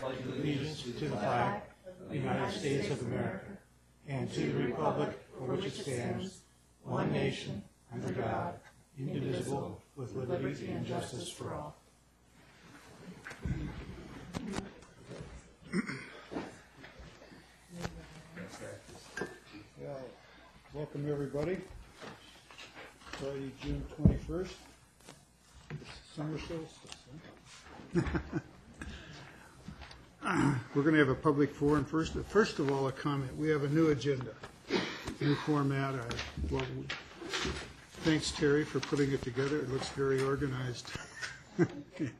allegiance to the flag of the United States of America and to the republic for which it stands, one nation, under God, indivisible, with liberty and justice for all. Well, welcome everybody. Friday, June twenty-first. Summer solstice. huh? We're gonna have a public forum first. First of all, a comment. We have a new agenda, new format. I- Well, thanks Terry for putting it together. It looks very organized. Okay.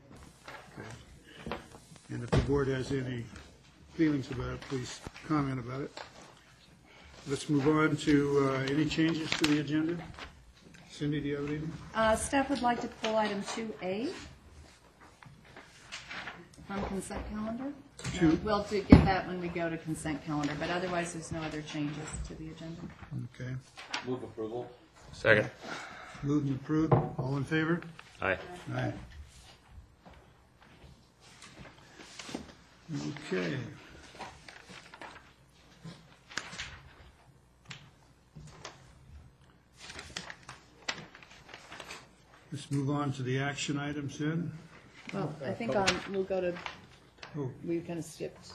And if the board has any feelings about it, please comment about it. Let's move on to uh, any changes to the agenda. Cindy, do you have anything? Uh, Staff would like to pull item 2A from consent calendar. Two. Uh, We'll do- get that when we go to consent calendar, but otherwise, there's no other changes to the agenda. Okay. Move approval. Second. Moved and approved. All in favor? Aye. Aye. Okay. Let's move on to the action items then. Well, I think um, we'll go to, Oh, we kind of skipped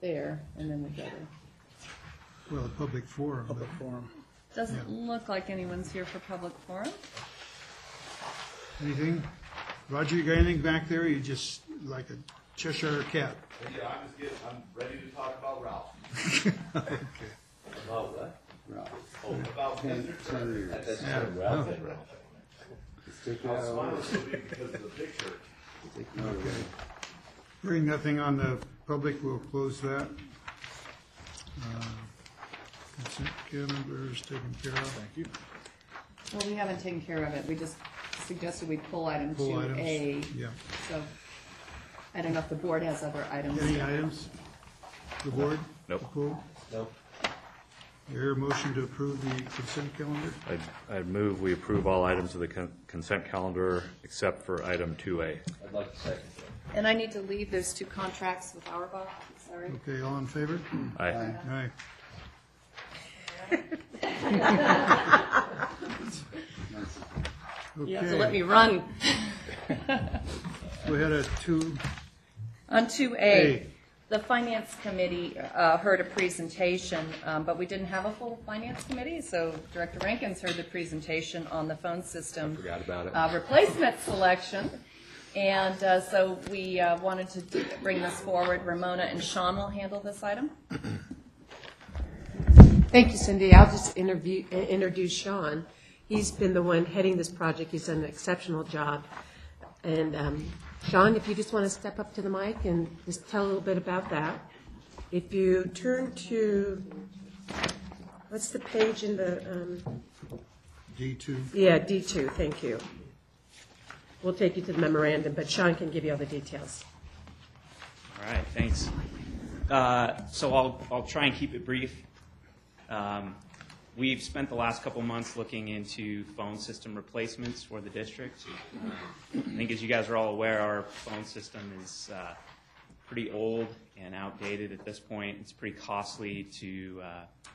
there, and then we go to, well, a public forum. Public forum. doesn't look like anyone's here for public forum. Anything? Roger, you got anything back there? You just like a Cheshire cat? Yeah, I'm just getting, I'm ready to talk about Ralph. About what? Ralph. Oh, about Mr. That's Yeah. Ralph. How smart it should be because of the picture. Hearing nothing on the public, we'll close that. Uh, Consent calendar is taken care of. Thank you. Well, we haven't taken care of it, we just suggested we pull item Pull 2A. Yeah. So, I don't know if the board has other items. Any items? The board? Nope. Pull? Nope. You hear a motion to approve the consent calendar? I'd, I'd move we approve all items of the con- consent calendar except for item 2A. I'd like to second that. And I need to leave those two contracts with Auerbach, sorry. Okay, all in favor? Aye. Aye. You have to let Okay, me run. we had a two, On two A. A, the finance committee uh, heard a presentation, um, but we didn't have a full finance committee, so Director Rankins heard the presentation on the phone system. Forgot about it. uh, Replacement selection, and uh, so we uh, wanted to do- bring this forward. Ramona and Sean will handle this item. Thank you, Cindy. I'll just interview, uh, introduce Sean. He's been the one heading this project. He's done an exceptional job. And um, Sean, if you just want to step up to the mic and just tell a little bit about that. If you turn to, what's the page in the, um, D two. yeah, D2, thank you. We'll take you to the memorandum, but Sean can give you all the details. All right, thanks. Uh, So I'll, I'll try and keep it brief. Um, We've spent the last couple months looking into phone system replacements for the district. I think as you guys are all aware, our phone system is uh, pretty old and outdated at this point. It's pretty costly to, uh,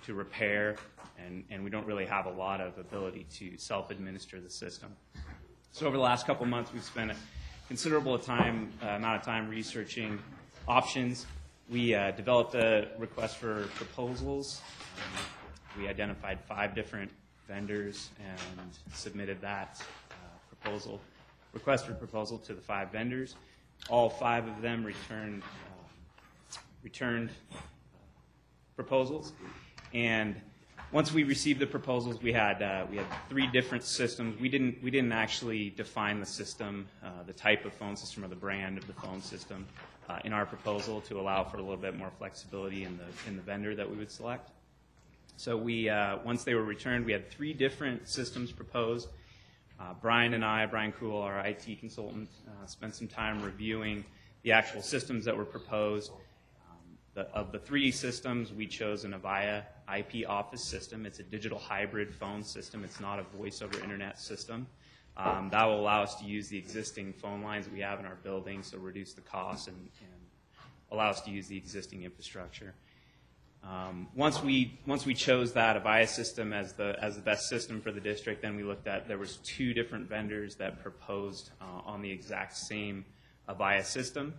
to repair, and, and we don't really have a lot of ability to self-administer the system. So over the last couple months, we've spent a considerable time, uh, amount of time researching options. We uh, developed a request for proposals. Um, we identified five different vendors and submitted that uh, proposal, request for proposal to the five vendors. All five of them returned um, returned proposals. And once we received the proposals, we had uh, we had three different systems. We didn't we didn't actually define the system, uh, the type of phone system or the brand of the phone system uh, in our proposal to allow for a little bit more flexibility in the in the vendor that we would select. So we uh, once they were returned, we had three different systems proposed. Uh, Brian and I, Brian Cool, our IT consultant, uh, spent some time reviewing the actual systems that were proposed. Of the three systems, we chose an Avaya IP office system. It's a digital hybrid phone system. It's not a voice over internet system. Um, that will allow us to use the existing phone lines we have in our building, so reduce the cost and, and allow us to use the existing infrastructure. Um, once we once we chose that Avaya system as the as the best system for the district, then we looked at there was two different vendors that proposed uh, on the exact same Avaya system.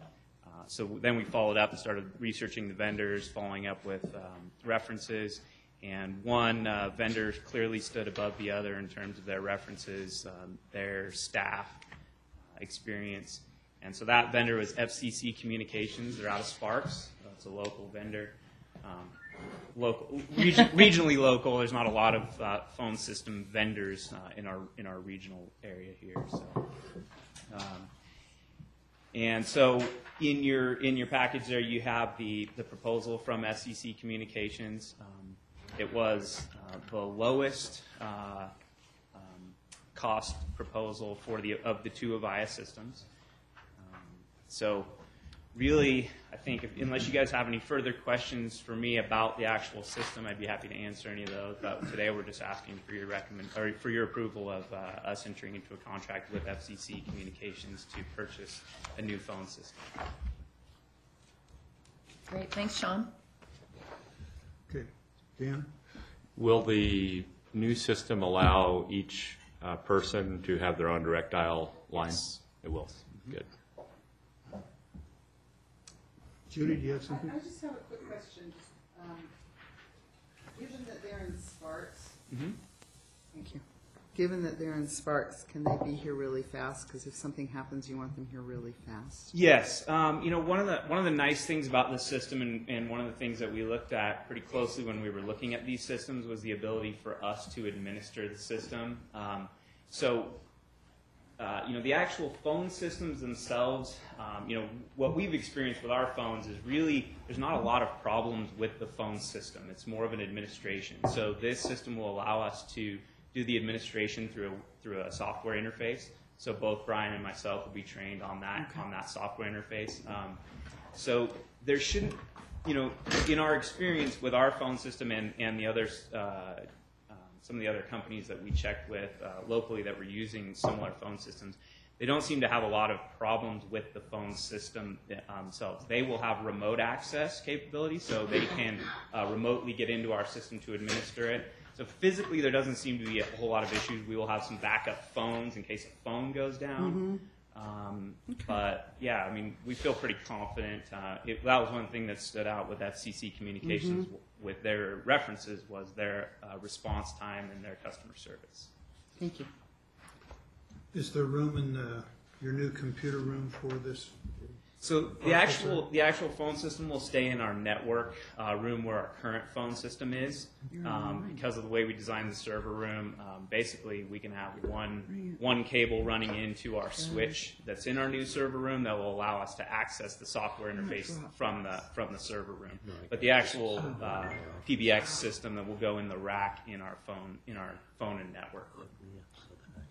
Uh, so then we followed up and started researching the vendors, following up with um, references, and one uh, vendor clearly stood above the other in terms of their references, um, their staff uh, experience. And so that vendor was FCC Communications. They're out of Sparks. It's a local vendor. Um, local, region, regionally local. There's not a lot of uh, phone system vendors uh, in our in our regional area here. So, um, and so in your in your package there, you have the the proposal from SEC Communications. Um, it was uh, the lowest uh, um, cost proposal for the of the two Avaya systems. Um, so really, I think if, unless you guys have any further questions for me about the actual system, I'd be happy to answer any of those. But today, we're just asking for your recommend or for your approval of uh, us entering into a contract with FCC Communications to purchase a new phone system. Great, thanks, Sean. Okay, Dan? Will the new system allow each uh, person to have their own direct dial line? Yes. It will. Good. Judy, do you have something? I just have a quick question. Um, Given that they're in Sparks, thank you. Given that they're in Sparks, can they be here really fast? Because if something happens, you want them here really fast. Yes, um, you know one of the one of the nice things about this system, and, and one of the things that we looked at pretty closely when we were looking at these systems was the ability for us to administer the system. Um, so, you know, the actual phone systems themselves, um, you know, what we've experienced with our phones is really there's not a lot of problems with the phone system. It's more of an administration. So this system will allow us to do the administration through a, through a software interface. So both Brian and myself will be trained on that on that software interface. Um, so there shouldn't, you know, in our experience with our phone system and and the others. Uh, some of the other companies that we checked with uh, locally that were using similar phone systems, they don't seem to have a lot of problems with the phone system themselves. They will have remote access capability, so they can uh, remotely get into our system to administer it. So physically, there doesn't seem to be a whole lot of issues. We will have some backup phones in case a phone goes down. Um, But yeah, I mean, we feel pretty confident. Uh, it, that was one thing that stood out with FCC Communications w- with their references was their uh, response time and their customer service. Thank you. Is there room in the, your new computer room for this? So the actual the actual phone system will stay in our network uh, room where our current phone system is. Um, because of the way we designed the server room, um, basically we can have one one cable running into our switch that's in our new server room that will allow us to access the software interface from the from the server room. But the actual uh, PBX system that will go in the rack in our phone in our phone and network room.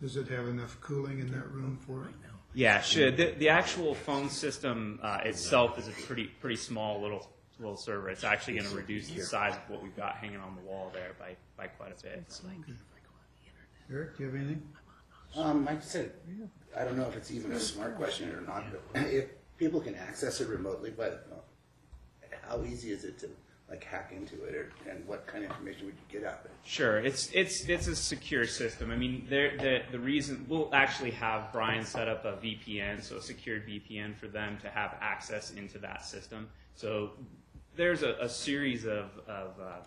Does it have enough cooling in that room for it? Yeah, it should. The, the actual phone system uh, itself is a pretty pretty small little little server. It's actually going to reduce the size of what we've got hanging on the wall there by, by quite a bit. So. Eric, do you have anything? Um, like I said, I don't know if it's even a smart question or not, but if people can access it remotely, but uh, how easy is it to like hack into it, or, and what kind of information would you get out of it? Sure, it's it's it's a secure system. I mean, there the the reason we'll actually have Brian set up a VPN, so a secured VPN for them to have access into that system. So there's a, a series of of uh,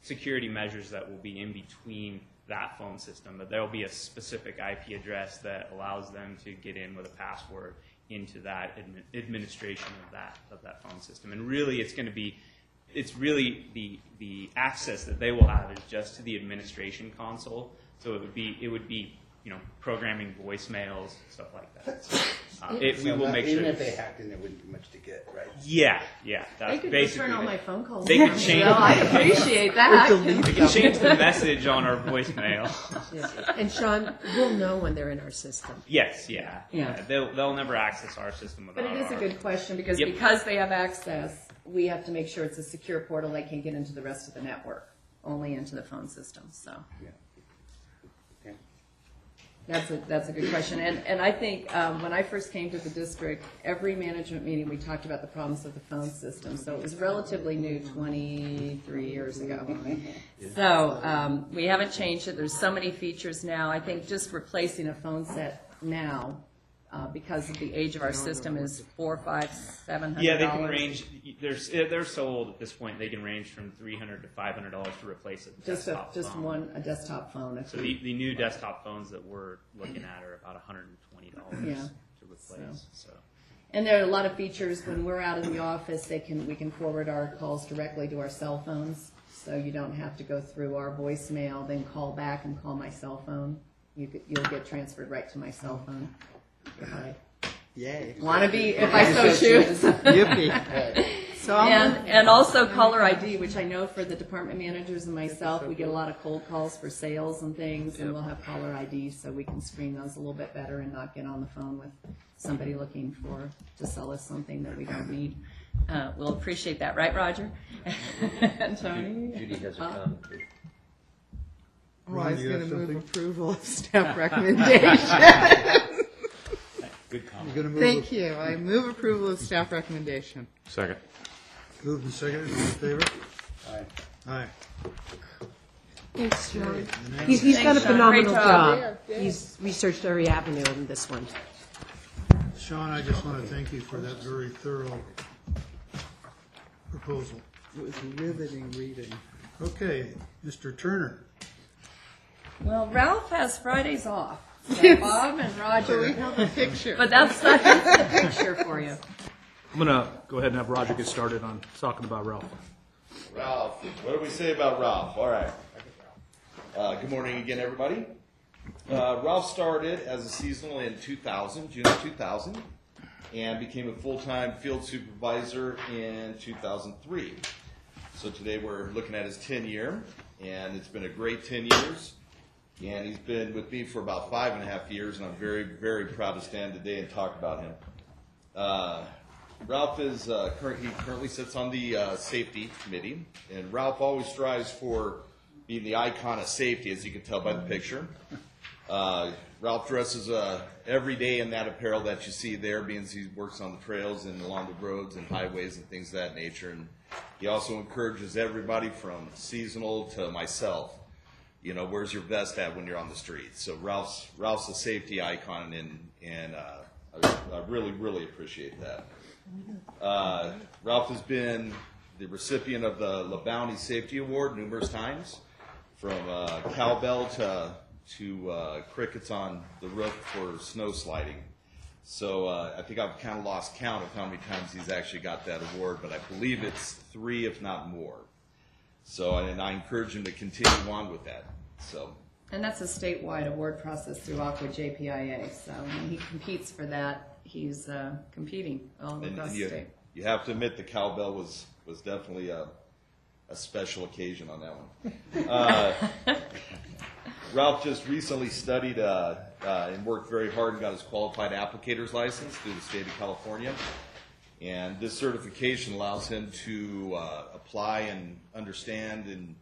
security measures that will be in between that phone system, but there will be a specific IP address that allows them to get in with a password into that admi- administration of that of that phone system. And really, it's going to be it's really the the access that they will have is just to the administration console. So it would be it would be you know programming voicemails stuff like that. So, uh, it, we So will not- make even sure. if they hacked in, there wouldn't be much to get, right? yeah, yeah. That's They could basically return all my phone calls. They could change- so I appreciate that. We can change the message on our voicemail. Yeah. And Sean, we'll know when they're in our system. yes, yeah, Yeah. yeah. They'll they'll never access our system But without. it is a our- good question, because Yep. because they have access, we have to make sure it's a secure portal, they can get into the rest of the network, only into the phone system, so. Yeah. Okay. That's a, that's a good question. And, and I think, um, when I first came to the district, every management meeting, we talked about the problems of the phone system. So it was relatively new twenty-three years ago. So, um, we haven't changed it. There's so many features now. I think just replacing a phone set now, uh, because of the age of our system is four, five, seven hundred Yeah, they can range. There's eh, they're so old at this point. They can range from three hundred to five hundred dollars to replace a Just a, desktop just phone. one, a desktop phone. if So we- the, the new desktop phones that we're looking at are about one hundred and twenty dollars Yeah. to replace. So. And there are a lot of features, when we're out in the office, they can, we can forward our calls directly to our cell phones. So you don't have to go through our voicemail, then call back and call my cell phone. You, get- you'll get transferred right to my cell phone. If I Yay. want to be, if I so choose. Yippee. So I'm, And, and also caller ID, which I know for the department managers and myself, we get a lot of cold calls for sales and things, and we'll have caller ID, so we can screen those a little bit better and not get on the phone with somebody looking for, to sell us something that we don't need. Uh, we'll appreciate that, right, Roger? And Tony? Judy has a comment. oh, I was gonna move approval of staff recommendation. You're gonna move, Thank you. I move approval of staff recommendation. Second. moved and seconded, all in favor? Aye. Aye. Thanks, John. He's, he's done a phenomenal Great job. job. He's researched every avenue in this one. Sean, I just want to thank you for that very thorough proposal. It was riveting reading. Okay, Mr. Turner. Well, Ralph has Fridays off, so Bob and So we Roger, have a picture. but that's not the picture for you. I'm gonna go ahead and have Roger get started on talking about Ralph. Ralph, what do we say about Ralph? All right. Uh, good morning again, everybody. Uh, Ralph started as a seasonal in 2000, June of 2000, and became a full-time field supervisor in 2003. So today we're looking at his 10 year, and it's been a great 10 years. And he's been with me for about five and a half years, and I'm very, very proud to stand today and talk about him. Uh, Ralph is uh, current, he currently sits on the uh, safety committee, and Ralph always strives for being the icon of safety, as you can tell by the picture. Uh, Ralph dresses uh, every day in that apparel that you see there, being he works on the trails and along the roads and highways and things of that nature. And he also encourages everybody from seasonal to myself. You know, where's your vest at when you're on the street? So Ralph's Ralph's a safety icon, and and uh, I, I really really appreciate that. Uh, Ralph has been the recipient of the LaBounty Safety Award numerous times, from uh, cowbell to to uh, crickets on the roof for snow sliding. So uh, I think I've kind of lost count of how many times he's actually got that award, but I believe it's three, if not more. So and I encourage him to continue on with that. So And that's a statewide award process through ACWA JPIA, so when he competes for that, he's uh, competing all and, across and the you, state. you have to admit the cowbell was was definitely a a special occasion on that one. Uh, Ralph just recently studied uh, uh, and worked very hard and got his qualified applicator's license through the state of California. And this certification allows him to uh, apply and understand and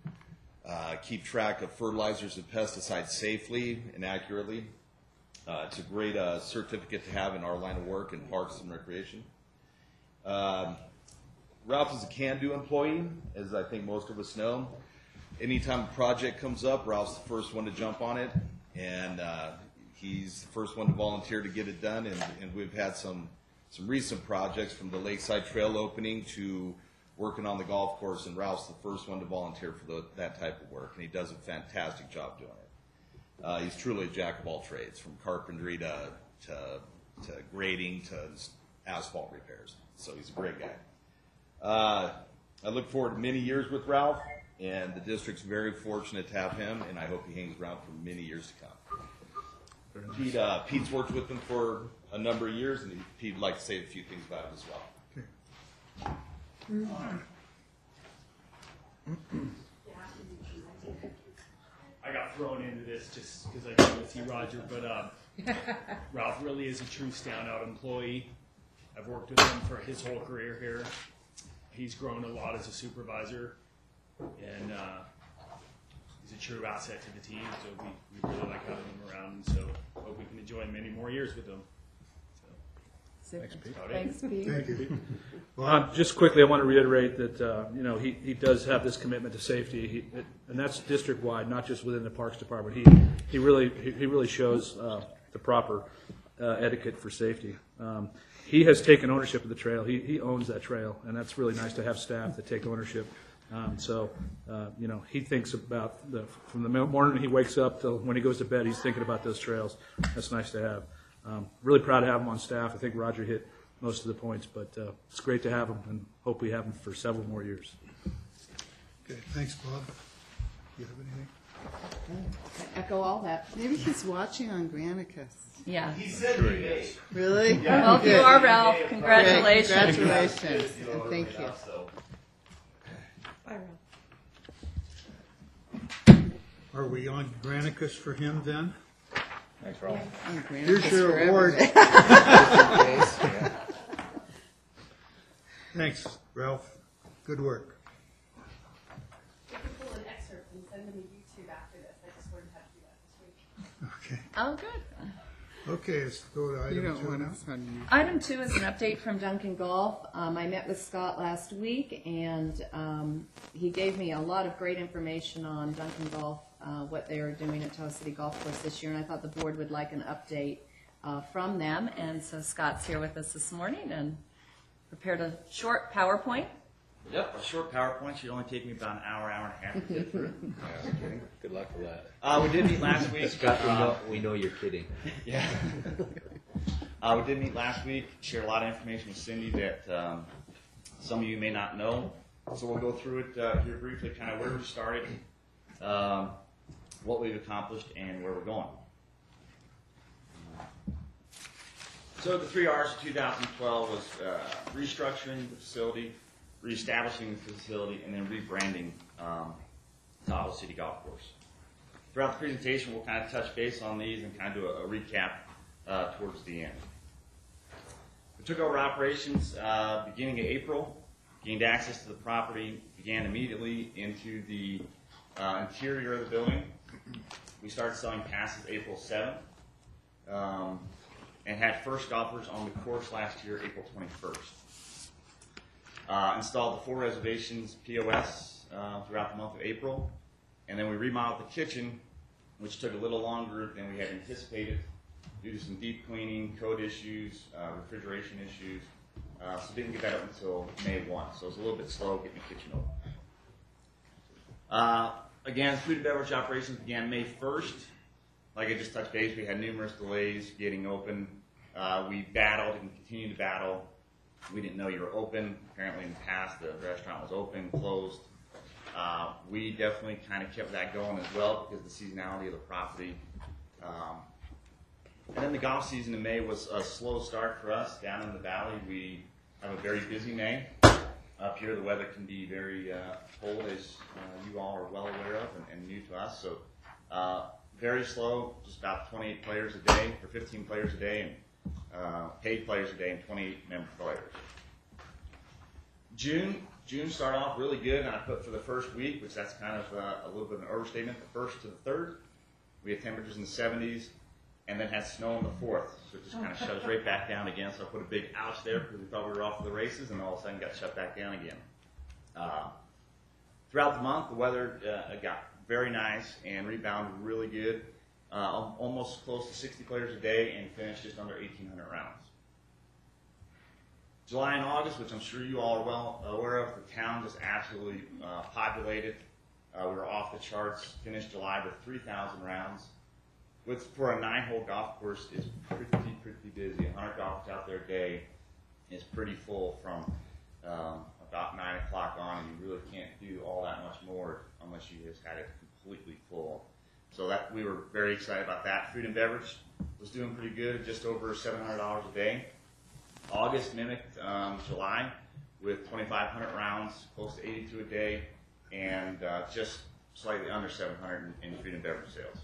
uh, keep track of fertilizers and pesticides safely and accurately. Uh, it's a great uh, certificate to have in our line of work in parks and recreation. Um, Ralph is a can-do employee, as I think most of us know. Anytime a project comes up, Ralph's the first one to jump on it, and uh, he's the first one to volunteer to get it done. And, and we've had some some recent projects from the Lakeside Trail opening to working on the golf course, and Ralph's the first one to volunteer for the, that type of work, and he does a fantastic job doing it. Uh, he's truly a jack of all trades, from carpentry to, to, to grading to asphalt repairs. So he's a great guy. Uh, I look forward to many years with Ralph, and the district's very fortunate to have him, and I hope he hangs around for many years to come. Pete, uh, Pete's worked with him for a number of years, and he- Pete'd like to say a few things about him as well. I got thrown into this just because I go with see Roger, but um, Ralph really is a true standout employee. I've worked with him for his whole career here. He's grown a lot as a supervisor, and uh, he's a true asset to the team. So we, we really like having him around. and So hope we can enjoy many more years with them. Super. Pete. Thanks, Pete. Thank you. Um, Just quickly, I want to reiterate that, uh, you know, he, he does have this commitment to safety, He- and that's district-wide, not just within the Parks Department. He, he really, he he really shows uh, the proper uh, etiquette for safety. Um, He has taken ownership of the trail, he, he owns that trail, and that's really nice to have staff that take ownership. Um, So, uh, you know, he thinks about, the from the morning he wakes up till when he goes to bed, he's thinking about those trails. That's nice to have. Um, Really proud to have him on staff. I think Roger hit most of the points, but uh, it's great to have him and hope we have him for several more years. Okay, thanks, Bob. You have anything? I Echo all that. Maybe he's watching on Granicus. Yeah. He said he may. Really? Well, you are Ralph. Great, Congratulations. Congratulations, and thank you. Bye, Ralph. Are we on Granicus for him then? On Granicus Here's your for award. Thanks, Ralph. Good work. We can pull an excerpt and send them to YouTube after this. I just learned how to do that this week. Okay. Oh, good. Okay, let's go to You item don't two want now. us on you. Item two is an update from Duncan Golf. Um, I met with Scott last week, and um, he gave me a lot of great information on Duncan Golf, uh, what they are doing at Tahoe City Golf Course this year, and I thought the board would like an update uh, from them. And so Scott's here with us this morning and prepared a short PowerPoint. Yep, a short PowerPoint should only take me about an hour, hour and a half to get through. Good luck with that. Uh, we did meet last week. Scott, we Uh, know, we know you're kidding. Yeah. uh, we did meet last week, shared a lot of information with Cindy that um, some of you may not know. So we'll go through it uh, here briefly, kind of where we started, um, what we've accomplished, and where we're going. So the three R's of 2012 was uh, restructuring the facility, reestablishing the facility, and then rebranding um, Tahoe City Golf Course. Throughout the presentation, we'll kind of touch base on these and kind of do a, a recap uh, towards the end. We took over operations uh, beginning of April, gained access to the property, began immediately into the uh, interior of the building. We started selling passes April 7th um, and had first golfers on the course last year, April 21st. Uh, installed the four reservations POS uh, throughout the month of April, and then we remodeled the kitchen, which took a little longer than we had anticipated due to some deep cleaning, code issues, uh, refrigeration issues. Uh, so didn't get that up until May 1. So it was a little bit slow getting the kitchen open. Uh, again, food and beverage operations began May 1st. Like I just touched base, we had numerous delays getting open. Uh, we battled and continue to battle. We didn't know you were open. Apparently, in the past, the restaurant was open, closed. Uh, we definitely kind of kept that going as well because the seasonality of the property. Um, and then the golf season in May was a slow start for us down in the valley. We have a very busy May. Up here, the weather can be very uh, cold, as uh, you all are well aware of and, and new to us. So, uh, very slow, just about 28 players a day, or 15 players a day, and uh, paid players a day, and 28 member players. June, June started off really good, and I put for the first week, which that's kind of uh, a little bit of an overstatement, the first to the third. We had temperatures in the 70s, and then had snow on the fourth, so it just kind of shut us right back down again. So I put a big ouch there because we thought we were off to the races, and all of a sudden got shut back down again. Uh, throughout the month, the weather uh, got very nice and rebounded really good, uh, almost close to 60 players a day, and finished just under 1,800 rounds. July and August, which I'm sure you all are well aware of, the town just absolutely uh, populated. Uh, we were off the charts. Finished July with 3,000 rounds. Which for a nine-hole golf course is pretty pretty busy. 100 golfers out there a day is pretty full from um, about nine o'clock on, and you really can't do all that much more unless you just had it completely full. So that we were very excited about that. Food and beverage was doing pretty good, just over $700 a day. August mimicked um, July with 2,500 rounds, close to 82 a day, and uh, just slightly under 700 in, in food and beverage sales.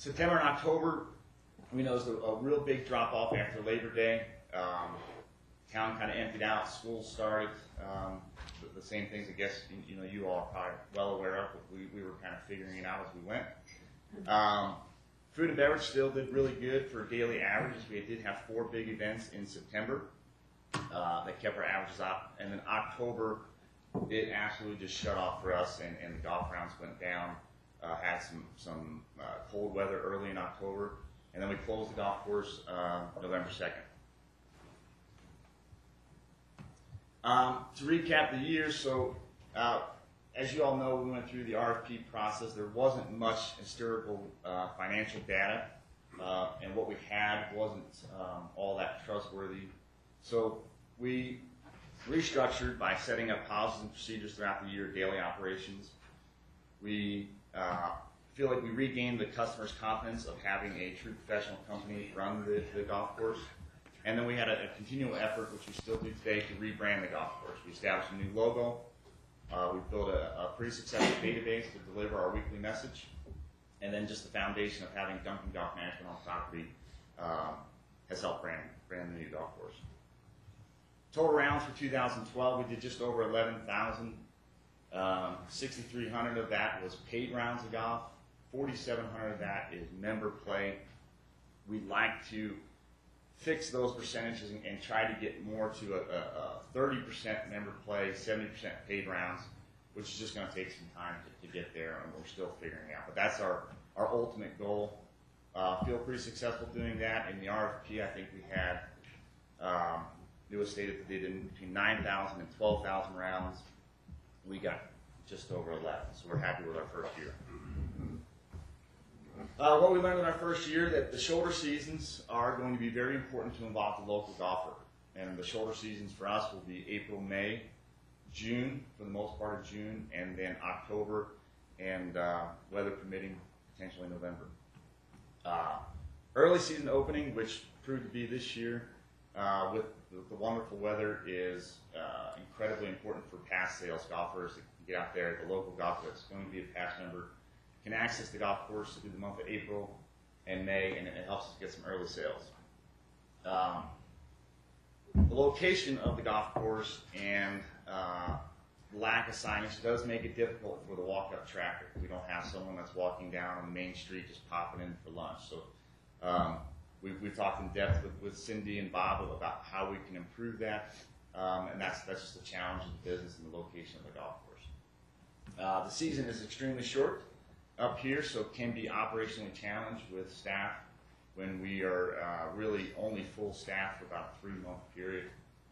September and October, we noticed a, a real big drop off after Labor Day. Um, town kind of emptied out, schools started. Um, the, the same things, I guess, you, you know, you all are probably well aware of, but we, we were kind of figuring it out as we went. Um, Food and beverage still did really good for daily averages. We did have four big events in September uh, that kept our averages up. And then October, it absolutely just shut off for us, and, and the golf rounds went down. Uh, had some some uh, cold weather early in October, and then we closed the golf course uh, November second. Um, to recap the year, so uh, as you all know, we went through the RFP process. There wasn't much historical uh, financial data, uh, and what we had wasn't um, all that trustworthy. So we restructured by setting up policies and procedures throughout the year, daily operations. We uh, feel like we regained the customer's confidence of having a true professional company run the, the golf course. And then we had a, a continual effort, which we still do today, to rebrand the golf course. We established a new logo. Uh, we built a, a pretty successful database to deliver our weekly message. And then just the foundation of having Duncan Golf Management on property um, has helped brand, brand the new golf course. Total rounds for 2012, we did just over 11,000. Um, 6,300 of that was paid rounds of golf. 4,700 of that is member play. We'd like to fix those percentages and, and try to get more to a, a, a 30% member play, 70% paid rounds, which is just going to take some time to, to get there, and we're still figuring out. But that's our, our ultimate goal. Uh, feel pretty successful doing that. In the RFP, I think we had, um, it was stated that they did between 9,000 and 12,000 rounds. We got just over 11, so we're happy with our first year. Uh, what we learned in our first year that the shoulder seasons are going to be very important to involve the local golfer. And the shoulder seasons for us will be April, May, June, for the most part of June, and then October, and uh, weather permitting, potentially November. Uh, early season opening, which proved to be this year, uh, with the, the wonderful weather, is uh, incredibly important for pass sales golfers that can get out there. The local golfer that's going to be a pass member can access the golf course through the month of April and May, and it helps us get some early sales. Um, the location of the golf course and uh, lack of signage does make it difficult for the walk-up traffic. We don't have someone that's walking down on Main Street just popping in for lunch. So um, we've, talked in depth with, Cindy and Bob about how we can improve that, um, and that's that's just a challenge of the business and the location of the golf course. Uh, the season is extremely short up here, so it can be operationally challenged with staff when we are uh, really only full staff for about a three month period,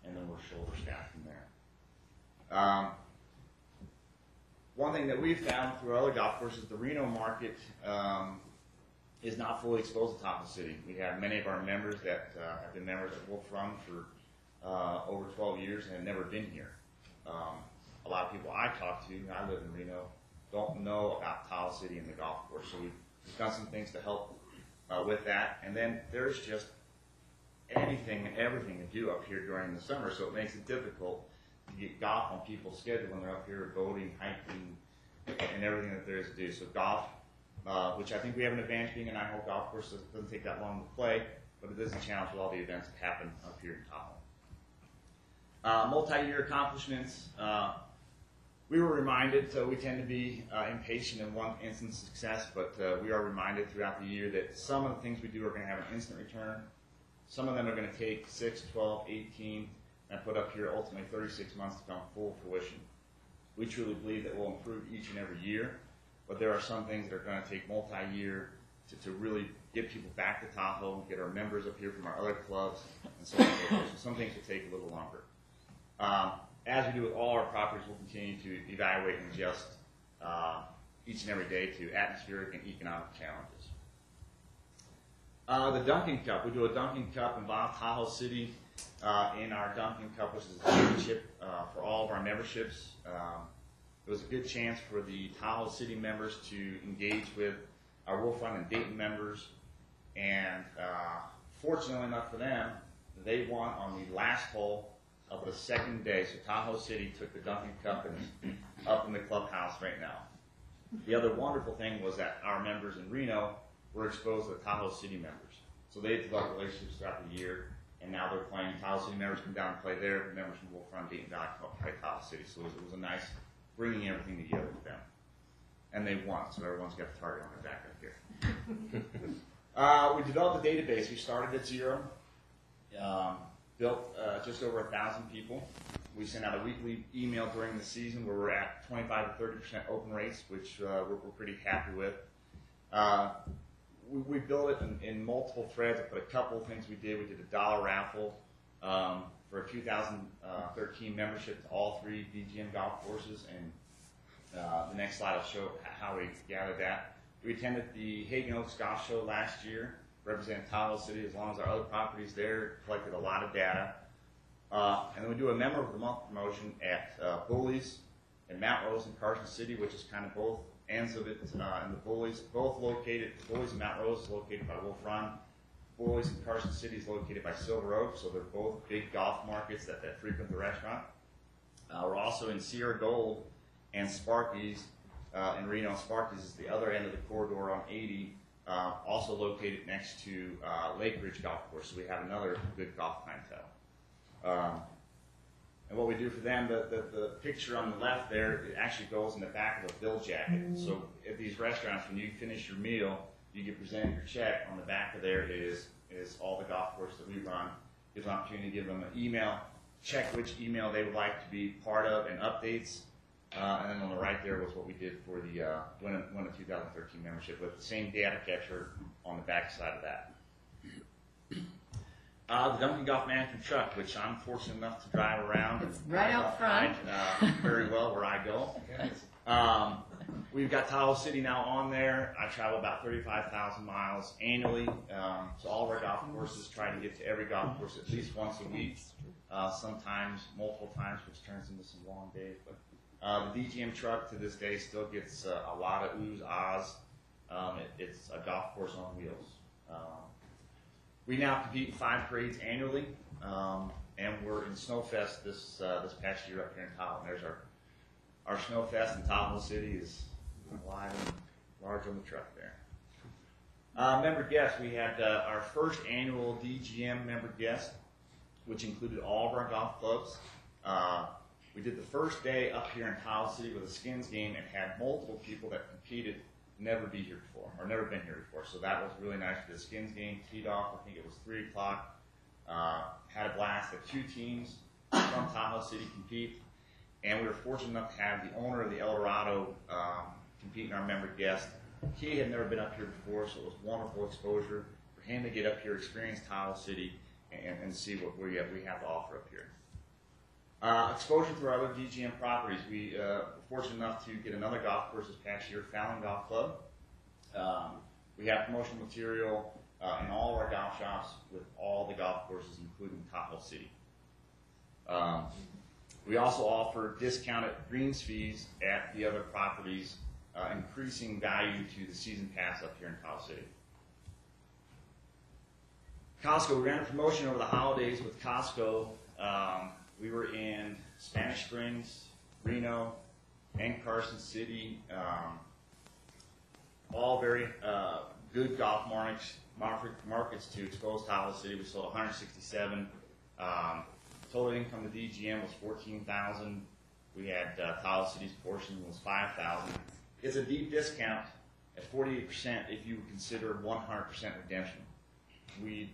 and then we're shoulder staff from there. Um, one thing that we've found through other golf courses, the Reno market um, is not fully exposed to Tahoe City. We have many of our members that uh, have been members of Wolf Run for uh, over 12 years and have never been here. Um, a lot of people I talk to, I live in Reno, don't know about Tahoe City and the golf course. So we've, done some things to help uh, with that. And then there's just anything and everything to do up here during the summer, so it makes it difficult to get golf on people's schedule when they're up here boating, hiking, and everything that there is to do. So golf, which I think we have an advantage being an nine-hole golf course, it doesn't take that long to play, but it is a challenge with all the events that happen up here in Tahoe. Uh, multi-year accomplishments. Uh, we were reminded, so we tend to be uh, impatient in one instant success, but uh, we are reminded throughout the year that some of the things we do are going to have an instant return. Some of them are going to take 6, 12, 18, and put up here ultimately 36 months to come full fruition. We truly believe that we'll improve each and every year, but there are some things that are going to take multi-year to, to really get people back to Tahoe, get our members up here from our other clubs, and so on and so forth. So some things will take a little longer. Um, as we do with all our properties, we'll continue to evaluate and adjust uh, each and every day to atmospheric and economic challenges. Uh, the Duncan Cup, we do a Duncan Cup involve Tahoe City uh, in our Duncan Cup, which is a championship uh, for all of our memberships. Um, it was a good chance for the Tahoe City members to engage with our Wolf Run and Dayton members, and uh, fortunately enough for them, they won on the last hole of the second day. So Tahoe City took the Duncan Cup and up in the clubhouse right now. The other wonderful thing was that our members in Reno were exposed to the Tahoe City members. So they developed relationships throughout the year, and now they're playing. Tahoe City members come down and play there. Members from Wolf Run, Dayton come play Tahoe City. So it was, it was a nice bringing everything together with them. And they won, so everyone's got the target on their back up here. Uh, we developed a database. We started at zero, um, built uh, just over a thousand people. We sent out a weekly email during the season where we're at 25 to 30 percent open rates, which uh, we're, we're pretty happy with. Uh, we, we built it in, in multiple threads, but a couple of things we did. We did a dollar raffle um, for a 2013 membership to all three DGM golf courses, and uh, the next slide will show how we gathered that. We attended the Hagen Oaks Golf Show last year, represented Tahoe City as long as our other properties there, collected a lot of data. Uh, and then we do a Member of the Month promotion at uh, Bullies and Mount Rose in Carson City, which is kind of both ends of it uh, in the Bullies, both located, Bullies and Mount Rose is located by Wolf Run. Bullies in Carson City is located by Silver Oak, so they're both big golf markets that, that frequent the restaurant. Uh, we're also in Sierra Gold and Sparky's uh, in Reno. Sparky's is the other end of the corridor on 80, uh, also located next to uh, Lake Ridge Golf Course. So we have another good golf clientele. Um, and what we do for them, the, the, the picture on the left there, it actually goes in the back of a bill jacket. So at these restaurants, when you finish your meal, you get presented your check. On the back of there is is all the golf course that we run. Gives an opportunity to give them an email, check which email they would like to be part of, and updates. Uh, and then on the right there was what we did for the uh, win, a, win a 2013 membership with the same data capture on the back side of that. Uh, the Duncan Golf Management truck, which I'm fortunate enough to drive around. and right drive out ride, Uh, very well where I go. Um, we've got Tahoe City now on there. I travel about 35,000 miles annually. Um, so all of our golf courses try to get to every golf course at least once a week. Uh, sometimes multiple times, which turns into some long days. But uh, the DGM truck to this day still gets uh, a lot of oohs, ahs. Um, it, it's a golf course on wheels. Um, we now compete in five grades annually, um, and we're in Snowfest this uh, this past year up here in Tahoe. There's our our Snowfest in Tahoe City is live and large on the truck there. Uh, member guests, we had uh, our first annual DGM member guest, which included all of our golf clubs. Uh, we did the first day up here in Tahoe City with a skins game and had multiple people that competed never be here before or never been here before. So that was really nice for the skins game. Teed off, I think it was three o'clock. Uh, had a blast. Had two teams from Tahoe City compete, and we were fortunate enough to have the owner of the El Dorado um, compete in our member guest. He had never been up here before, so it was wonderful exposure for him to get up here, experience Tahoe City, and, and see what we have, we have to offer up here. Uh, exposure to our other DGM properties. We uh, were fortunate enough to get another golf course this past year, Fallon Golf Club. Um, we have promotional material uh, in all of our golf shops with all the golf courses, including Tahoe City. Um, we also offer discounted greens fees at the other properties, uh, increasing value to the season pass up here in Tahoe City. Costco, we ran a promotion over the holidays with Costco. Um, we were in Spanish Springs, Reno, and Carson City. Um, all very uh, good golf markets, markets to expose Tahoe City. We sold 167. Um, total income to DGM was 14,000. We had uh, Tahoe City's portion was 5,000. It's a deep discount at 48% if you consider 100% redemption. We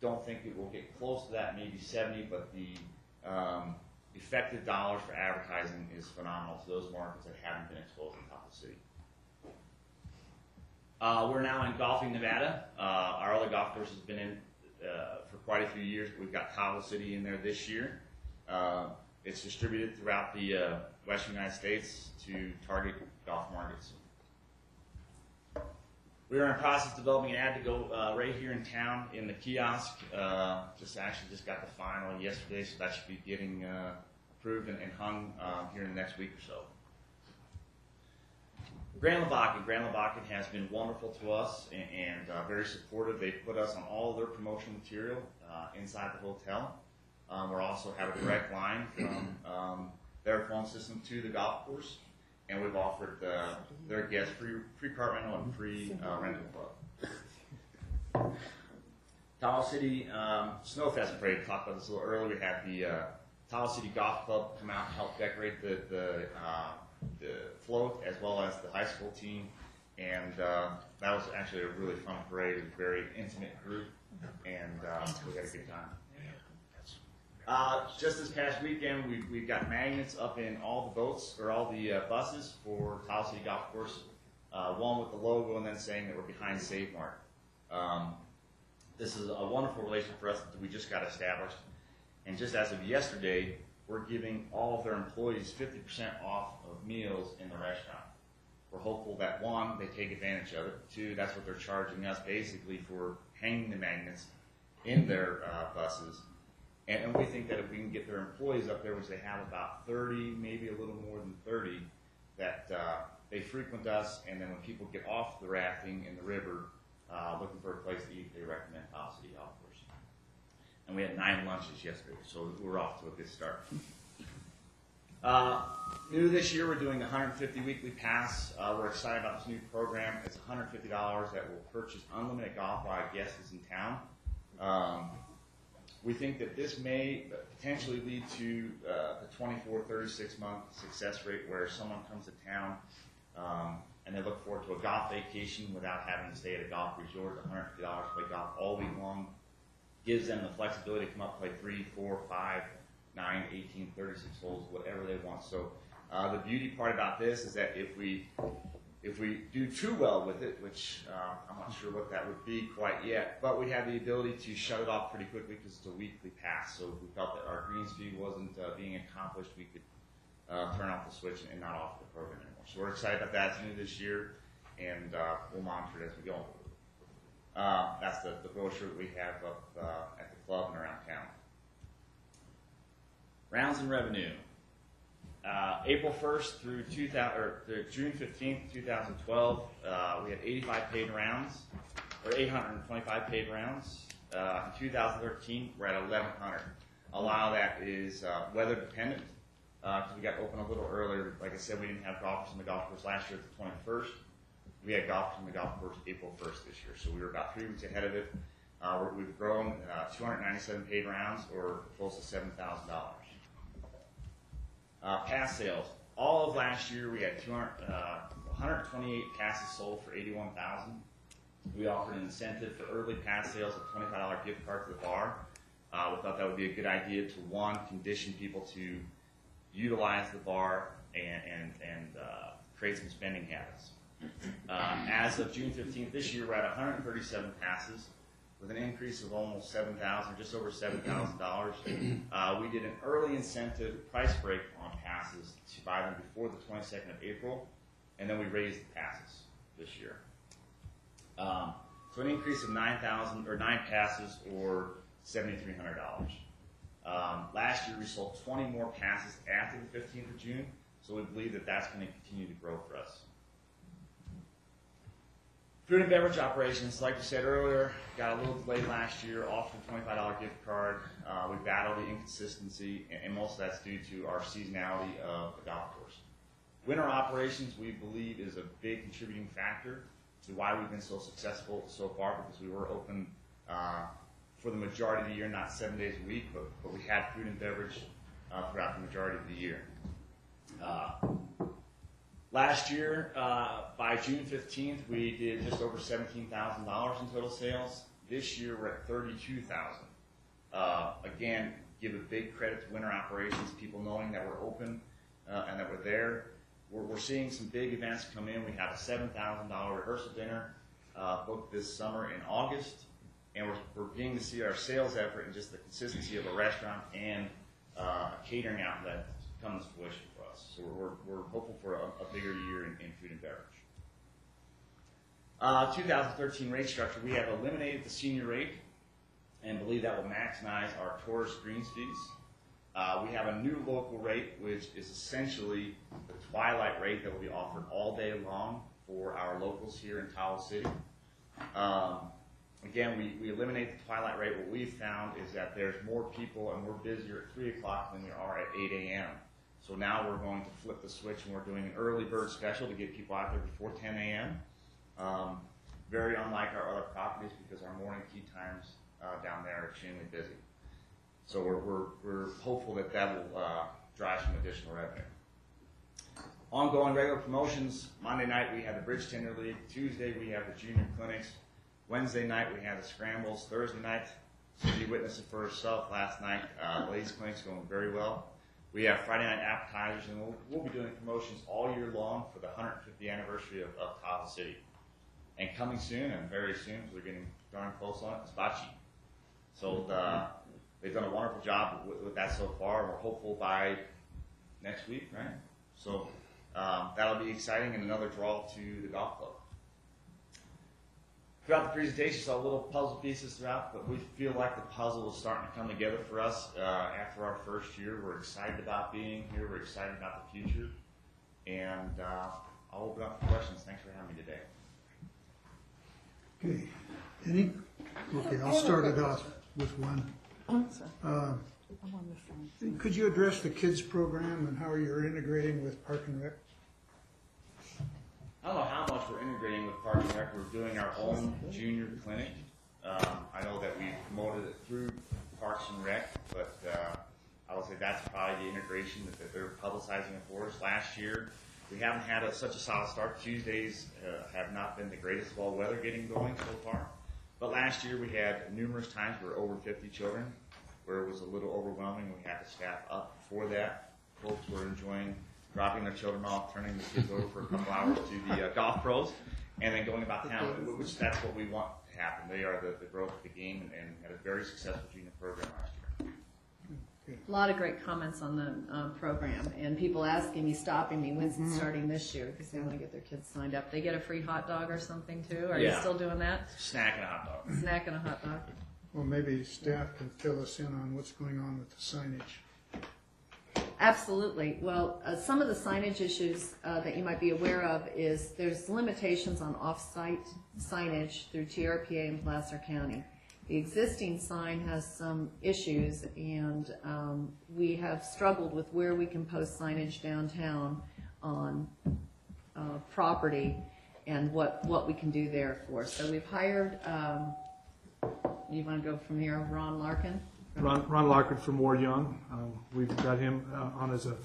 don't think it will get close to that, maybe 70, but the um, effective dollars for advertising is phenomenal to those markets that haven't been exposed in Tahoe City. Uh, we're now in Golfing, Nevada. Uh, our other golf course has been in uh, quite a few years. We've got Tahoe City in there this year. Uh, it's distributed throughout the uh, western United States to target golf markets. We are in process of developing an ad to go uh, right here in town in the kiosk. Uh, just actually just got the final yesterday, so that should be getting uh, approved and, and hung um, here in the next week or so. Granlibakken. Grand Levacan has been wonderful to us and, and uh, very supportive. They've put us on all of their promotional material uh, inside the hotel. Um, we also have a direct line from um, their phone system to the golf course, and we've offered uh, their guests free free cart rental and free uh, rental club. Tahoe City um, Snowfest Parade. Talked about this a little earlier. We had the uh, Tahoe City Golf Club come out and help decorate the the, uh, the float as well as the high school team. And uh, that was actually a really fun parade. A very intimate group, and uh, we had a good time. Uh, just this past weekend, we, we've got magnets up in all the boats or all the uh, buses for Tahoe City Golf Course. Uh, one with the logo and then saying that we're behind Save Mart. Um, this is a wonderful relation for us that we just got established. And just as of yesterday, we're giving all of their employees 50% off of meals in the restaurant. We're hopeful that one, they take advantage of it. Two, that's what they're charging us basically for hanging the magnets in their uh, buses. And, and we think that if we can get their employees up there, which they have about 30, maybe a little more than 30, that uh, they frequent us, and then when people get off the rafting in the river, uh, looking for a place to eat, they recommend Golf Course. And we had nine lunches yesterday, so we're off to a good start. Uh, new this year, we're doing the 150 weekly pass. Uh, we're excited about this new program. It's $150 that will purchase unlimited golf while guests is in town. Um, we think that this may potentially lead to uh, the 24, 36 month success rate where someone comes to town um, and they look forward to a golf vacation without having to stay at a golf resort. $150 to play golf all week long gives them the flexibility to come up play three, four, five, nine, 18, 36 holes, whatever they want. So uh, the beauty part about this is that if we if we do too well with it, which uh, I'm not sure what that would be quite yet, but we have the ability to shut it off pretty quickly because it's a weekly pass. So if we felt that our greens fee wasn't uh, being accomplished, we could uh, turn off the switch and not offer the program anymore. So we're excited about that. It's new this year, and uh, we'll monitor it as we go. Uh, that's the, brochure that we have up uh, at the club and around town. Rounds and revenue. Uh, April 1st through 2000, or through June 15th, 2012, uh, we had 85 paid rounds, or 825 paid rounds. In 2013, we're at 1,100. A lot of that is weather dependent because we got open a little earlier. Like I said, we didn't have golfers in the golf course last year at the 21st. We had golfers from the golf course April 1st this year, so we were about three weeks ahead of it. Uh, we've grown uh, 297 paid rounds, or close to $7,000. Uh, pass sales. All of last year, we had 200, uh, 128 passes sold for 81,000. We offered an incentive for early pass sales of $25 gift card to the bar. Uh, we thought that would be a good idea to one condition people to utilize the bar and and and uh, create some spending habits. Uh, as of June 15th this year, we're at 137 passes with an increase of almost 7,000, just over $7,000. Uh, we did an early incentive price break on passes to buy them before the 22nd of April, and then we raised the passes this year. Um, so an increase of 9,000 or nine passes or $7,300. Um, last year we sold 20 more passes after the 15th of June, so we believe that that's going to continue to grow for us. Food and beverage operations, like we said earlier, got a little delayed last year, offered a $25 gift card. Uh, we battled the inconsistency, and, and most of that's due to our seasonality of the golf course. Winter operations, we believe, is a big contributing factor to why we've been so successful so far because we were open uh, for the majority of the year, not seven days a week, but, but we had food and beverage uh, throughout the majority of the year. Uh, last year, uh, by June 15th, we did just over $17,000 in total sales. This year, we're at 32000 uh, Again, give a big credit to winter operations, people knowing that we're open uh, and that we're there. We're, we're seeing some big events come in. We have a $7,000 rehearsal dinner uh, booked this summer in August and we're, we're beginning to see our sales effort and just the consistency of a restaurant and uh, a catering outlet come to fruition us. So we're, we're hopeful for a, a bigger year in, in food and beverage. Uh, 2013 rate structure, we have eliminated the senior rate and believe that will maximize our tourist greens fees. Uh, we have a new local rate, which is essentially the twilight rate that will be offered all day long for our locals here in Tahoe City. Um, Again, we, we eliminate the twilight rate. What we've found is that there's more people and we're busier at 3 o'clock than we are at 8 a.m. So now we're going to flip the switch and we're doing an early bird special to get people out there before 10 a.m. Um, very unlike our other properties because our morning tee times uh, down there are extremely busy. So we're, we're, we're hopeful that that will uh, drive some additional revenue. ongoing regular promotions. Monday night we have the Bridge Tender League. Tuesday we have the junior clinics. Wednesday night we have the scrambles. Thursday night, Cindy witnessed it for herself last night. Uh, ladies clinic's going very well. We have Friday night appetizers, and we'll, we'll be doing promotions all year long for the 150th anniversary of, of Tahoe City. And coming soon, and very soon, because we're getting darn close on it, is bocce. So uh, they've done a wonderful job with, with that so far. We're hopeful by next week, right? So um, that'll be exciting and another draw to the golf club. Throughout the presentation, saw little puzzle pieces throughout, but we feel like the puzzle is starting to come together for us uh, after our first year. We're excited about being here. We're excited about the future, and uh, I'll open up for questions. Thanks for having me today. Okay, any? Okay, I'll start it off with one. Uh, Could you address the kids program and how you're integrating with Park and Rec? I don't know how much we're integrating with Parks and Rec. We're doing our own junior clinic. Um, I know that we promoted it through Parks and Rec, but uh, I would say that's probably the integration that, they're publicizing it for us. Last year, we haven't had a, such a solid start. Tuesdays uh, have not been the greatest of all weather getting going so far. But last year, we had numerous times where over 50 children, where it was a little overwhelming. We had to staff up for that. Folks were enjoying dropping their children off, turning the kids over for a couple hours to the uh, golf pros, and then going about town, which that's what we want to happen. They are the, the growth of the game and, and had a very successful junior program last year. A lot of great comments on the um, program, and people asking me, stopping me, when's Mm-hmm. it starting this year? Because they want to get their kids signed up. They get a free hot dog or something too? Are you Yeah. still doing that? Snack and a hot dog. Snack and a hot dog? Well, maybe staff can fill us in on what's going on with the signage. Absolutely. Well, uh, some of the signage issues uh, that you might be aware of is there's limitations on off-site signage through TRPA in Placer County. The existing sign has some issues, and um, we have struggled with where we can post signage downtown on uh, property and what, what we can do there for. So we've hired, um, you want to go from here, Ron Larkin? Ron, Ron Larkin from Ward Young. Um, We've got him uh, on as a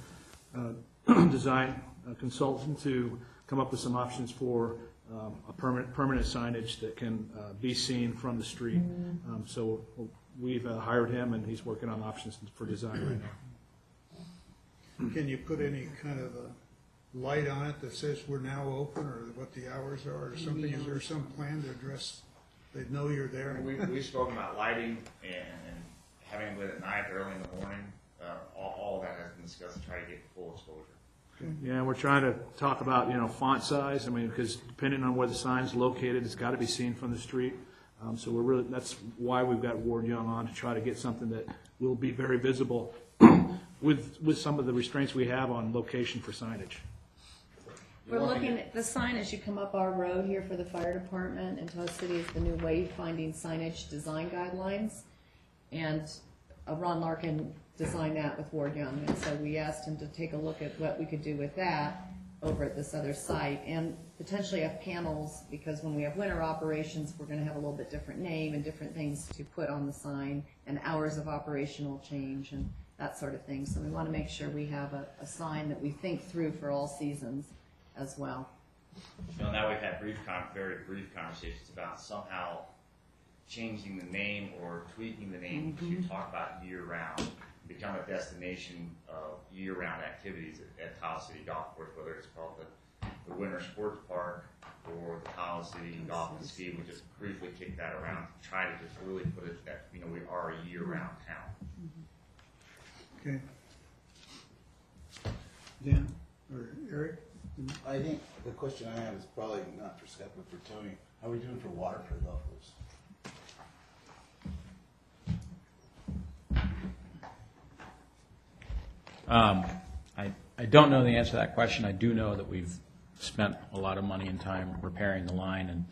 uh, design uh, consultant to come up with some options for um, a permanent, permanent signage that can uh, be seen from the street. Um, So we've uh, hired him, and he's working on options for design right now. Can you put any kind of a light on it that says we're now open, or what the hours are, or something? Is there some plan to address, they know you're there? We, we've spoken about lighting and, and having it lit at night, early in the morning. Uh, all, all of that has been discussed to try to get full exposure. Yeah, we're trying to talk about, you know, font size, I mean, because depending on where the sign's located, it's got to be seen from the street. Um, So we're really, that's why we've got Ward Young on, to try to get something that will be very visible with, with some of the restraints we have on location for signage. We're looking at the sign as you come up our road here for the fire department, and Tahoe City is the new wayfinding signage design guidelines. And uh, Ron Larkin designed that with Ward Young, and so we asked him to take a look at what we could do with that over at this other site, and potentially have panels, because when we have winter operations, we're gonna have a little bit different name and different things to put on the sign, and hours of operational change and that sort of thing. So we wanna make sure we have a, a sign that we think through for all seasons as well. You know, now we've had brief, con- very brief conversations about somehow changing the name or tweaking the name to mm-hmm. talk about year-round, become a destination of year-round activities at, at Tahoe City Golf Course, whether it's called the, the Winter Sports Park or the Tahoe City Golf and Ski. We just briefly kicked that around to try to just really put it that, you know, we are a year-round mm-hmm. town. Okay. Dan, or Eric? I think the question I have is probably not for Scott, but for Tony. How are we doing for water for the golf course? Um, I, I don't know the answer to that question. I do know that we've spent a lot of money and time repairing the line, and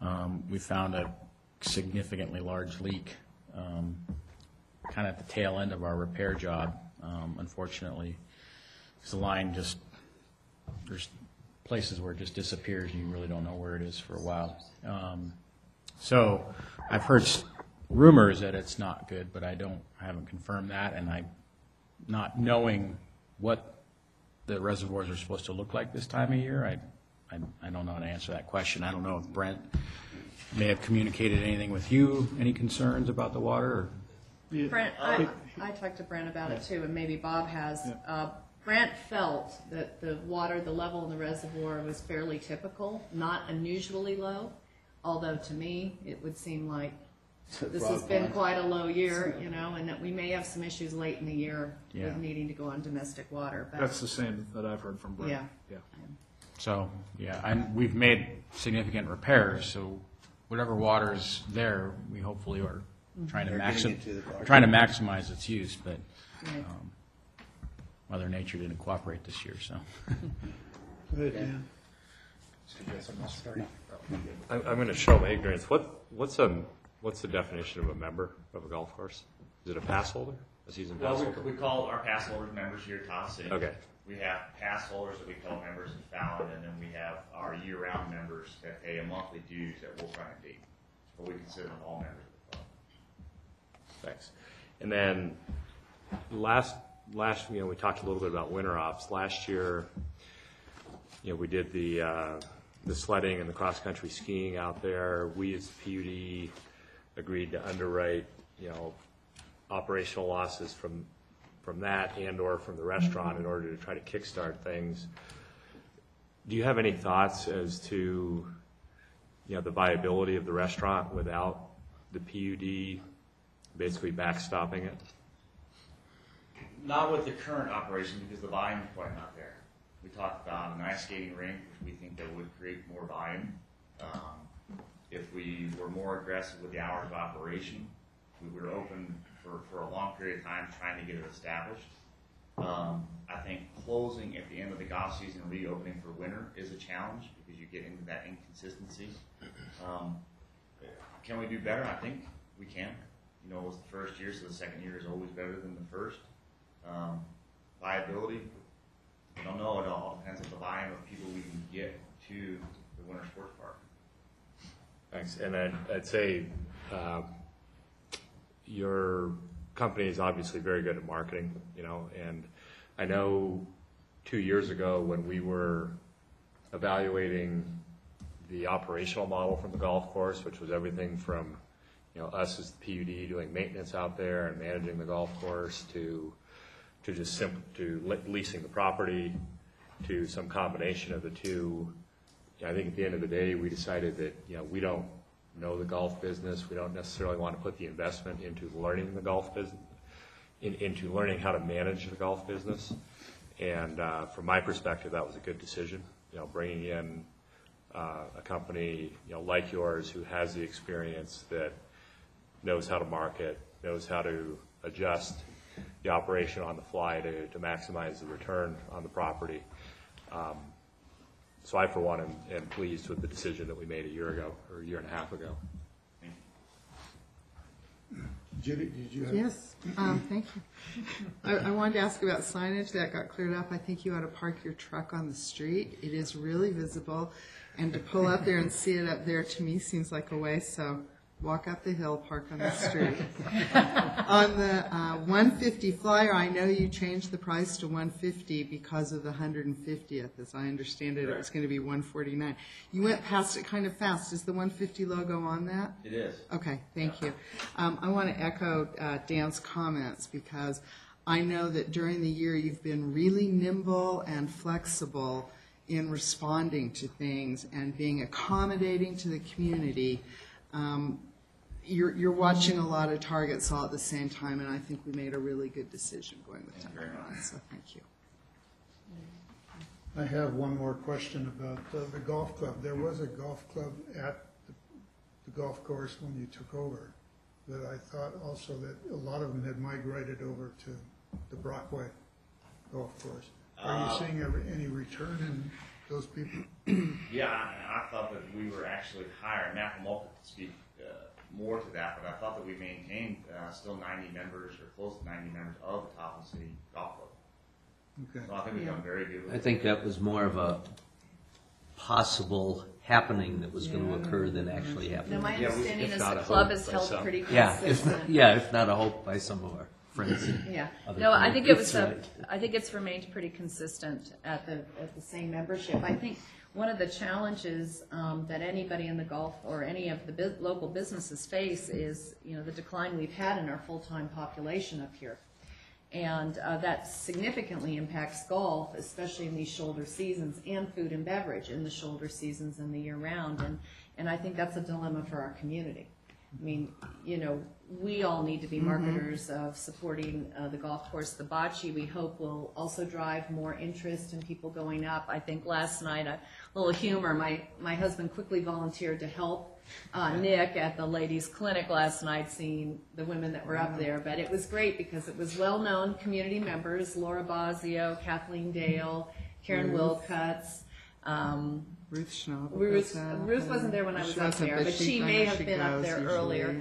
um, we found a significantly large leak um, kind of at the tail end of our repair job, um, unfortunately. Because the line just, there's places where it just disappears and you really don't know where it is for a while. Um, So I've heard rumors that it's not good, but I don't, I haven't confirmed that, and I, not knowing what the the reservoirs are supposed to look like this time of year. I, I, I don't know how to answer that question. I don't know if Brent may have communicated anything with you, any concerns about the water, or? Brent, I, I talked to Brent about it too, and maybe Bob has. Uh, Brent felt that the water, the level in the reservoir was fairly typical, not unusually low. Although to me, it would seem like this has been quite a low year, you know, and that we may have some issues late in the year Yeah. with needing to go on domestic water. But That's the same that I've heard from Brent. Yeah. Yeah. So, yeah, and we've made significant repairs, so whatever water is there, we hopefully are trying to They're getting maxim, it to the garden. trying to maximize its use, but Right. um, Mother Nature didn't cooperate this year, so. Go ahead, Dan. I'm, I'm going to show my ignorance. What, what's a, what's the definition of a member of a golf course? Is it a pass holder, a season pass Well, holder? we, we call our pass holders members here at Tahoe City. Okay. We have pass holders that we call members in Fallon, and then we have our year-round members that pay a monthly dues at Wolf Run and. But we consider them all members of the club. Thanks. And then last, last, you know, we talked a little bit about winter ops. Last year, you know, we did the, uh, the sledding and the cross-country skiing out there. We as PUD agreed to underwrite, you know, operational losses from, from that and/or from the restaurant in order to try to kickstart things. Do you have any thoughts as to, you know, the viability of the restaurant without the PUD basically backstopping it? Not with the current operation because the volume is quite not there. We talked about an ice skating rink, which we think that would create more volume. Um, if we were more aggressive with the hours of operation, we were open for, for a long period of time trying to get it established. Um, I think closing at the end of the golf season and reopening for winter is a challenge because you get into that inconsistency. Um, can we do better? I think we can. You know, it was the first year, so the second year is always better than the first. Um, viability, I don't know. at all It depends on the volume of people we can get to the winter sports park. Thanks. And I'd, I'd say, uh, your company is obviously very good at marketing, you know, and I know two years ago when we were evaluating the operational model from the golf course, which was everything from, you know, us as the PUD doing maintenance out there and managing the golf course to, to just sim, to le- leasing the property, to some combination of the two. I think at the end of the day, we decided that, you know, we don't know the golf business. We don't necessarily want to put the investment into learning the golf business, in, into learning how to manage the golf business. And uh, from my perspective, that was a good decision. You know, bringing in uh, a company, you know, like yours who has the experience that knows how to market, knows how to adjust the operation on the fly to, to maximize the return on the property. Um, so I, for one, am, am pleased with the decision that we made a year ago, or a year and a half ago. Judy, did you have? Yes, um, thank you. I, I wanted to ask about signage, that got cleared up. I think you ought to park your truck on the street. It is really visible, and to pull up there and see it up there, to me, seems like a waste, so walk up the hill, park on the street. On the uh, 150 flyer, I know you changed the price to 150 because of the 150th. As I understand it, it was going to be 149. You went past it kind of fast. Is the 150 logo on that? It is. Okay, thank you. Um, I want to echo uh, Dan's comments because I know that during the year you've been really nimble and flexible in responding to things and being accommodating to the community. Um, you're, you're watching a lot of targets all at the same time, and I think we made a really good decision going with Thank you very Tuckahoe, so thank you. I have one more question about uh, the golf club. There was a golf club at the- the golf course when you took over, that I thought also that a lot of them had migrated over to the Brockway Golf Course. Are Uh, you seeing every- any return in those people? Yeah, I, I thought that we were actually higher. Matt Molka could speak more to that, but I thought that we maintained uh, still 90 members or close to 90 members of the Tahoe City Golf Club. Okay. So I think we've done very good. with I it. think that was more of a possible happening that was going to occur than actually No, happening. my Yeah, we- understanding if is not the a club hope is by held some. pretty Yeah, if, consistent. yeah, if not a hope by some of our friends. Yeah, other no, I think it was, groups, uh, I think it's remained pretty consistent at the, at the same membership. I think one of the challenges um, that anybody in the Gulf or any of the bus- local businesses face is, you know, the decline we've had in our full-time population up here. And uh, that significantly impacts golf, especially in these shoulder seasons, and food and beverage in the shoulder seasons and the year-round. And, and I think that's a dilemma for our community. I mean, you know, we all need to be marketers of supporting uh, the golf course. The bocce, we hope, will also drive more interest and people going up. I think last night, a little humor, my, my husband quickly volunteered to help uh, Nick at the ladies' clinic last night, seeing the women that were up there. But it was great because it was well-known community members, Laura Bosio, Kathleen Dale, Karen Ruth. Wilcuts, um, Ruth Schnaub. Ruth, Ruth wasn't there when I was up there, but she may have been up there earlier.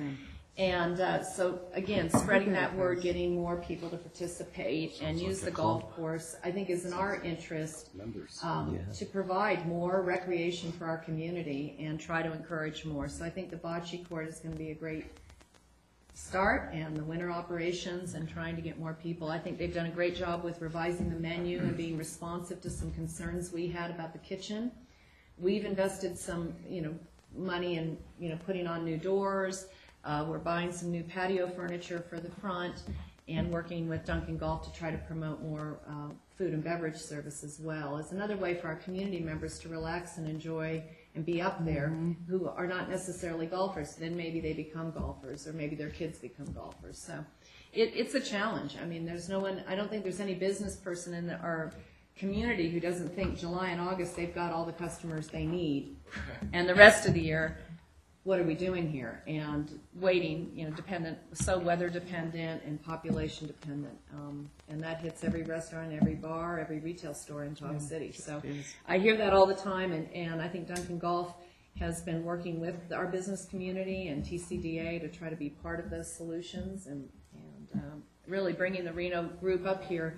And- And uh, so, again, spreading that word, getting more people to participate and use the golf course, I think is in our interest um, Yeah. to provide more recreation for our community and try to encourage more. So I think the bocce court is going to be a great start and the winter operations and trying to get more people. I think they've done a great job with revising the menu and being responsive to some concerns we had about the kitchen. We've invested some, you know, money in, you know, putting on new doors. Uh, we're buying some new patio furniture for the front and working with Duncan Golf to try to promote more uh, food and beverage service as well. It's another way for our community members to relax and enjoy and be up there who are not necessarily golfers. Then maybe they become golfers or maybe their kids become golfers. So it, it's a challenge. I mean, there's no one, I don't think there's any business person in the, our community who doesn't think July and August they've got all the customers they need. And the rest of the year, what are we doing here? And waiting, you know, dependent, so weather dependent and population dependent. Um, and that hits every restaurant, every bar, every retail store in Tahoe City. So I hear that all the time and, and I think Duncan Golf has been working with our business community and TCDA to try to be part of those solutions and, and um, really bringing the Reno group up here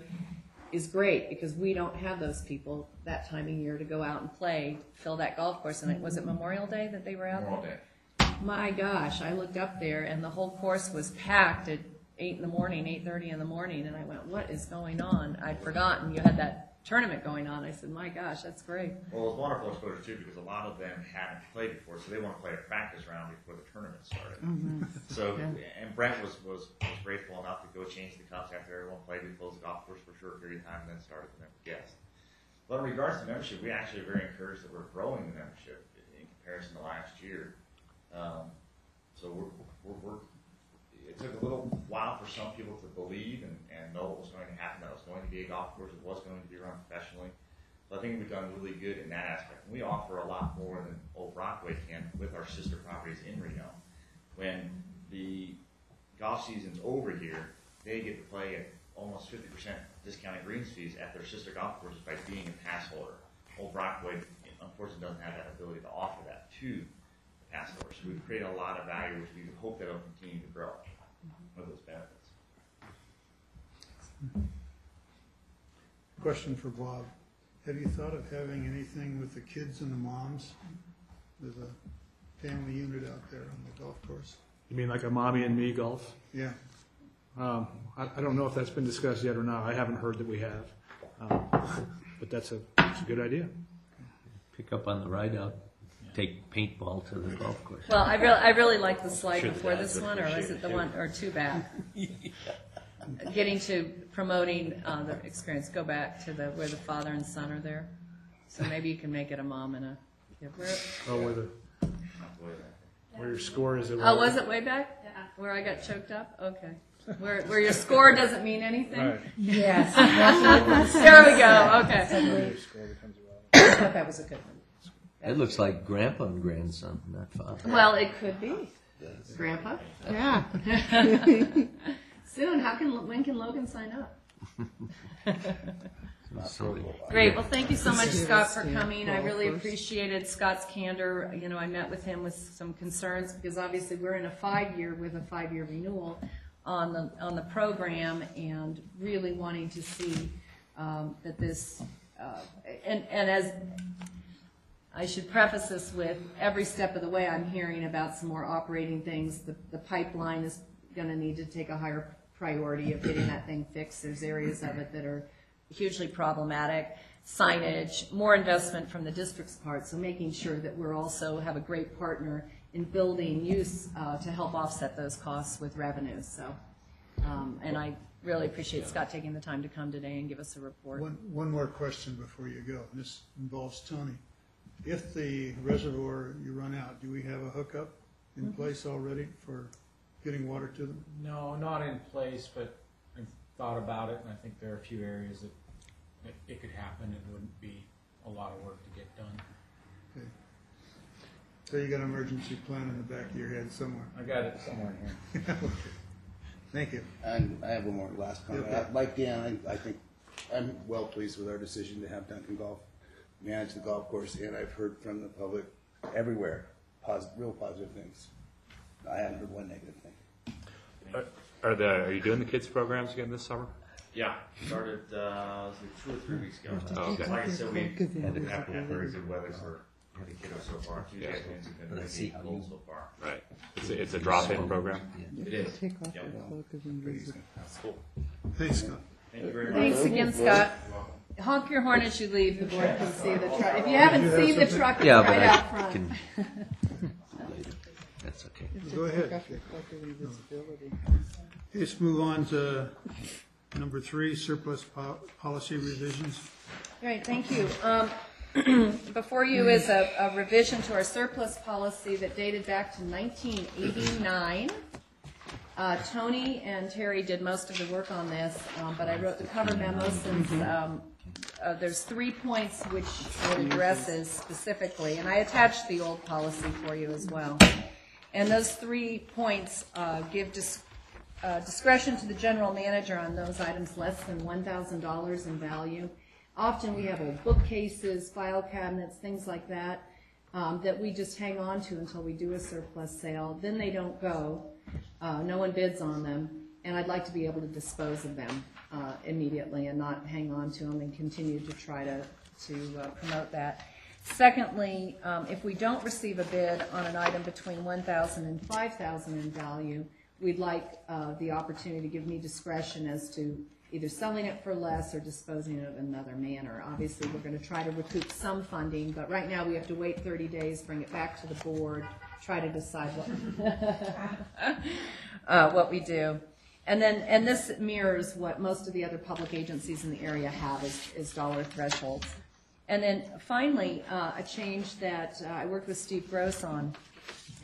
is great because we don't have those people that time of year to go out and play, fill that golf course. And it, was it Memorial Day that they were out? Day. My gosh, I looked up there and the whole course was packed at eight in the morning, eight thirty in the morning, and I went, "What is going on?" I'd forgotten you had that tournament going on. I said, "My gosh, that's great." Well, it's wonderful exposure too because a lot of them haven't played before, so they want to play a practice round before the tournament started. Mm-hmm. So, and Brent was, was was grateful enough to go change the cups after everyone played. We closed the golf course for a short period of time, and then started the member guest. But in regards to membership, we actually are very encouraged that we're growing the membership in comparison to last year. Um, so we're, we're, we're it took a little while for some people to believe and, and know what was going to happen, that it was going to be a golf course, it was going to be run professionally. So I think we've done really good in that aspect. And we offer a lot more than Old Brockway can with our sister properties in Reno. When the golf season's over here, they get to play at almost fifty percent discounted greens fees at their sister golf courses by being a pass holder. Old Brockway unfortunately doesn't have that ability to offer that to the pass. So we've created a lot of value, which we hope that will continue to grow with those benefits. Question for Bob. Have you thought of having anything with the kids and the moms? There's a family unit out there on the golf course. You mean like a mommy and me golf? Yeah. Um, I, I don't know if that's been discussed yet or not. I haven't heard that we have. Um, But that's a, that's a good idea. Pick up on the ride out, take paintball to the golf course. Well, I really, I really like the slide Sure, before dads this would one, or is appreciate it the it, one, or two back? Getting to promoting uh, the experience, go back to the, where the father and son are there. So maybe you can make it a mom and a kid. Where- Oh, where the, where your score is. at- Oh, was it way back? Yeah. Where I got choked up? Okay. Where, where your score doesn't mean anything? Right. Yes. There we go, okay. I thought that was a good one. It looks like grandpa and grandson, not father. Well, it could be. Grandpa? Yeah. Soon, how can, when can Logan sign up? So, Great, well, thank you so much, Scott, for coming. I really appreciated Scott's candor. You know, I met with him with some concerns, because obviously we're in a five-year, with a five-year renewal on the, on the program, and really wanting to see um, that this, uh, and, and as, I should preface this with, every step of the way, I'm hearing about some more operating things. The, the pipeline is gonna need to take a higher priority of getting that thing fixed. There's areas of it that are hugely problematic. Signage, more investment from the district's part, so making sure that we're also have a great partner in building use uh, to help offset those costs with revenues. So, um, and I really appreciate Scott taking the time to come today and give us a report. One, one more question before you go. This involves Tony. If the reservoir, you run out, do we have a hookup in Mm-hmm. place already for getting water to them? No, not in place, but I've thought about it, and I think there are a few areas that it, it could happen. It wouldn't be a lot of work to get done. Okay. So you got an emergency plan in the back of your head somewhere? I got it somewhere in here. Thank you. And I have one more last comment. Okay. Like Dan, I, I think, I'm well pleased with our decision to have Duncan Golf manage the golf course, and I've heard from the public everywhere, posi- real positive things. I haven't heard one negative thing. Are- Are the, are you doing the kids programs again this summer? Yeah, started, uh, was it two or three weeks ago. Oh, okay. Like I said, we Good. haven't had very good weather for the kiddos so far. Tuesday afternoons have been really cold so far. Right. It's a, it's a drop-in program? It is. Take off Yep. your cloak as invisible. That's cool. Thanks, Scott. Thank you very much. Thanks again, Scott. Honk your horn as you leave, the board can see the truck. If you haven't seen the truck, it's Yeah, but right out I front. can, later. That's okay. Go ahead. Take off your cloak of invisibility. Okay, Let's move on to number three, surplus po- policy revisions. Great, thank you. Um, Before you is a a revision to our surplus policy that dated back to 1989. Uh, Tony and Terry did most of the work on this, um, but I wrote the cover memo since um, uh, there's three points which it addresses specifically, and I attached the old policy for you as well. And those three points uh, give dis- uh, discretion to the general manager on those items less than $1,000 in value. Often we have old bookcases, file cabinets, things like that, um, that we just hang on to until we do a surplus sale. Then they don't go. Uh, No one bids on them, and I'd like to be able to dispose of them immediately and not hang on to them and continue to try to, to uh, promote that. Secondly, um, if we don't receive a bid on an item between 1,000 and 5,000 in value, we'd like uh, the opportunity to give me discretion as to either selling it for less or disposing of it in another manner. Obviously, we're going to try to recoup some funding, but right now we have to wait 30 days, bring it back to the board, try to decide what, uh, what we do. And then, and this mirrors what most of the other public agencies in the area have is, is dollar thresholds. And then finally, uh, a change that uh, I worked with Steve Gross on.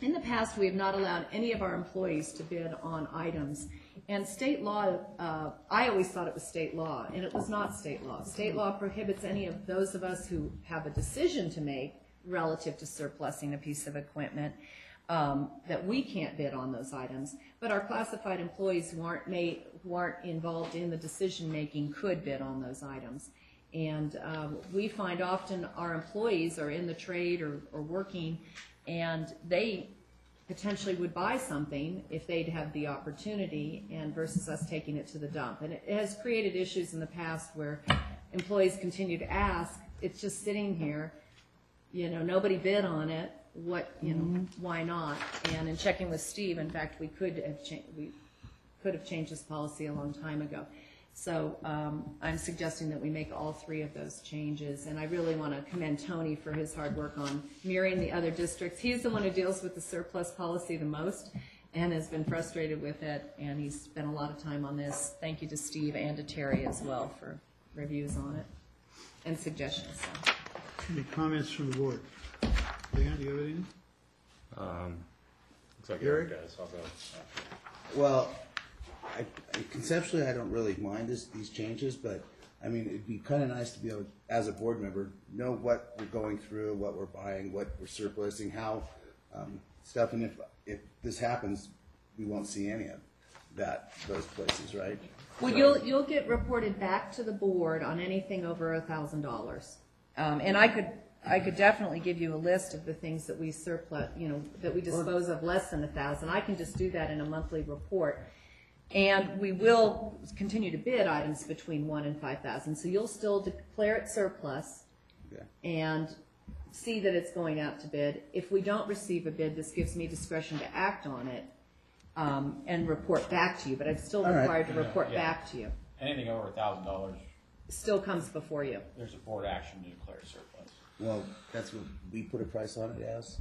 In the past, we have not allowed any of our employees to bid on items. And state law, uh, I always thought it was state law, and it was not state law. State law prohibits any of those of us who have a decision to make relative to surplusing a piece of equipment, that we can't bid on those items. But our classified employees who aren't made, who aren't involved in the decision-making could bid on those items. And um, we find often our employees are in the trade or working, and they potentially would buy something if they'd have the opportunity, and versus us taking it to the dump. And it has created issues in the past where employees continue to ask, it's just sitting here, you know, nobody bid on it, what, you know, why not? And in checking with Steve, in fact, we could have cha, we could have changed this policy a long time ago. So um, I'm suggesting that we make all three of those changes, and I really want to commend Tony for his hard work on mirroring the other districts. He's the one who deals with the surplus policy the most and has been frustrated with it, and he's spent a lot of time on this. Thank you to Steve and to Terry as well for reviews on it and suggestions. Any comments from the board? Dan, do you have anything? Um, Looks like Eric? Eric does, I'll go. Well, I, I- conceptually, I don't really mind this, these changes, but, I mean, it'd be kinda nice to be able, as a board member, know what we're going through, what we're buying, what we're surplusing, how, um, stuff, and if, if this happens, we won't see any of that, those places, right? Well, you'll, you'll get reported back to the board on anything over a thousand dollars. Um, and I could, I could definitely give you a list of the things that we surplus, you know, that we dispose of less than a thousand. I can just do that in a monthly report. And we will continue to bid items between one and five thousand, so you'll still declare it surplus Okay. and see that it's going out to bid. If we don't receive a bid, this gives me discretion to act on it. um, and report back to you, but I'm still All right. required to report Yeah. back to you. Anything over a thousand dollars, Still comes before you. there's a board action to declare surplus. Well, that's what we put a price on it as.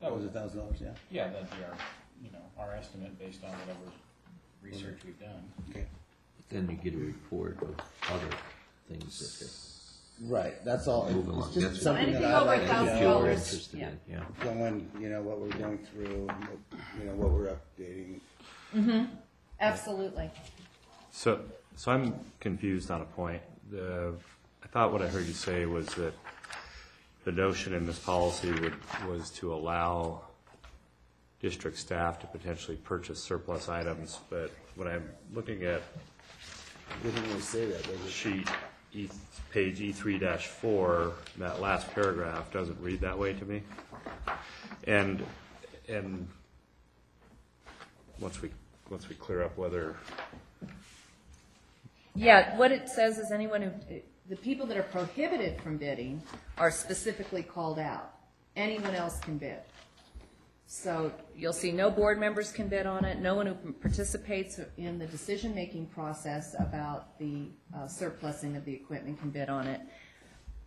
That was a thousand dollars, yeah. Yeah, that'd be our, you know, our estimate based on whatever research we've done. Okay. Then you get a report of other things that Right, that's all. Move along. It's just That's- something anything that I over like to $1,000 you're know. interested yeah. in, yeah. Going, you know, what we're going through, and what, you know, what we're updating. Mm-hmm. Absolutely. So, so I'm confused on a point. The, I thought what I heard you say was that the notion in this policy would, was to allow district staff to potentially purchase surplus items, but when I'm looking at We didn't really say that, does it? sheet E, page E three four, that last paragraph doesn't read that way to me. And, and once we, once we clear up whether, Yeah, what it says is anyone who, the people that are prohibited from bidding are specifically called out. Anyone else can bid. So you'll see no board members can bid on it, no one who participates in the decision-making process about the uh, surplusing of the equipment can bid on it.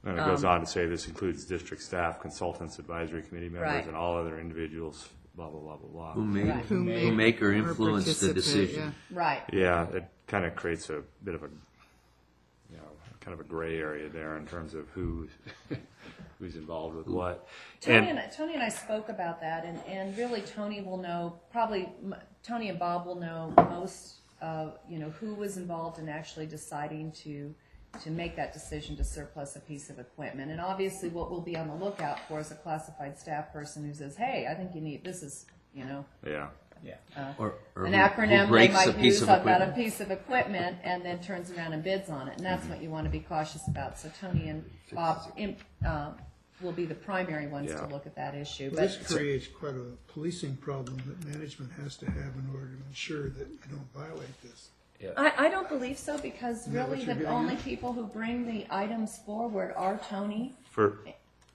and it goes Um, on to say this includes district staff, consultants, advisory committee members, Right. and all other individuals, blah, blah, blah, blah, Who blah. make, Right. who Who make or Or influence the participate, decision. Right. Yeah, it kind of creates a bit of a, you know, kind of a gray area there in terms of who, who's involved with what. Tony and, Tony and I spoke about that, and, and really Tony will know, probably, Tony and Bob will know most, uh, you know, who was involved in actually deciding to, to make that decision to surplus a piece of equipment. And obviously, what we'll be on the lookout for is a classified staff person who says, hey, I think you need, this is, you know, Yeah. Yeah. Or, or an who- acronym who they breaks a might piece use of about a equipment. piece of equipment and then turns around and bids on it. And that's what you want to be cautious about. So Tony and Bob im- uh, will be the primary ones to Yeah. look at that issue. Well, This creates quite a policing problem that management has to have in order to ensure that you don't violate this. I, I don't believe so because Isn't that really what you're the getting only at? people who bring the items forward are Tony. For,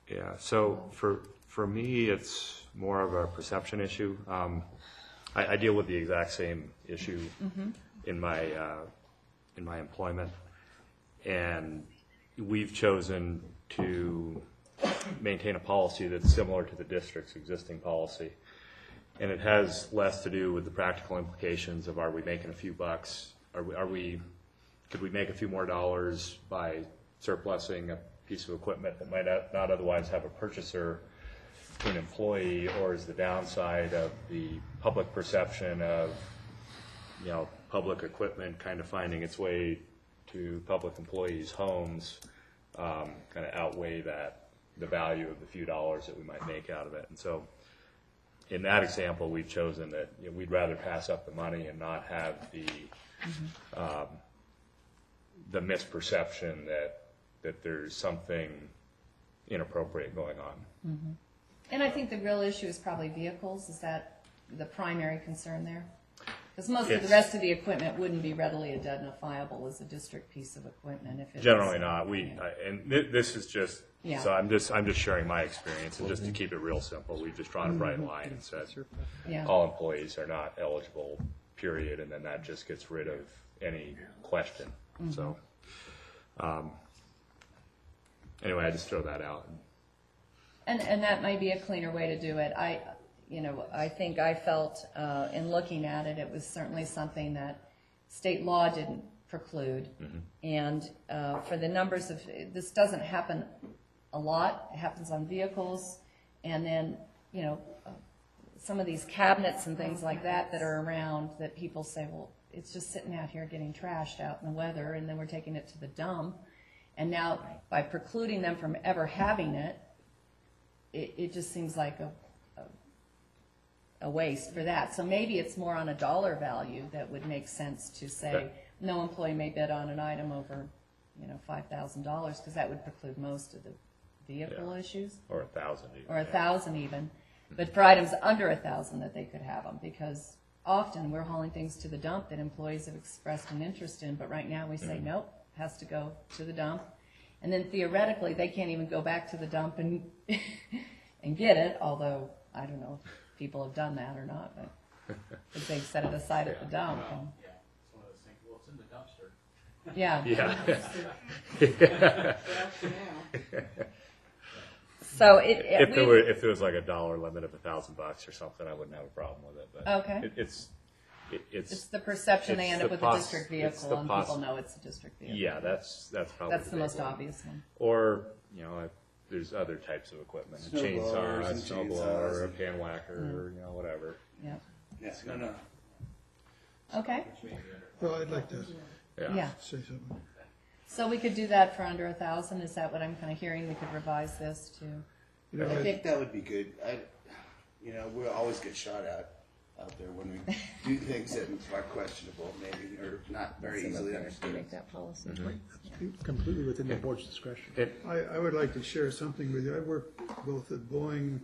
yeah, so for, for me, it's more of a perception issue. Um, I, I deal with the exact same issue in my, uh, in my employment. And we've chosen to maintain a policy that's similar to the district's existing policy. And it has less to do with the practical implications of are we making a few bucks? Are we, are we, could we make a few more dollars by surplusing a piece of equipment that might not not otherwise have a purchaser to an employee? Or is the downside of the public perception of, you know, public equipment kind of finding its way to public employees' homes, um, kind of outweigh that, the value of the few dollars that we might make out of it? And so, in that example, we've chosen that you know, we'd rather pass up the money and not have the um, the misperception that that there's something inappropriate going on. And I think the real issue is probably vehicles. Is that the primary concern there? Because most of the It's- rest of the equipment wouldn't be readily identifiable as a district piece of equipment if it was- Generally not. We I, and th- this is just Yeah. so I'm just I'm just sharing my experience and just to keep it real simple, we've just drawn a bright line and said Yeah. all employees are not eligible. Period, and then that just gets rid of any question. So. Um, Anyway, I just throw that out. And, and that might be a cleaner way to do it. I, you know, I think I felt, uh, in looking at it, it was certainly something that state law didn't preclude. And, uh, for the numbers of, this doesn't happen a lot. It happens on vehicles. And then, you know, uh, some of these cabinets and things like that that are around that people say, well, it's just sitting out here getting trashed out in the weather and then we're taking it to the dump. And now by precluding them from ever having it, it, it just seems like a, a, a waste for that. So maybe it's more on a dollar value that would make sense to say, no employee may bid on an item over, you know, five thousand dollars, because that would preclude most of the vehicle Yeah. issues, Or a thousand even. or a yeah. thousand even. Mm-hmm. But for items under a thousand, that they could have them, because often we're hauling things to the dump that employees have expressed an interest in, but right now we say, mm-hmm. nope, has to go to the dump. And then theoretically, they can't even go back to the dump and, and get it, although I don't know if people have done that or not, but. If they set it aside at the dump. and- It's one of those things, well, it's in the dumpster. Yeah. Yeah. So it. it- If there were, if there was like a dollar limit of a thousand bucks or something, I wouldn't have a problem with it, but. Okay. it- It's, it- it's. It's the perception they it's end the up with a poss- district it's the vehicle and poss- people know it's a district vehicle. Yeah, that's, that's probably. That's the big most one. obvious one. Or, you know, if there's other types of equipment, a Snow chainsaw, blowers a and snow chainsaws blower, a and- pan whacker, or, mm. you know, whatever. Yeah. Yeah, no, no. Okay. Well, I'd like to Yeah. say something. So we could do that for under a thousand. Is that what I'm kind of hearing? We could revise this to. You know, I I think- think that would be good. I, you know, we always get shot at out there when we do things that are questionable, maybe, or not very easily understood. Make that policy. Mm-hmm. Completely within the board's discretion. I, I would like to share something with you. I worked both at Boeing,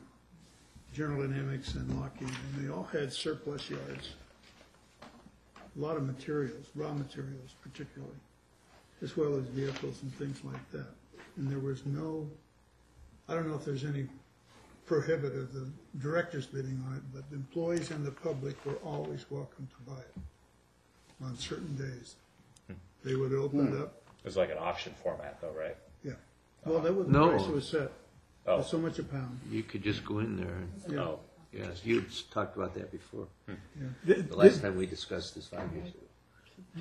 General Dynamics, and Lockheed, and they all had surplus yards. A lot of materials, raw materials particularly, as well as vehicles and things like that. And there was no, I don't know if there's any prohibitive, the directors bidding on it, but the employees and the public were always welcome to buy it on certain days. Hmm. They would open it hmm. up, It was like an auction format though, right? yeah. Uh-huh. Well, that was, the No. price was set, Oh. so much a pound. You could just go in there and, Yeah. Oh, yes, you talked about that before. The- The last time we discussed this five years ago.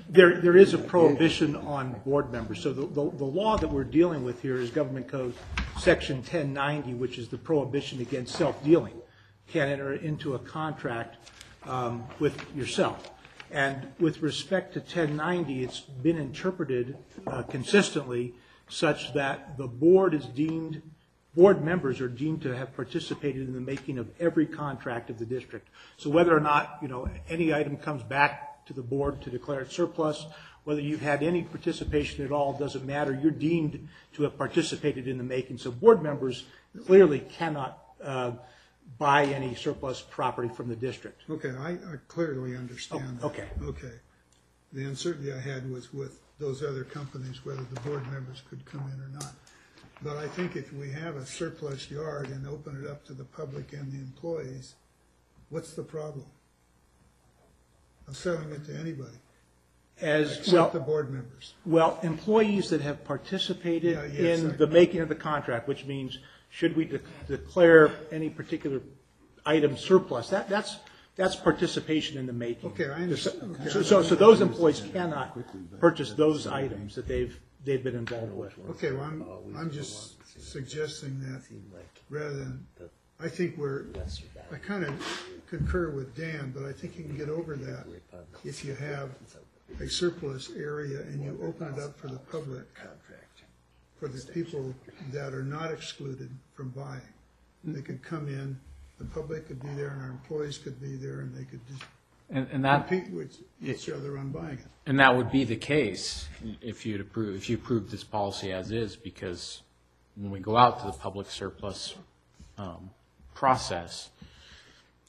There, there is a prohibition on board members. So the, law that we're dealing with here is Government Code Section ten ninety, which is the prohibition against self-dealing. Can't enter into a contract, um, with yourself. And with respect to ten ninety, it's been interpreted, uh, consistently such that the board is deemed, board members are deemed to have participated in the making of every contract of the district. So whether or not, you know, any item comes back to the board to declare it surplus, whether you've had any participation at all, doesn't matter. You're deemed to have participated in the making. So board members clearly cannot uh, buy any surplus property from the district. Okay, I, clearly understand. Oh, that. okay. Okay. The uncertainty I had was with those other companies, whether the board members could come in or not. But I think if we have a surplus yard and open it up to the public and the employees, what's the problem? Of selling it to anybody, As, except well, the board members. well, employees that have participated Yeah, yes, in I- the making of the contract, which means should we de- declare any particular item surplus, that, that's, that's participation in the making. Okay, I understand. Okay. So, so, so those employees cannot purchase those items that they've, they've been involved with. Okay, well, I'm, I'm just suggesting that rather than, I think we're, I kind of concur with Dan, but I think you can get over that if you have a surplus area and you open it up for the public, for the people that are not excluded from buying. They could come in, the public could be there, and our employees could be there, and they could just And, and that, compete with each other on buying it. and that would be the case if you'd approve, if you approved this policy as is, because when we go out to the public surplus, um, process,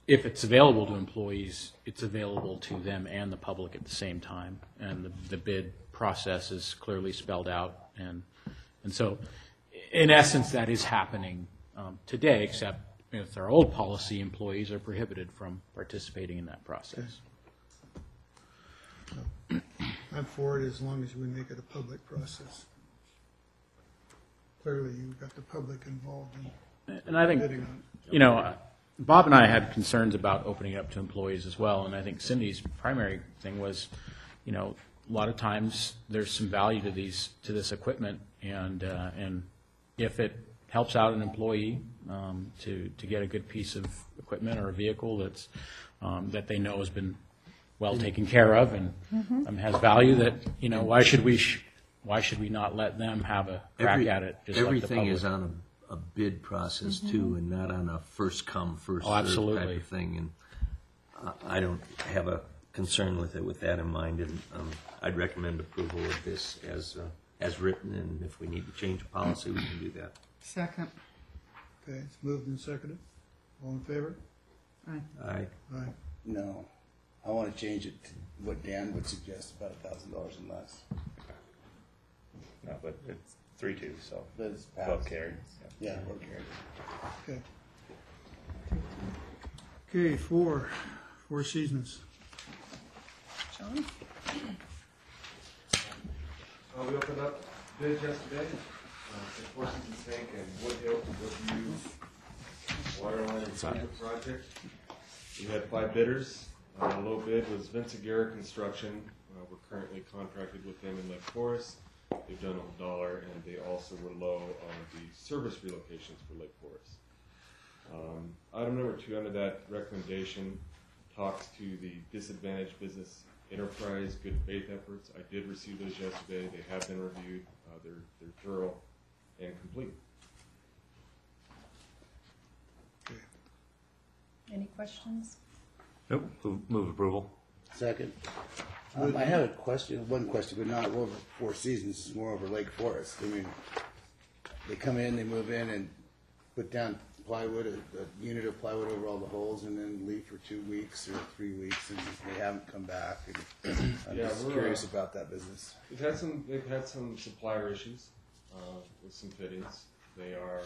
if it's available to employees, it's available to them and the public at the same time. And the, the bid process is clearly spelled out. And, and so, in essence, that is happening um, today, except with our old policy, employees are prohibited from participating in that process. I'm for it as long as we make it a public process. Clearly, you've got the public involved in And I think, bidding on it. You know, Bob and I had concerns about opening it up to employees as well, and I think Cindy's primary thing was, you know, a lot of times there's some value to these, to this equipment, and, uh, and if it helps out an employee um, to, to get a good piece of equipment or a vehicle that's, um, that they know has been well taken care of and um, has value, that, you know, why should we, sh- why should we not let them have a crack Every- at it, just like the Everything is on a, a bid process too, and not on a first come, first Oh, served type absolutely. of thing. And I- I don't have a concern with it with that in mind, and um, I'd recommend approval of this as, uh, as written, and if we need to change policy, we can do that. Second. Okay, it's moved and seconded. All in favor? Aye. Aye. Aye. No, I want to change it to what Dan would suggest, about a thousand dollars and less. No, but it's three two, so. But it's Vote passed. carried. Yeah, vote carried. Okay. Okay, four, Four Seasons. John? Uh, we opened up bids yesterday, uh, for Four Seasons Tank and Woodhill, Woodview Water Line Improvement Project. We had five bidders. Uh, the low bid was Vincent Guerra Construction. Uh, we're currently contracted with them in Lake Forest. They've done a dollar and they also were low on the service relocations for Lake Forest. Um, item number two under that recommendation talks to the disadvantaged business enterprise good faith efforts. I did receive those yesterday. They have been reviewed. Uh, they're, they're thorough and complete. Any questions? Nope, move- move approval. Second. Um, I have a question, one question, but not over Four Seasons, it's more over Lake Forest. I mean, they come in, they move in and put down plywood, a, a unit of plywood over all the holes and then leave for two weeks or three weeks and they haven't come back. And I'm Yeah, just we're, curious uh, about that business. They've had some, they've had some supplier issues, uh, with some fittings. They are,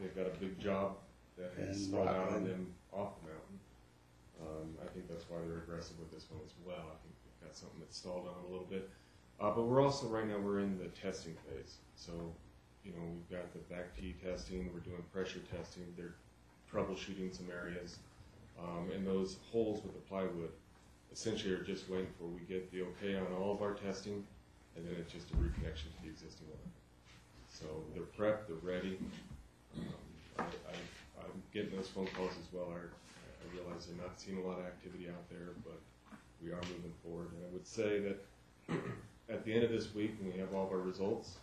they've got a big job that has And stalled out on Rocklin. them off the mountain. Um, I think that's why they're aggressive with this one as well. I think they've got something that stalled on a little bit. Uh, but we're also, right now, we're in the testing phase. So, you know, we've got the bac-T testing, we're doing pressure testing, they're troubleshooting some areas. Um, and those holes with the plywood essentially are just waiting for, we get the okay on all of our testing, and then it's just a reconnection to the existing one. So they're prepped, they're ready. Um, I, I, I'm getting those phone calls as well. I, I realize they're not seeing a lot of activity out there, but we are moving forward. And I would say that at the end of this week, when we have all of our results,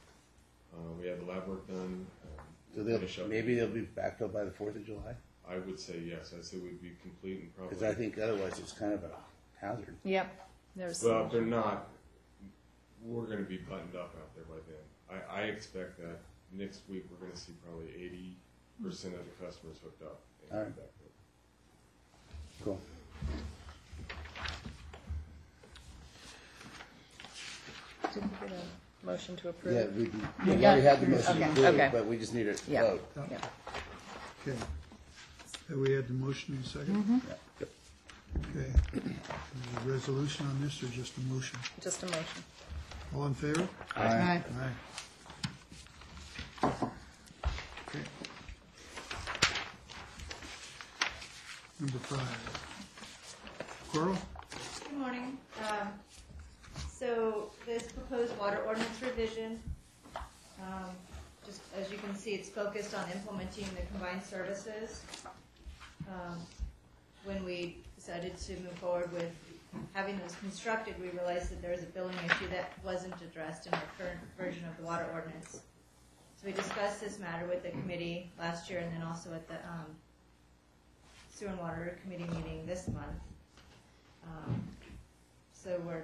uh, we have the lab work done. um, So they'll, finish up- maybe they'll be backed up by the Fourth of July? I would say yes. I'd say we'd be complete and probably. Because I think otherwise it's kind of a hazard. Yep, there's. Well, if they're not, we're gonna be buttoned up out there by then. I, I expect that next week, we're gonna see probably eighty percent of the customers hooked up. and All right. backed up. Cool. Didn't we get a motion to approve? Yeah, we, we got already had the motion Okay, approved, okay. but we just need a Yeah, vote. yeah. Okay. Have we had the motion in a second? Mhm. Okay. Is there a resolution on this or just a motion? Just a motion. All in favor? Aye. Aye. Aye. Okay. Number five. Coral? Good morning. Um, So this proposed water ordinance revision, um, just as you can see, it's focused on implementing the combined services. Um, When we decided to move forward with having those constructed, we realized that there was a billing issue that wasn't addressed in our current version of the water ordinance. So we discussed this matter with the committee last year and then also at the um, sewer and water committee meeting this month. Um, So we're,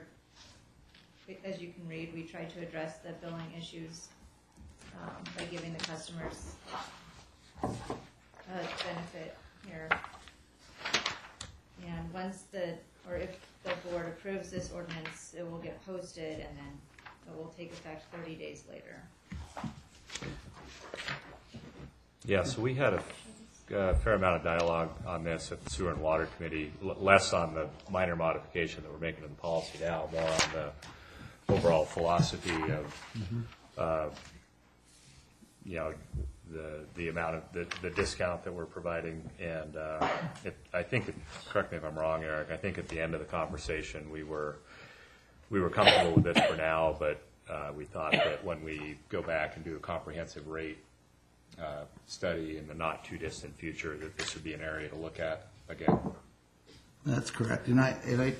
as you can read, we try to address the billing issues um, by giving the customers a benefit here. And once the, or if the board approves this ordinance, it will get posted and then it will take effect thirty days later. Yeah, so we had a uh, fair amount of dialogue on this at the Sewer and Water Committee, l- less on the minor modification that we're making to the policy now, more on the overall philosophy of, uh, you know, the, the amount of, the, the discount that we're providing. And uh, it, I think, it- correct me if I'm wrong, Eric, I think at the end of the conversation, we were, we were comfortable with this for now, but uh, we thought that when we go back and do a comprehensive rate uh, study in the not-too-distant future, that this would be an area to look at again. That's correct, and I, and I,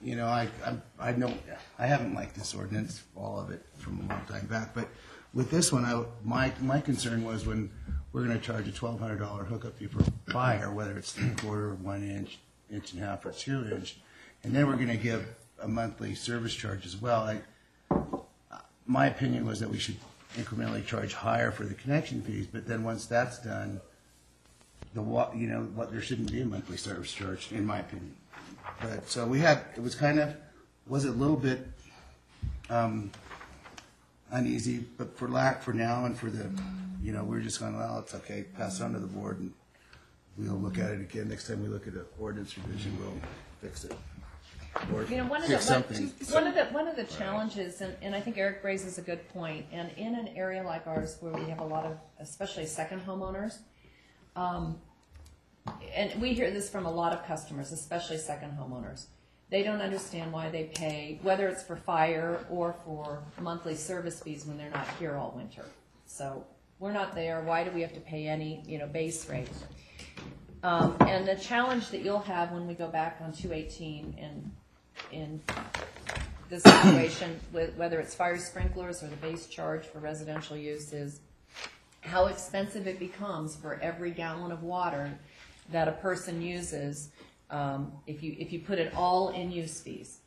you know, I, I, I know, I haven't liked this ordinance, all of it, from a long time back, but with this one, I, my, my concern was when we're gonna charge a twelve hundred dollar hookup fee for fire, whether it's three quarter, one inch, inch and a half, or two inch, and then we're gonna give a monthly service charge as well, I, my opinion was that we should incrementally charge higher for the connection fees, but then once that's done, the you know, what, there shouldn't be a monthly service charge, in my opinion. But, so we had, it was kind of, was a little bit, um, uneasy, but for lack, for now and for the, you know, we're just going, well, it's okay, pass it on to the board and we'll look at it again. Next time we look at an ordinance revision, we'll fix it. Or You know, one of the, something. one of the, one of the challenges, and, and I think Eric raises a good point, and in an area like ours where we have a lot of, especially second homeowners, um, and we hear this from a lot of customers, especially second homeowners. They don't understand why they pay, whether it's for fire or for monthly service fees when they're not here all winter. So, we're not there, why do we have to pay any, you know, base rate? Um, and the challenge that you'll have when we go back on two eighteen and in this situation, whether it's fire sprinklers or the base charge for residential use is how expensive it becomes for every gallon of water that a person uses, um, if you, if you put it all in use fees.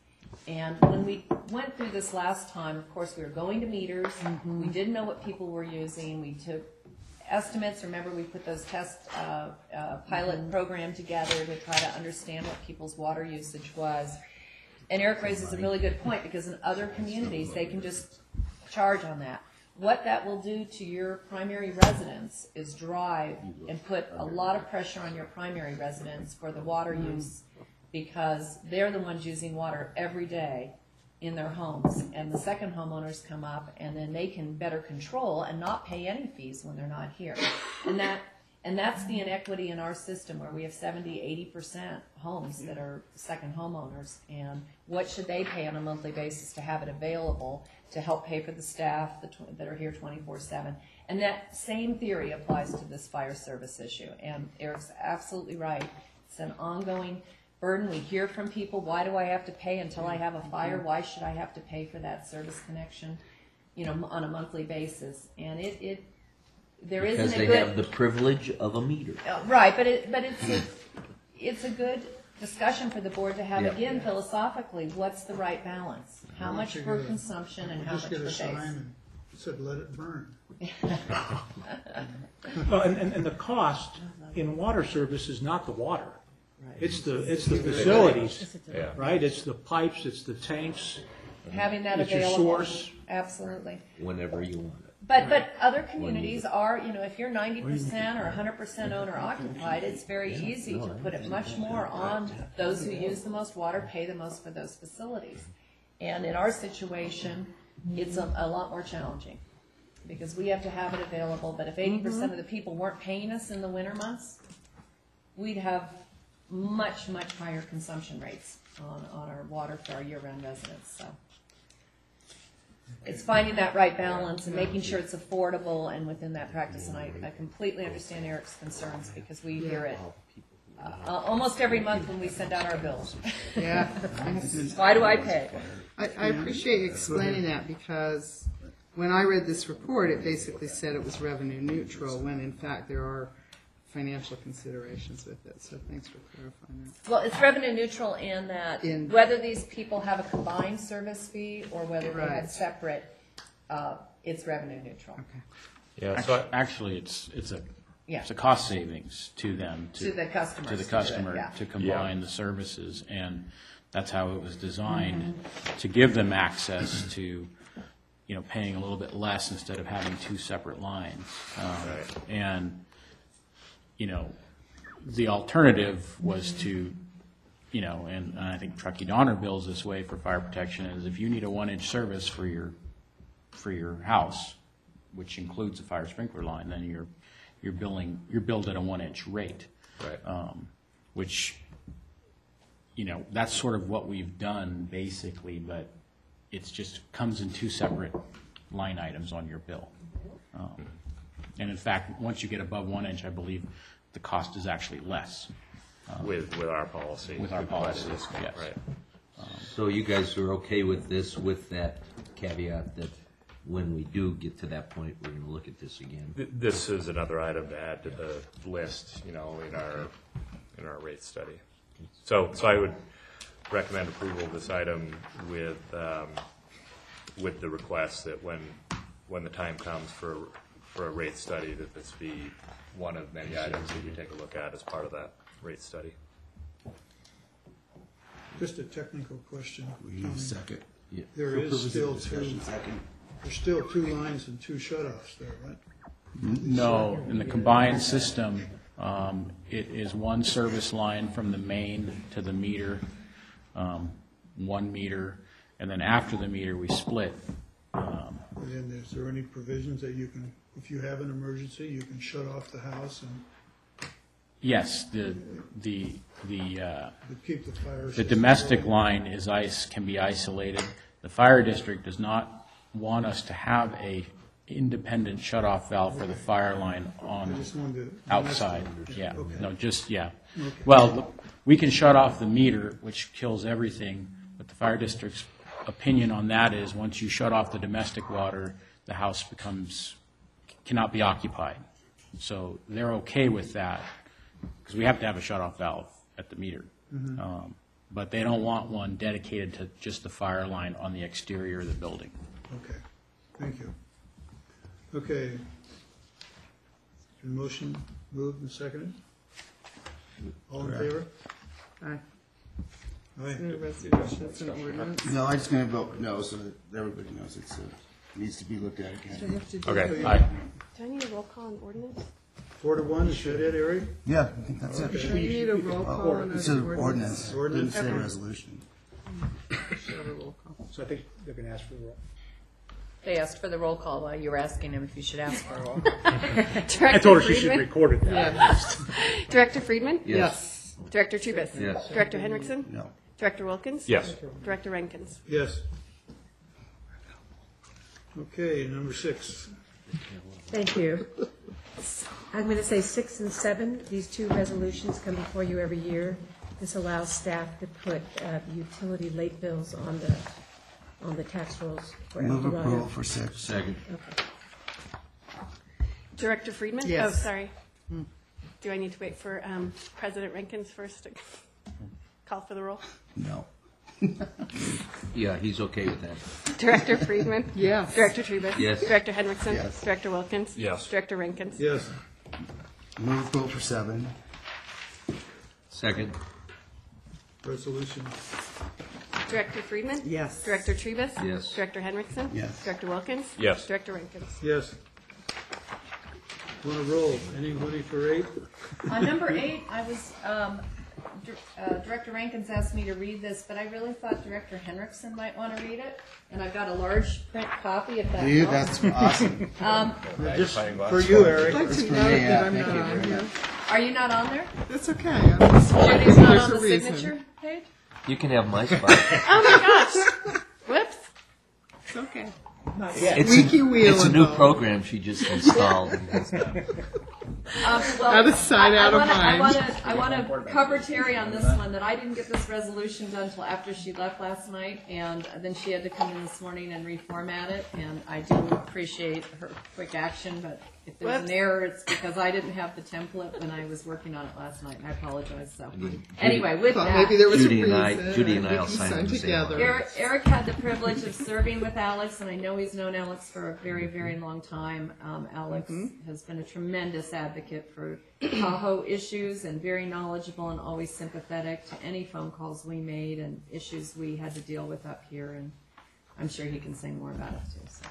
And when we went through this last time, of course, we were going to meters, we didn't know what people were using, we took estimates, remember we put those test, uh, uh, pilot program together to try to understand what people's water usage was. And Eric raises a really good point, because in other communities, they can just charge on that. What that will do to your primary residence is drive and put a lot of pressure on your primary residents for the water use, because they're the ones using water every day in their homes. And the second homeowners come up, and then they can better control and not pay any fees when they're not here. And that, and that's the inequity in our system, where we have 70, 80 percent homes that are second homeowners. And what should they pay on a monthly basis to have it available to help pay for the staff that tw- that are here 24/7? And that same theory applies to this fire service issue. And Eric's absolutely right. It's an ongoing burden. We hear from people, why do I have to pay until I have a fire? Why should I have to pay for that service connection, you know, on a monthly basis? And it, it, there isn't Because a they good. have the privilege of a meter. Uh, Right, but it, but it's, a- it's a good discussion for the board to have Yeah. again philosophically, what's the right balance? How much for get a- consumption and how much Just for get a base? sign and said, let it burn. Well, and, and, and the cost in water service is not the water. It's the, it's the facilities, Yeah. right? It's the pipes, it's the tanks. Having that It's your available. source. Absolutely. Whenever you want it. But, but other communities are, you know, if you're ninety percent or hundred percent owner occupied, it's very easy to put it much more on those who use the most water, pay the most for those facilities. And in our situation, it's a, a lot more challenging, because we have to have it available, but if eighty percent of the people weren't paying us in the winter months, we'd have much, much higher consumption rates on, on our water for our year-round residents, so. It's finding that right balance and making sure it's affordable and within that practice, and I, I completely understand Eric's concerns, because we hear it uh, almost every month when we send out our bills. Yeah. Why do I pay? I, I appreciate you explaining that because when I read this report, it basically said it was revenue neutral when in fact there are financial considerations with it. So thanks for clarifying that. Well, it's revenue neutral in that In- whether these people have a combined service fee or whether they have separate, uh, it's revenue neutral. Okay. Yeah, so Actually, actually, it's, it's a, Yeah. it's a cost savings to them. To the customers To the to do it, customer, yeah. to combine the services, and that's how it was designed, to give them access to, you know, paying a little bit less instead of having two separate lines. Um, And, you know, the alternative was to, you know, and and I think Truckee Donner bills this way for fire protection, is if you need a one-inch service for your, for your house, which includes a fire sprinkler line, then you're, you're billing, you're billed at a one-inch rate. Right. Um, Which, you know, that's sort of what we've done basically, but it's just comes in two separate line items on your bill. Um, And in fact, once you get above one inch, I believe the cost is actually less. um, With, with our policy. With our we provide a policy, yes. Right. So you guys are okay with this, with that caveat that when we do get to that point, we're gonna look at this again? Th- This is another item to add to the list, you know, in our, in our rate study. So, so I would recommend approval of this item with, um, with the request that when, when the time comes for, for a rate study, that this be one of many items that you take a look at as part of that rate study. Just a technical question. We need a second. Yeah. There For is purposes of still two, discussion, second. there's still two lines and two shut-offs there, right? No, in the combined system, Um, It is one service line from the main to the meter, um, one meter, and then after the meter, we split. Um, And then is there any provisions that you can, if you have an emergency, you can shut off the house and Yes, the, the, the, uh, keep the fire? the system domestic going? line is ice, can be isolated. The fire district does not want us to have a independent shut-off valve for the fire line I on, just wanted to. outside, yeah, Okay. no, just, yeah. Well, we can shut off the meter, which kills everything, but the fire district's opinion on that is, once you shut off the domestic water, the house becomes, cannot be occupied. So they're okay with that, because we have to have a shut-off valve at the meter. Mhm. Um, But they don't want one dedicated to just the fire line on the exterior of the building. Okay, thank you. Okay. Motion moved and seconded? All in favor? Aye. Aye. It's resolution, it's an ordinance. No, I'm just gonna vote no, so that everybody knows it's, uh, needs to be looked at again. Do I have to do- Okay. Do I need a roll call on ordinance? Four to one, is that it, Eric? Yeah, I think that's it. Okay. Do you need a roll uh, call on It's an an ordinance, Ordinance. didn't say Okay. resolution. Should have a roll call. So I think they're gonna ask for the roll. They asked for the roll call while you were asking him if you should ask for a roll. I told her she should record it that. Director Friedman? Yes. Director Treabess? Yes. Director Henriksen? No. Director Wilkins? Yes. Director Rankins? Yes. Okay, number six. Thank you. I'm going to say six and seven, these two resolutions come before you every year. This allows staff to put uh, utility late bills on the, on the tax rolls for El Move Dorado. approval for six. Second. Okay. Director Friedman? Yes. Oh, sorry. Do I need to wait for um, President Rankins first to call for the roll? No. Yeah, he's okay with that. Director Friedman? Yes. Director Treabess? Yes. Director Henriksen? Yes. Director Wilkins? Yes. Director Rankins? Yes. Move approval for seven. Second. Resolution. Director Friedman? Yes. Director Tubus? Yes. Director Henriksen? Yes. Director Wilkins? Yes. Director Rankins? Yes. Want to roll? Anybody for eight? On number eight, I was, um, Dir- uh, Director Rankins asked me to read this, but I really thought Director Henriksen might want to read it, and I've got a large print copy if that Dude, helps. that's awesome. Um, Just for you, Eric. I'd like to for note that yeah, I'm thank not you on here. are you not on there? That's okay. I'm just- Judy's not There's on a the reason. signature page? You can have my spot. Oh my gosh! Whoops. It's okay. It's Squeaky a, wheel it's a new involved. program she just installed. Um, well, Out of sight, I- I out of wanna- I mind. wanna- I want to cover Terry on this one, that I didn't get this resolution done until after she left last night, and then she had to come in this morning and reformat it, and I do appreciate her quick action, but if there's an error, it's because I didn't have the template when I was working on it last night, and I apologize, so. Judy- Anyway, with Thought maybe that, there was a Judy and I- reason. Judy and I we will can sign sign the same together. line. Eric, Eric had the privilege of serving with Alex, and I know he's known Alex for a very, very long time. Um, Alex has been a tremendous advocate for Tahoe issues and very knowledgeable and always sympathetic to any phone calls we made and issues we had to deal with up here. And I'm sure he can say more about it too. So.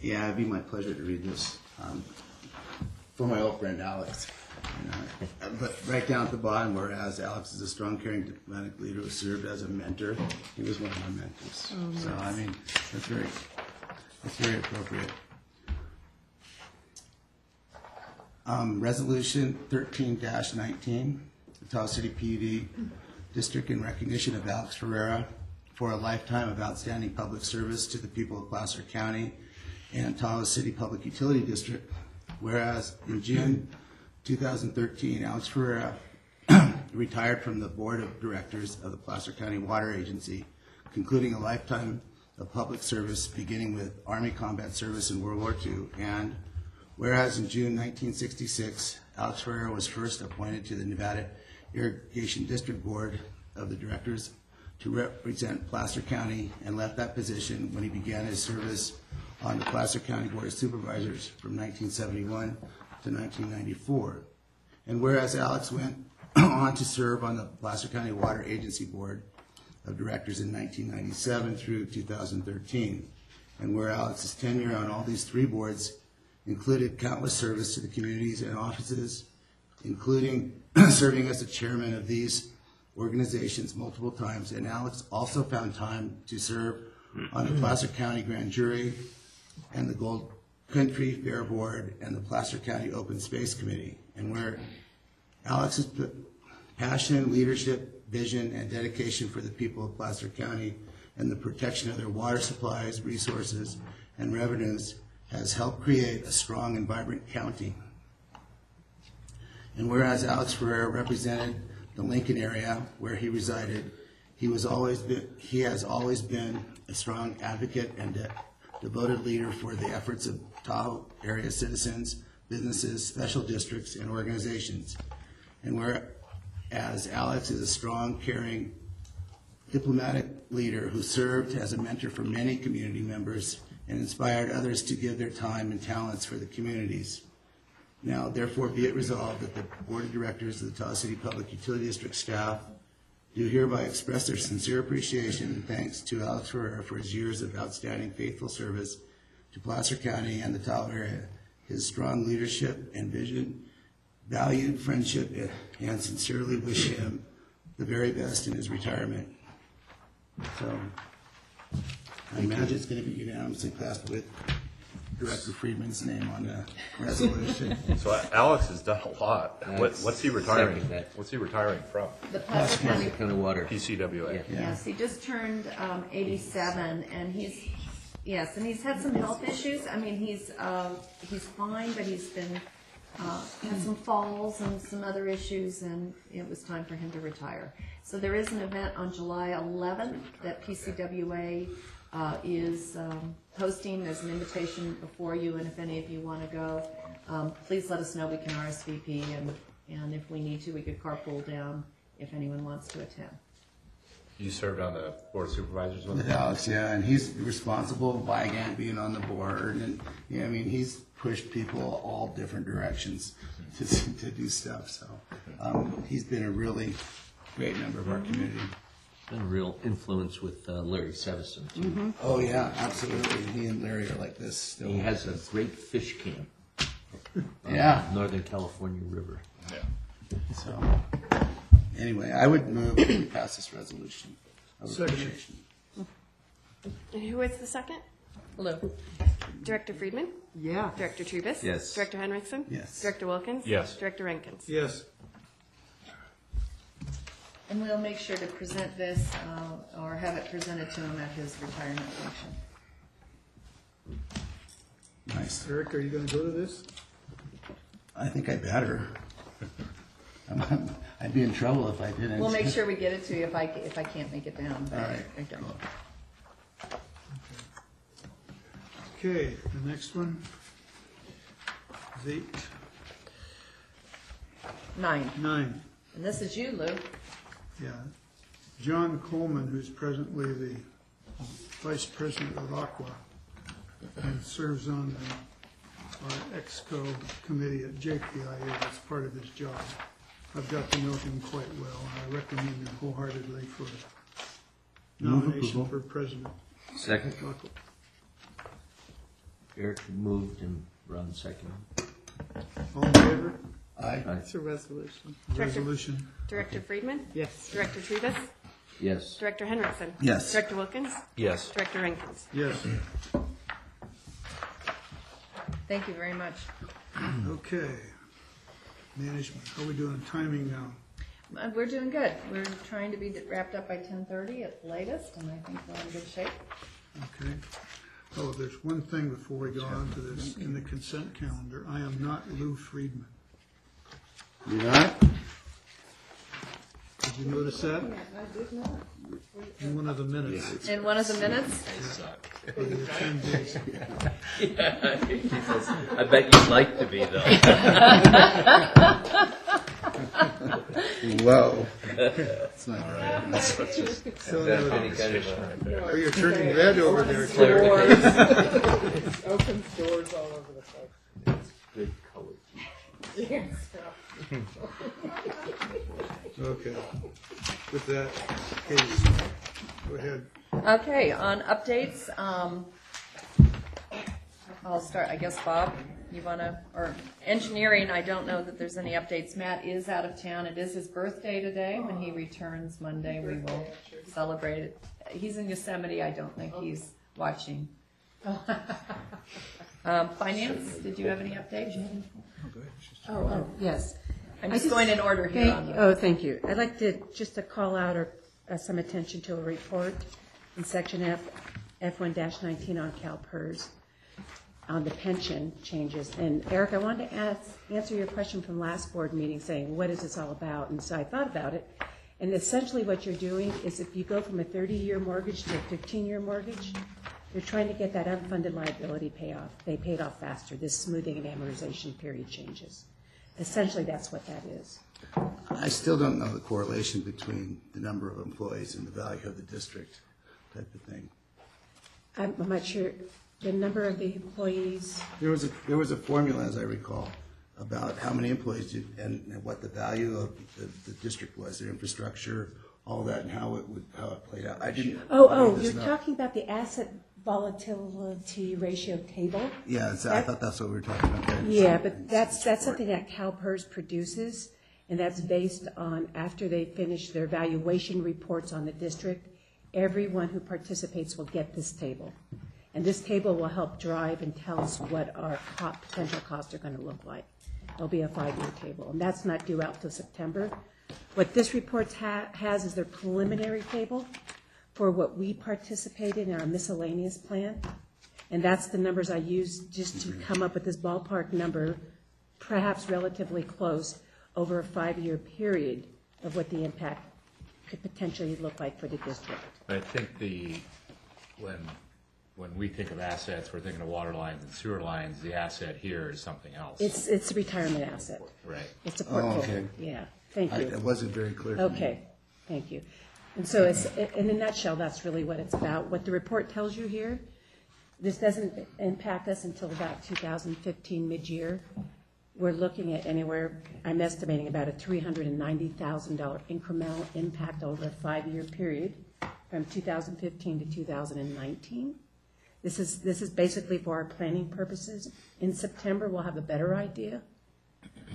Yeah, it'd be my pleasure to read this um, for my old friend Alex. You know, But right down at the bottom, whereas Alex is a strong, caring, diplomatic leader who served as a mentor, he was one of my mentors. So I mean, that's very, that's very appropriate. Um, Resolution thirteen nineteen, the Tahoe City PUD District in recognition of Alex Ferreira for a lifetime of outstanding public service to the people of Placer County and Tahoe City Public Utility District. Whereas in June 2013, Alex Ferreira retired from the Board of Directors of the Placer County Water Agency, concluding a lifetime of public service beginning with Army combat service in World War II. And whereas in June 1966, Alex Ferreira was first appointed to the Nevada Irrigation District Board of the Directors to represent Placer County and left that position when he began his service on the Placer County Board of Supervisors from 1971 to 1994. And whereas Alex went on to serve on the Placer County Water Agency Board of Directors in 1997 through 2013. And where Alex's tenure on all these three boards included countless service to the communities and offices, including serving as the chairman of these organizations multiple times. And Alex also found time to serve on the Placer County Grand Jury and the Gold Country Fair Board and the Placer County Open Space Committee. And where Alex's p- passion, leadership, vision, and dedication for the people of Placer County and the protection of their water supplies, resources, and revenues has helped create a strong and vibrant county. And whereas Alex Ferreira represented the Lincoln area where he resided, he was always been, he has always been a strong advocate and de- devoted leader for the efforts of Tahoe area citizens, businesses, special districts, and organizations. And whereas Alex is a strong, caring, diplomatic leader who served as a mentor for many community members and inspired others to give their time and talents for the communities. Now, therefore, be it resolved that the Board of Directors of the Tahoe City Public Utility District staff do hereby express their sincere appreciation and thanks to Alex Ferreira for his years of outstanding faithful service to Placer County and the Tahoe area, his strong leadership and vision, valued friendship, and sincerely wish him the very best in his retirement. So, I imagine it's going to be unanimously passed with Director Friedman's name on the resolution. So Alex has done a lot. What, That's- what's he retiring? second that. What's he retiring from? The Placer County Kind of water. PCWA. Yes, he just turned um, 87, and he's, yes, and he's had some health issues. I mean, he's, uh, he's fine, but he's been, uh, had some falls and some other issues, and it was time for him to retire. So there is an event on July 11th that PCWA uh, is um, hosting. There's an invitation before you, and if any of you want to go, um, please let us know. We can RSVP, and, and if we need to, we could carpool down if anyone wants to attend. You served on the board of supervisors with With him? Alex, yeah, and he's responsible, Wygant being on the board, and, yeah, I mean, he's pushed people all different directions to, to do stuff, so. Um, he's been a really great member of our community. Been a real influence with uh, Larry Sevison, too. Oh, yeah, absolutely, he and Larry are like this still. He has a great fish camp. Yeah. the Northern California River. Yeah. So, anyway, I would move that we pass this resolution of Second. appreciation. And who is the second? Lou? Director Friedman? Yeah. Director Treabess? Yes. Director Henriksen? Yes. Director Wilkins? Yes. Director Rankins? Yes. And we'll make sure to present this, uh, or have it presented to him at his retirement function. Nice. Eric, are you going to go to this? I think I better. I'm- I'd be in trouble if I didn't. We'll make sure we get it to you if I, if I can't make it down. but All right. I don't. Okay, the next one is eight, Nine. nine. And this is you, Lou. Yeah. John Coleman, who's presently the Vice President of ACWA and serves on the- our EXCO committee at JPIA as part of his job. I've got to know him quite well, and I recommend him wholeheartedly for Move nomination approval. for president. Second. ACWA. Eric moved and Ron seconded. All in favor? Aye. Aye. It's a resolution. Director- Resolution. Director Friedman? Yes. Director Treabess? Yes. Director Henriksen? Yes. Director Wilkins? Yes. Director Rankins? Yes. Thank you very much. Okay. Management, how are we doing timing now? Uh, We're doing good. We're trying to be wrapped up by ten thirty at the latest, and I think we're in good shape. Okay. Oh, there's one thing before we go on to this. In the consent calendar, I am not Lou Friedman. You not? Did you notice that? I did not. In one of the minutes. In one of the minutes, For the 10 days. I bet you'd like to be, though. Whoa. That's not right. That's just. So, That's any kind of a- Oh, you're turning red over there, Doors. Terry. Open doors all over the place. It's Good color. Yes. Okay. With that, Katie, go ahead. Okay, on updates, um, I'll start, I guess, Bob, you wanna, or engineering, I don't know that there's any updates. Matt is out of town. It is his birthday today. When he returns Monday, we will celebrate it. He's in Yosemite. I don't think he's watching. Um, finance, did you have any updates? Oh, oh, yes. I'm just going in order here thank- the- Oh, thank you. I'd like to, just to call out or, uh, some attention to a report in section F, F1 nineteen on CalPERS on the pension changes. And Eric, I wanted to ask, answer your question from last board meeting saying, what is this all about? And so I thought about it. And essentially what you're doing is if you go from a thirty-year mortgage to a fifteen-year mortgage, you're trying to get that unfunded liability payoff. They paid off faster, this smoothing and amortization period changes. Essentially, that's what that is. I still don't know the correlation between the number of employees and the value of the district type of thing. I'm not sure, the number of the employees, There was a, there was a formula, as I recall, about how many employees and and what the value of the, district was, their infrastructure, all that, and how it would, how it played out. I didn't. oh, oh, you're talking about the asset volatility ratio table? Yeah, it's- I thought that's what we were talking about. okay. Yeah, but that's, that's something that CalPERS produces, and that's based on, after they finish their valuation reports on the district, everyone who participates will get this table. And this table will help drive and tell us what our co- potential costs are gonna look like. It'll be a five-year table, and that's not due out till September. What this report ha- has is their preliminary table for what we participated in our miscellaneous plan. And that's the numbers I used just to mm-hmm. come up with this ballpark number, perhaps relatively close, over a five-year period of what the impact could potentially look like for the district. I think the, when, when we think of assets, we're thinking of water lines and sewer lines. The asset here is something else. It's, it's a retirement asset. Right. It's a Oh, okay. portfolio, yeah, thank I- you. It wasn't very clear. to me. Okay, thank you. And so it's, in a nutshell, that's really what it's about. What the report tells you here, this doesn't impact us until about 2015 mid-year. We're looking at anywhere, I'm estimating about a $390,000 incremental impact over a five-year period from 2015 to 2019. This is, this is basically for our planning purposes. In September, we'll have a better idea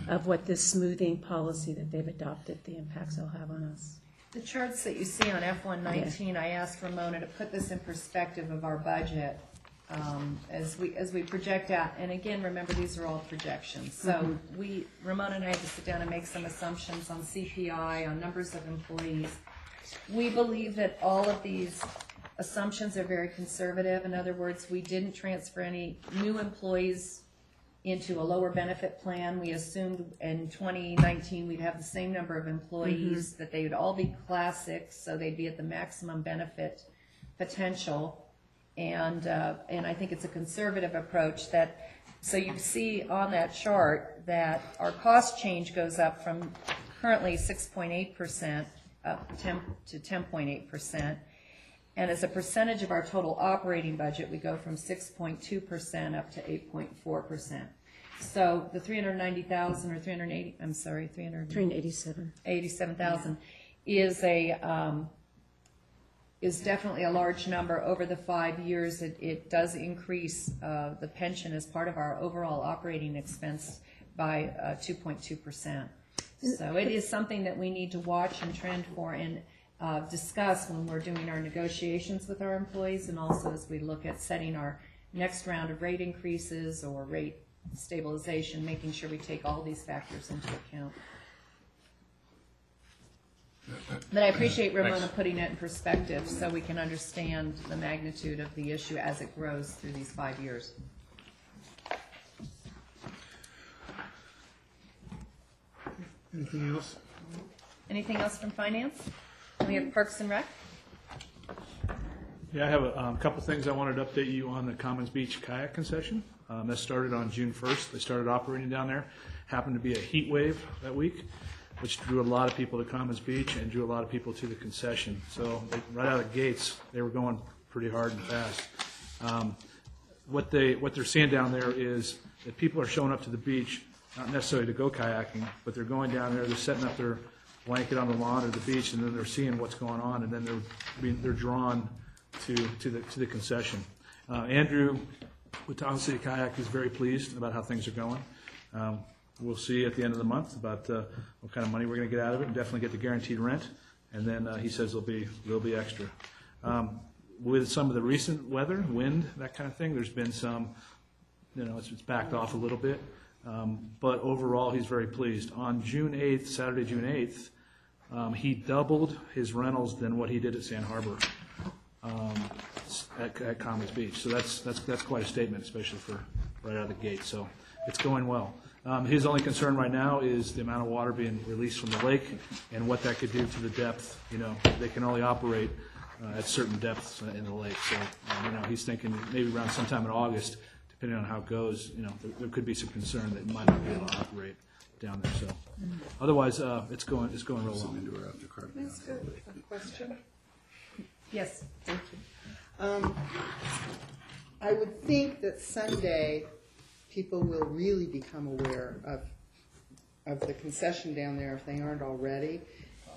of what this smoothing policy that they've adopted, the impacts it'll have on us. The charts that you see on F one nineteen, I asked Ramona to put this in perspective of our budget, um, as we, as we project out, and again, remember, these are all projections. So Mhm. we, Ramona and I had to sit down and make some assumptions on CPI, on numbers of employees. We believe that all of these assumptions are very conservative. In other words, we didn't transfer any new employees into a lower benefit plan. We assumed in 2019, we'd have the same number of employees, that they would all be class six, so they'd be at the maximum benefit potential. And, uh, and I think it's a conservative approach that, so you see on that chart that our cost change goes up from currently 6.8% up 10 to 10.8%. And as a percentage of our total operating budget, we go from six point two percent up to eight point four percent. So the three hundred ninety thousand or three hundred eighty, I'm sorry, three hundred. 387. Eighty-seven thousand is a, um, is definitely a large number over the five years. It, it does increase, uh, the pension as part of our overall operating expense by, uh, two point two percent. So it is something that we need to watch and trend for and, uh, discuss when we're doing our negotiations with our employees and also as we look at setting our next round of rate increases or rate stabilization, making sure we take all these factors into account. But I appreciate Ramona Thanks. putting it in perspective so we can understand the magnitude of the issue as it grows through these five years. Anything else? Anything else from finance? We have Parks and Rec? Yeah, I have a um, couple things I wanted to update you on the Commons Beach kayak concession. Um, That started on June 1st. They started operating down there. Happened to be a heat wave that week, which drew a lot of people to Commons Beach and drew a lot of people to the concession. So they- right out of the gates, they were going pretty hard and fast. Um, What they, what they're seeing down there is that people are showing up to the beach, not necessarily to go kayaking, but they're going down there, they're setting up their blanket on the lawn or the beach, and then they're seeing what's going on, and then they're being, they're drawn to, to the, to the concession. Uh, Andrew with Tahoe City Kayak, he's very pleased about how things are going. Um, We'll see at the end of the month about uh, what kind of money we're going to get out of it, and definitely get the guaranteed rent, and then uh, he says there'll be, there'll be extra. Um, With some of the recent weather, wind, that kind of thing, there's been some, you know, it's it's backed off a little bit, but overall, he's very pleased. On June 8th, Saturday, June 8th, um, he doubled his rentals than what he did at Sand Harbor um, at, Commons Beach. So that's, that's, that's quite a statement, especially for right out of the gate. So it's going well. Um, his only concern right now is the amount of water being released from the lake and what that could do to the depth. You know, they can only operate uh, at certain depths in the lake. So, um, you know, he's thinking maybe around sometime in August, depending on how it goes, you know, there, there could be some concern that it might not be able to operate down there. So, otherwise, uh, it's going, it's going real well. Can I ask a a question? Yes, thank you. Um, I would think that Sunday, people will really become aware of, of the concession down there if they aren't already.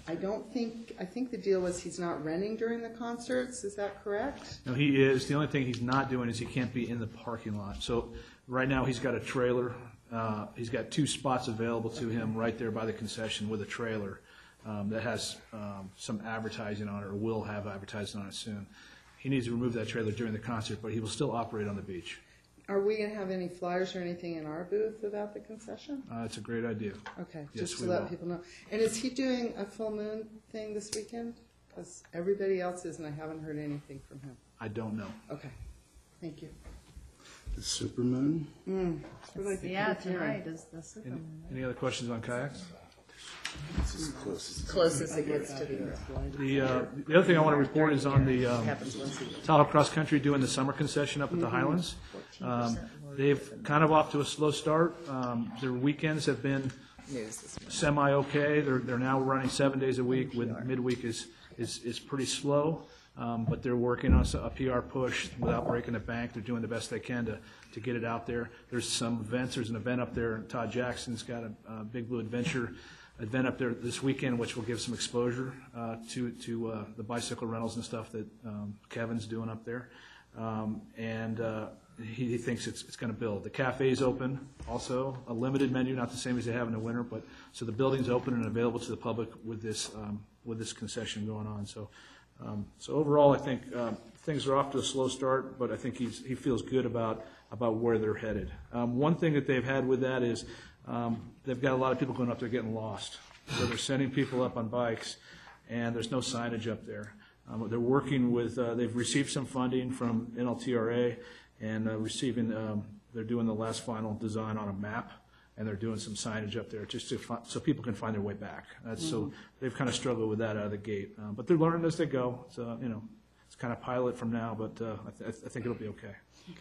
I don't think, I think the deal was he's not renting during the concerts, is that correct? No, he is. The only thing he's not doing is he can't be in the parking lot. So right now, he's got a trailer. Uh, he's got two spots available to him right there by the concession with a trailer um, that has um, some advertising on it, or will have advertising on it soon. He needs to remove that trailer during the concert, but he will still operate on the beach. Are we gonna have any flyers or anything in our booth about the concession? Uh, it's a great idea. Okay, Yes, just to we let will. people know. And is he doing a full moon thing this weekend? Because everybody else is, and I haven't heard anything from him. I don't know. Okay, thank you. The supermoon? Mm, that's what I keep Yeah, hearing. tonight is the Any, Super. any other questions on kayaks? It's as close as. It gets to the. The, uh, the other thing I want to report is on the um. Tahoe Cross Country doing the summer concession up at the Highlands. Um, They've kind of off to a slow start. Um, Their weekends have been semi-okay. They're, they're now running seven days a week, with midweek is, is, is pretty slow. Um, But they're working on a PR push without breaking the bank. They're doing the best they can to, to get it out there. There's some events, there's an event up there, Todd Jackson's got a Big Blue Adventure event up there this weekend, which will give some exposure uh, to, to uh, the bicycle rentals and stuff that um, Kevin's doing up there. Um, And uh, he, he thinks it's, it's going to build. The cafe's open also, a limited menu, not the same as they have in the winter, but, so the building's open and available to the public with this, um, with this concession going on. So, um, so overall, I think um, things are off to a slow start, but I think he's, he feels good about, about where they're headed. Um, One thing that they've had with that is um, they've got a lot of people going up there getting lost. So they're sending people up on bikes, and there's no signage up there. Um, They're working with, uh, they've received some funding from NLTRA and uh, receiving, um, they're doing the last final design on a map, and they're doing some signage up there just to, fi- so people can find their way back. That's, so they've kind of struggled with that out of the gate. Uh, But they're learning as they go, so, you know, it's kind of pilot from now, but uh, I th- I think it'll be okay.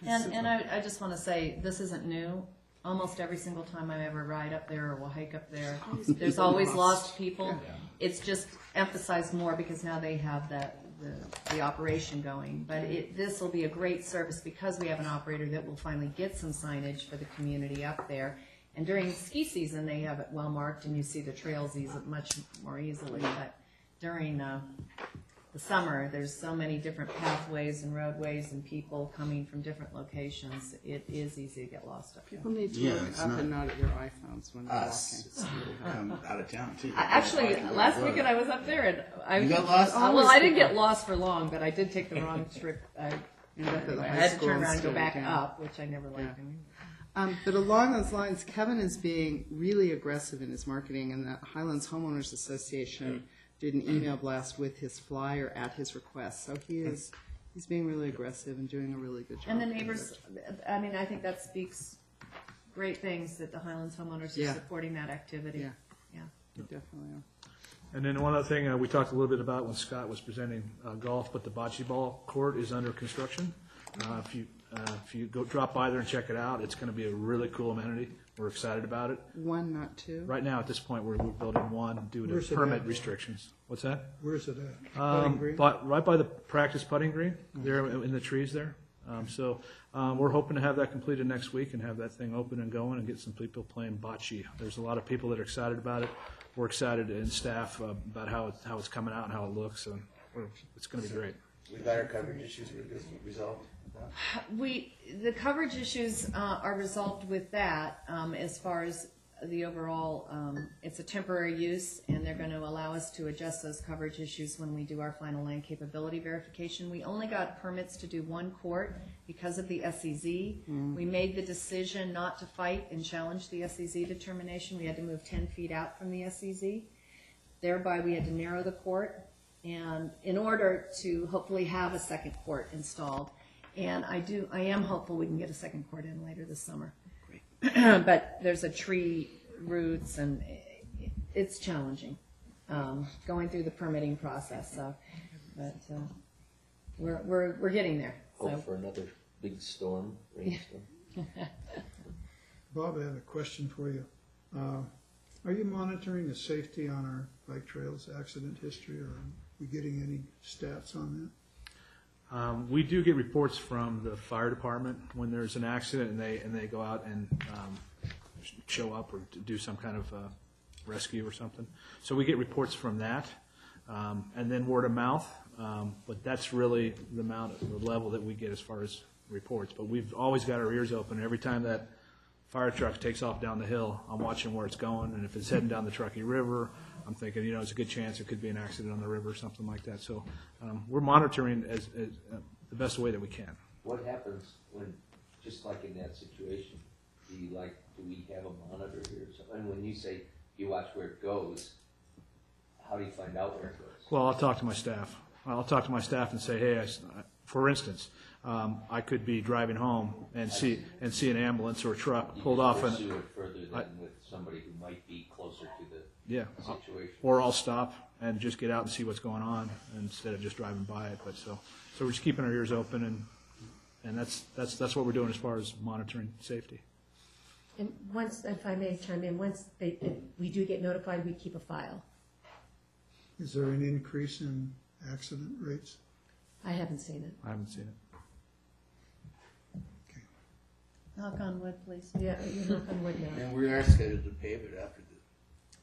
And, and I, I just want to say, this isn't new. Almost every single time I ever ride up there or will hike up there, there's always lost people. It's just emphasized more because now they have that, the, the operation going. But it, this will be a great service because we have an operator that will finally get some signage for the community up there. And during ski season, they have it well marked and you see the trails easy, much more easily. But during, uh, the summer, there's so many different pathways and roadways and people coming from different locations. It is easy to get lost up there. People need to Yeah, look it's up not and not at your iPhones when they're Us, walking. it's come out of town too. I- Actually, last weekend I was up there and I. You got lost? Uh, Well, I didn't get lost for long, but I did take the wrong trip. I, End up the anyway, I high had to school turn around and go instead back down. up, which I never liked Yeah. doing. Um, but along those lines, Kevin is being really aggressive in his marketing, and the Highlands Homeowners Association did an email blast with his flyer at his request. So he is he's being really aggressive and doing a really good job. And the neighbors, I mean, I think that speaks great things that the Highlands homeowners are supporting that activity. Yeah. Yeah. They definitely are. And then one other thing, uh, we talked a little bit about when Scott was presenting uh, golf, but the bocce ball court is under construction. Uh, If you, uh, if you go, drop by there and check it out, it's going to be a really cool amenity. We're excited about it. One, not two. Right now, at this point, we're, we're building one due Where's to it permit restrictions. What's that? Where's it at? Um, green? But right by the practice putting green, there in the trees there. Um, so um, we're hoping to have that completed next week and have that thing open and going and get some people playing bocce. There's a lot of people that are excited about it. We're excited and staff uh, about how it's, how it's coming out and how it looks, and we're, it's going to be great. We got our coverage issues were resolved? We, the coverage issues uh, are resolved with that, um, as far as the overall, um, it's a temporary use, and they're gonna allow us to adjust those coverage issues when we do our final land capability verification. We only got permits to do one court because of the SEZ. We made the decision not to fight and challenge the SEZ determination. We had to move ten feet out from the SEZ. Thereby, we had to narrow the court, and in order to hopefully have a second court installed. And I do, I am hopeful we can get a second court in later this summer. But there's a tree roots and it's challenging, um, going through the permitting process, so, but, uh, we're, we're, we're getting there, so. Hope for another big storm, rainstorm. Bob, I have a question for you. Uh, Are you monitoring the safety on our bike trails, accident history, or we getting any stats on Um, we do get reports from the fire department when there's an accident and they, and they go out and, um, show up or do some kind of, uh, rescue or something. So we get reports from that, um, and then word of mouth, um, but that's really the amount, the level that we get as far as reports. But we've always got our ears open. Every time that fire truck takes off down the hill, I'm watching where it's going, and if it's heading down the Truckee River, I'm thinking, you know, it's a good chance it could be an accident on the river or something like that. So, um, we're monitoring as, as, uh, the best way that we can. What happens when, just like in that situation, do you like, do we have a monitor here or something? And when you say you watch where it goes, how do you find out where it goes? Well, I'll talk to my staff. I'll talk to my staff and say, hey, I s- for instance, um, I could be driving home and see, and see an ambulance or a truck pulled You off and. pursue it further than with somebody who might be closer Yeah, situation. or I'll stop and just get out and see what's going on instead of just driving by it, but so, so we're just keeping our ears open and, and that's, that's, that's what we're doing as far as monitoring safety. And once, if I may chime in, once they, if we do get notified, we keep a file. Is there an increase in accident rates? I haven't seen it. I haven't seen it. Okay knock on wood, please. Yeah, you knock on wood now. And we are scheduled to pave it after the,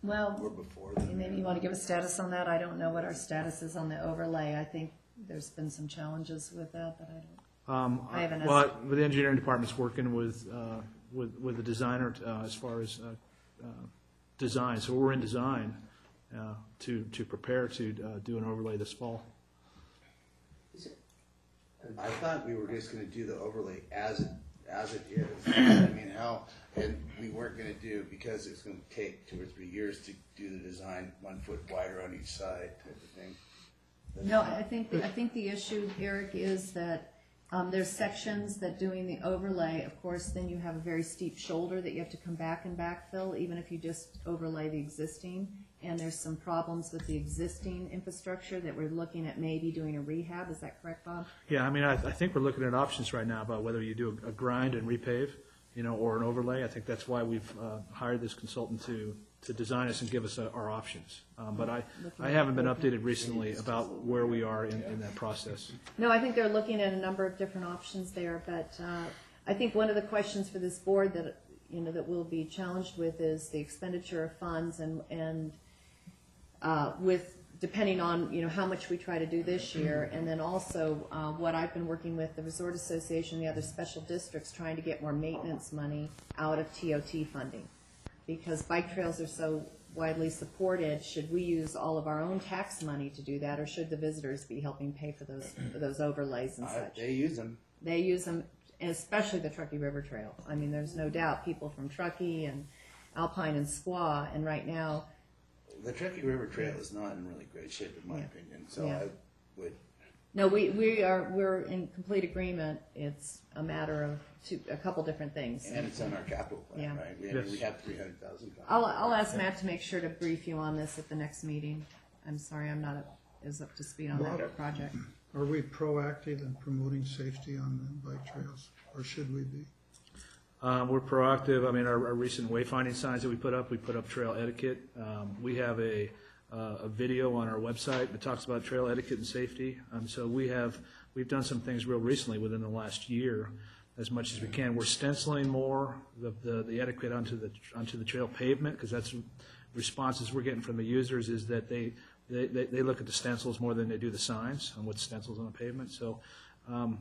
Well, or before the. maybe you want to give a status on that. I don't know what our status is on the overlay. I think there's been some challenges with that, but I don't. Um, I haven't Well, asked- the engineering department's working with, uh, with, with the designer, uh, as far as, uh, uh, design, so we're in design, uh, to, to prepare to, uh, do an overlay this fall. I thought we were just gonna do the overlay as it, as it is. I mean, how, and we weren't gonna do, because it's gonna take two or three years to do the design, one foot wider on each side type of thing. No, I think, I think the issue, Eric, is that um, there's sections that doing the overlay, of course, then you have a very steep shoulder that you have to come back and backfill, even if you just overlay the existing. And there's some problems with the existing infrastructure that we're looking at maybe doing a rehab. Is that correct, Bob? Yeah, I mean, I, I think we're looking at options right now about whether you do a, a grind and repave, you know, or an overlay. I think that's why we've, uh, hired this consultant to, to design us and give us uh, our options. Um, but I, I haven't been updated recently about where we are in, in that process. No, I think they're looking at a number of different options there, but uh, I think one of the questions for this board that, you know, that we'll be challenged with is the expenditure of funds and, and uh, with, depending on, you know, how much we try to do this year, and then also uh, what I've been working with the Resort Association, and the other special districts, trying to get more maintenance money out of TOT funding. Because bike trails are so widely supported, should we use all of our own tax money to do that, or should the visitors be helping pay for those, for those overlays and such? They use them. They use them, especially the Truckee River Trail. I mean, there's no doubt people from Truckee and Alpine and Squaw, and right now, The Truckee River Trail is not in really great shape, in my Yeah. opinion, so Yeah. I would, no, we, we are, we're in complete agreement. It's a matter of two, a couple different things. and it's on our capital plan, Yeah. right? We Yes. have, we have three hundred thousand. I'll, I'll ask Matt to make sure to brief you on this at the next meeting. I'm sorry, I'm not up- as up to speed on that project. Are we proactive in promoting safety on the bike trails, or should we be? Um, we're proactive. I mean, our, our recent wayfinding signs that we put up, we put up trail etiquette. Um, we have a, uh, a video on our website that talks about trail etiquette and safety. Um, so we have, we've done some things real recently within the last year, as much as we can. We're stenciling more the, the, the etiquette onto the, onto the trail pavement, because that's responses we're getting from the users is that they, they, they, look at the stencils more than they do the signs and what's stencils on the pavement. So um,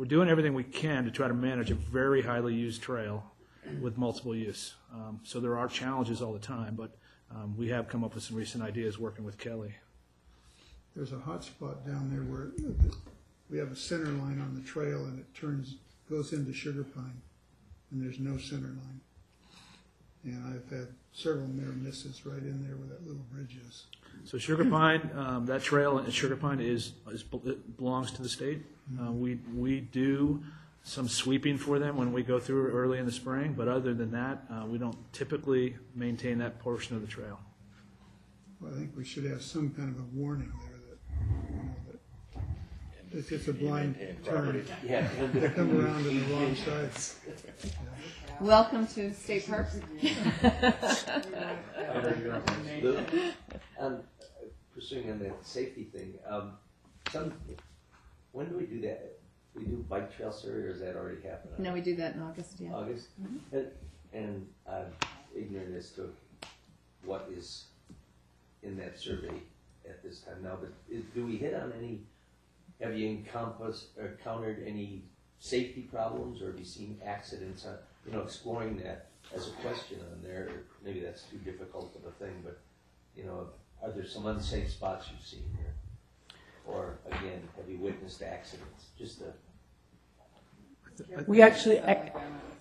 we're doing everything we can to try to manage a very highly used trail with multiple use. Um, so there are challenges all the time, but um, we have come up with some recent ideas working with Kelly. There's a hot spot down there where we have a center line on the trail and it turns, goes into Sugar Pine, and there's no center line. And I've had several near misses right in there where that little bridge is. So Sugar Pine, um, that trail in Sugar Pine is, is, it belongs to the state. Uh, we, we do some sweeping for them when we go through early in the spring, but other than that, uh, we don't typically maintain that portion of the trail. Well, I think we should have some kind of a warning there that, you know, that it's just a blind turn. Yeah. They come around to the wrong side. Welcome to State Parks. Um, Pursuing on that safety thing, um, some, when do we do that? We do bike trail survey, or is that already happening? No, we do that in August, yeah. August? And, and I'm ignorant as to what is in that survey at this time now, but is, do we hit on any, have you encompassed, or encountered any safety problems, or have you seen accidents on, you know, exploring that as a question on there, maybe that's too difficult of a thing, but, you know, are there some unsafe spots you've seen here? Or, again, have you witnessed accidents? Just a, We actually, I-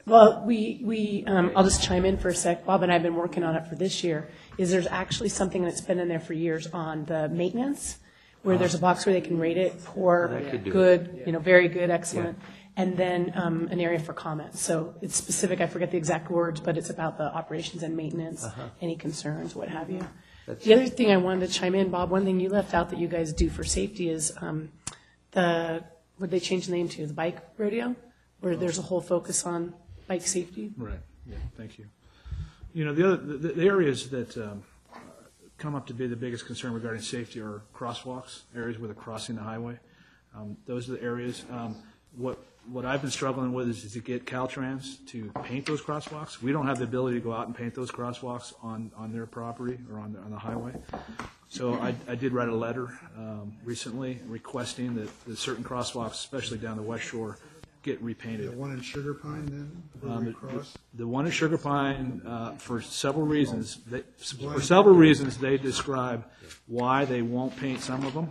well, we, we, um, I'll just chime in for a sec. Bob and I have been working on it for this year. Is there's actually something that's been in there for years on the maintenance, where there's a box where they can rate it, poor, That it. good, you know, very good, excellent. And then, um, an area for comments. So it's specific, I forget the exact words, but it's about the operations and maintenance, Uh-huh. any concerns, what have you. That's- The other thing I wanted to chime in, Bob, one thing you left out that you guys do for safety is, um, the, what'd they change the name to, the bike rodeo? Where there's a whole focus on bike safety? Right, yeah, thank you. You know, the other, the, the areas that, um, come up to be the biggest concern regarding safety are crosswalks, areas where they're crossing the highway. Um, those are the areas, um, what, what I've been struggling with is to get Caltrans to paint those crosswalks. We don't have the ability to go out and paint those crosswalks on, on their property or on the, on the highway. So I, I did write a letter, um, recently requesting that, that certain crosswalks, especially down the West Shore, get repainted. The one in Sugar Pine then, Um, the- cross? The one at Sugar Pine, uh, for several reasons, they- for several reasons, they describe why they won't paint some of them,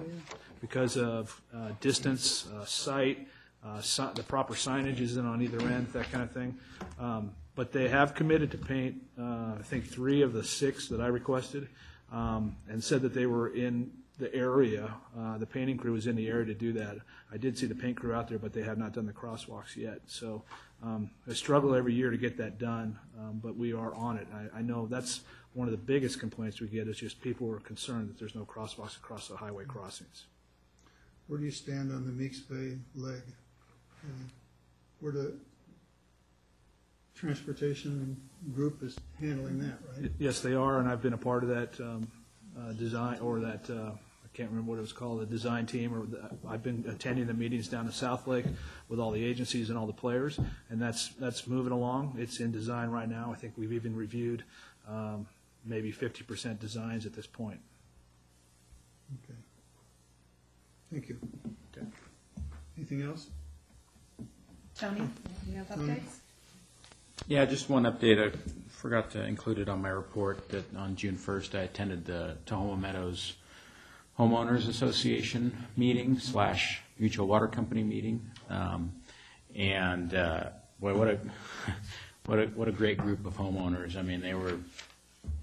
because of uh, distance, uh, sight, uh, si- the proper signage isn't on either end, that kind of thing. Um, But they have committed to paint, uh, I think, three of the six that I requested, um, and said that they were in the area, uh, the painting crew was in the area to do that. I did see the paint crew out there, but they have not done the crosswalks yet. So um, I struggle every year to get that done, um, but we are on it. I, I know that's one of the biggest complaints we get is just people are concerned that there's no crosswalks across the highway crossings. Where do you stand on the Meeks Bay leg? Where the transportation group is handling that, right? Yes, they are, and I've been a part of that um, uh, design, or that, uh, I can't remember what it was called, the design team, or the- I've been attending the meetings down in South Lake with all the agencies and all the players, and that's, that's moving along. It's in design right now. I think we've even reviewed um, maybe 50% designs at this point. Okay. Thank you. Okay. Anything else? Tony, you have updates? Yeah, just one update. I forgot to include it on my report that on June 1st, I attended the Tahoma Meadows Homeowners Association meeting slash Mutual Water Company meeting. Um, And, uh, boy, what a, what a, what a great group of homeowners. I mean, they were,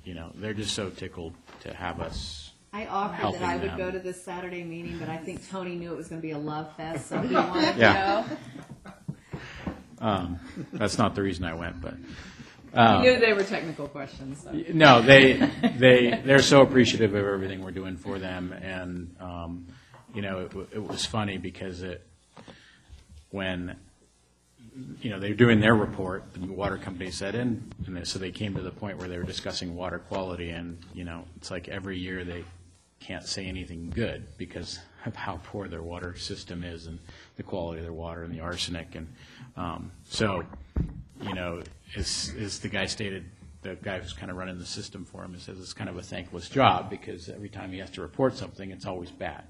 you know, they're just so tickled to have us I offered that I would them. go to this Saturday meeting, but I think Tony knew it was gonna be a love fest, so he wanted to Yeah. go. Um, That's not the reason I went, but. He um, knew they were technical questions, so. No, they, they, they're so appreciative of everything we're doing for them, and, um, you know, it, wa- it was funny because it, when, you know, they were doing their report, the water company said, and, and they- so they came to the point where they were discussing water quality, and, you know, it's like every year they can't say anything good because of how poor their water system is and the quality of their water and the arsenic, and, um, so, you know, as, as the guy stated, the guy who's kind of running the system for him, he says it's kind of a thankless job because every time he has to report something, it's always bad.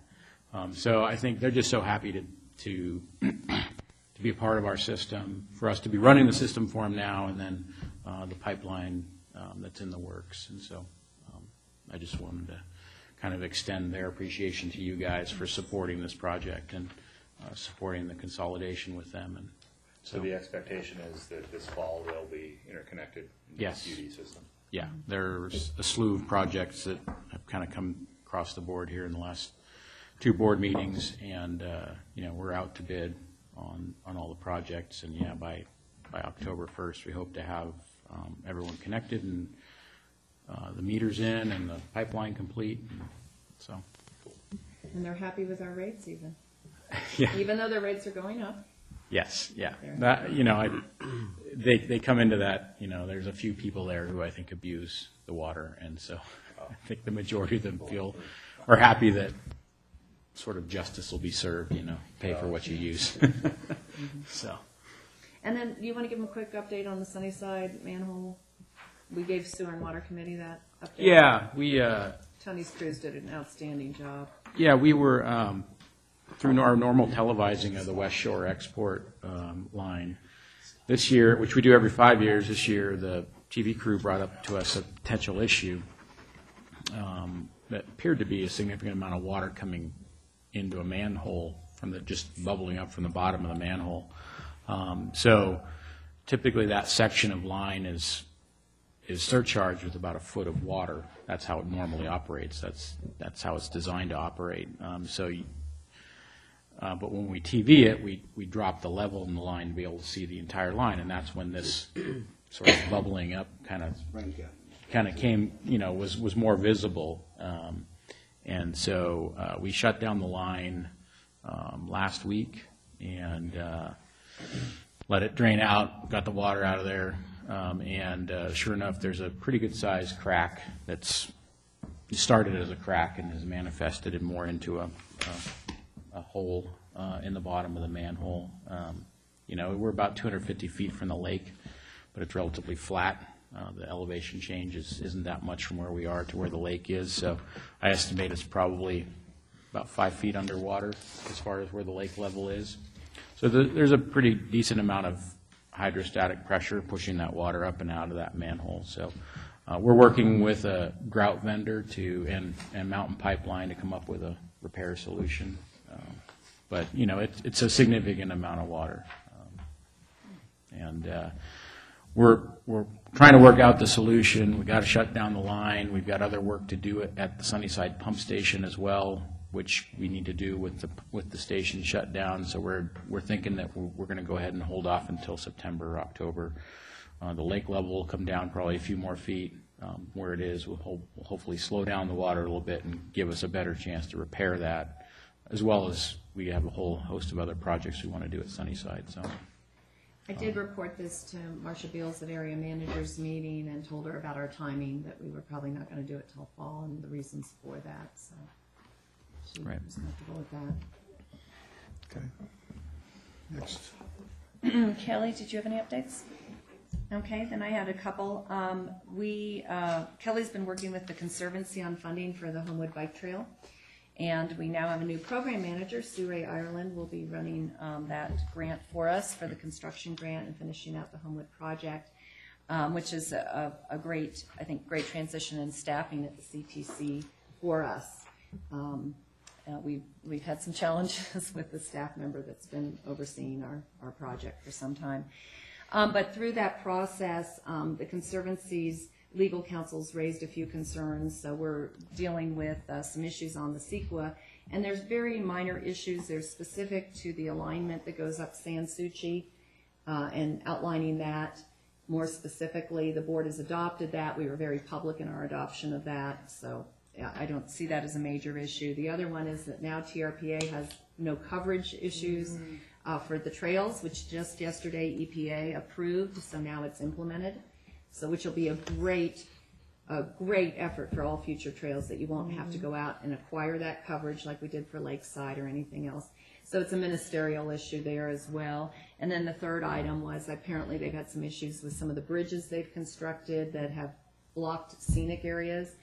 Um, so I think they're just so happy to, to, to be a part of our system, for us to be running the system for them now, and then uh, the pipeline um, that's in the works. And so um, I just wanted to kind of extend their appreciation to you guys for supporting this project and uh, supporting the consolidation with them. And So the expectation is that this fall they'll be interconnected into Yes. the UD system? Yeah, there's a slew of projects that have kind of come across the board here in the last two board meetings, and, uh, you know, we're out to bid on, on all the projects, and yeah, by, by October 1st, we hope to have um, everyone connected and uh, the meters in and the pipeline complete, so. And they're happy with our rates even. Yeah. Even though their rates are going up. Yes, yeah. That, you know, I, they, they come into that, you know, there's a few people there who I think abuse the water, and so I think the majority of them feel, are happy that sort of justice will be served, you know, pay for what you use. So, And then, do you want to give them a quick update on the Sunnyside manhole? We gave sewer and water committee that update. yeah, we, uh, Tony's crews did an outstanding job. Yeah, we were, um, through our normal televising of the West Shore export um, line, this year, which we do every five years, this year, the TV crew brought up to us a potential issue um, that appeared to be a significant amount of water coming into a manhole from the, just bubbling up from the bottom of the manhole. Um, So typically, that section of line is is surcharged with about a foot of water. That's how it normally operates. That's, that's how it's designed to operate. Um, so, you- uh, but when we TV it, we, we drop the level in the line to be able to see the entire line, and that's when this sort of bubbling up kind of, kind of came, you know, was, was more visible. Um, and so, uh, we shut down the line, um, last week and, uh, let it drain out, got the water out of there, um, and uh, sure enough, there's a pretty good sized crack that's started as a crack and has manifested it more into a, a, a hole uh, in the bottom of the manhole. Um, you know, we're about 250 feet from the lake, but it's relatively flat. Uh, the elevation change is, isn't that much from where we are to where the lake is, so I estimate it's probably about five feet underwater as far as where the lake level is. So the, there's a pretty decent amount of hydrostatic pressure pushing that water up and out of that manhole. So uh, we're working with a grout vendor to and, and Mountain Pipeline to come up with a repair solution. But you know, it's it's a significant amount of water, um, and uh, we're we're trying to work out the solution. We got to shut down the line. We've got other work to do at the Sunnyside pump station as well, which we need to do with the with the station shut down. So we're we're thinking that we're, we're going to go ahead and hold off until September or October. Uh, the lake level will come down probably a few more feet um, where it is. We'll, ho- we'll hopefully slow down the water a little bit and give us a better chance to repair that, as well as we have a whole host of other projects we want to do at Sunnyside. So. I did report this to Marcia Beals at area managers meeting and told her about our timing, that we were probably not going to do it till fall and the reasons for that, so. She Right. was comfortable with that. Okay. Next. Kelly, did you have any updates? Okay, then I had a couple. Um, we, uh, Kelly's been working with the Conservancy on funding for the Homewood Bike Trail. And we now have a new program manager, Sue Ray Ireland, will be running, um, that grant for us for the construction grant and finishing out the Homewood project. Um, which is a, a great, I think, great transition in staffing at the CTC for us. Um, uh, we've, we've had some challenges with the staff member that's been overseeing our, our project for some time. Um, but through that process, um, the Conservancy's legal counsel's raised a few concerns, so we're dealing with uh, some issues on the CEQA. And there's very minor issues, they're specific to the alignment that goes up San Suchi, uh, and outlining that more specifically. The board has adopted that, we were very public in our adoption of that, so yeah, I don't see that as a major issue. The other one is that now TRPA has no coverage issues uh, for the trails, which just yesterday EPA approved, so now it's implemented. So which will be a great, a great effort for all future trails that you won't have to go out and acquire that coverage like we did for Lakeside or anything else. So it's a ministerial issue there as well. And then the third item was apparently they've had some issues with some of the bridges they've constructed that have blocked scenic areas.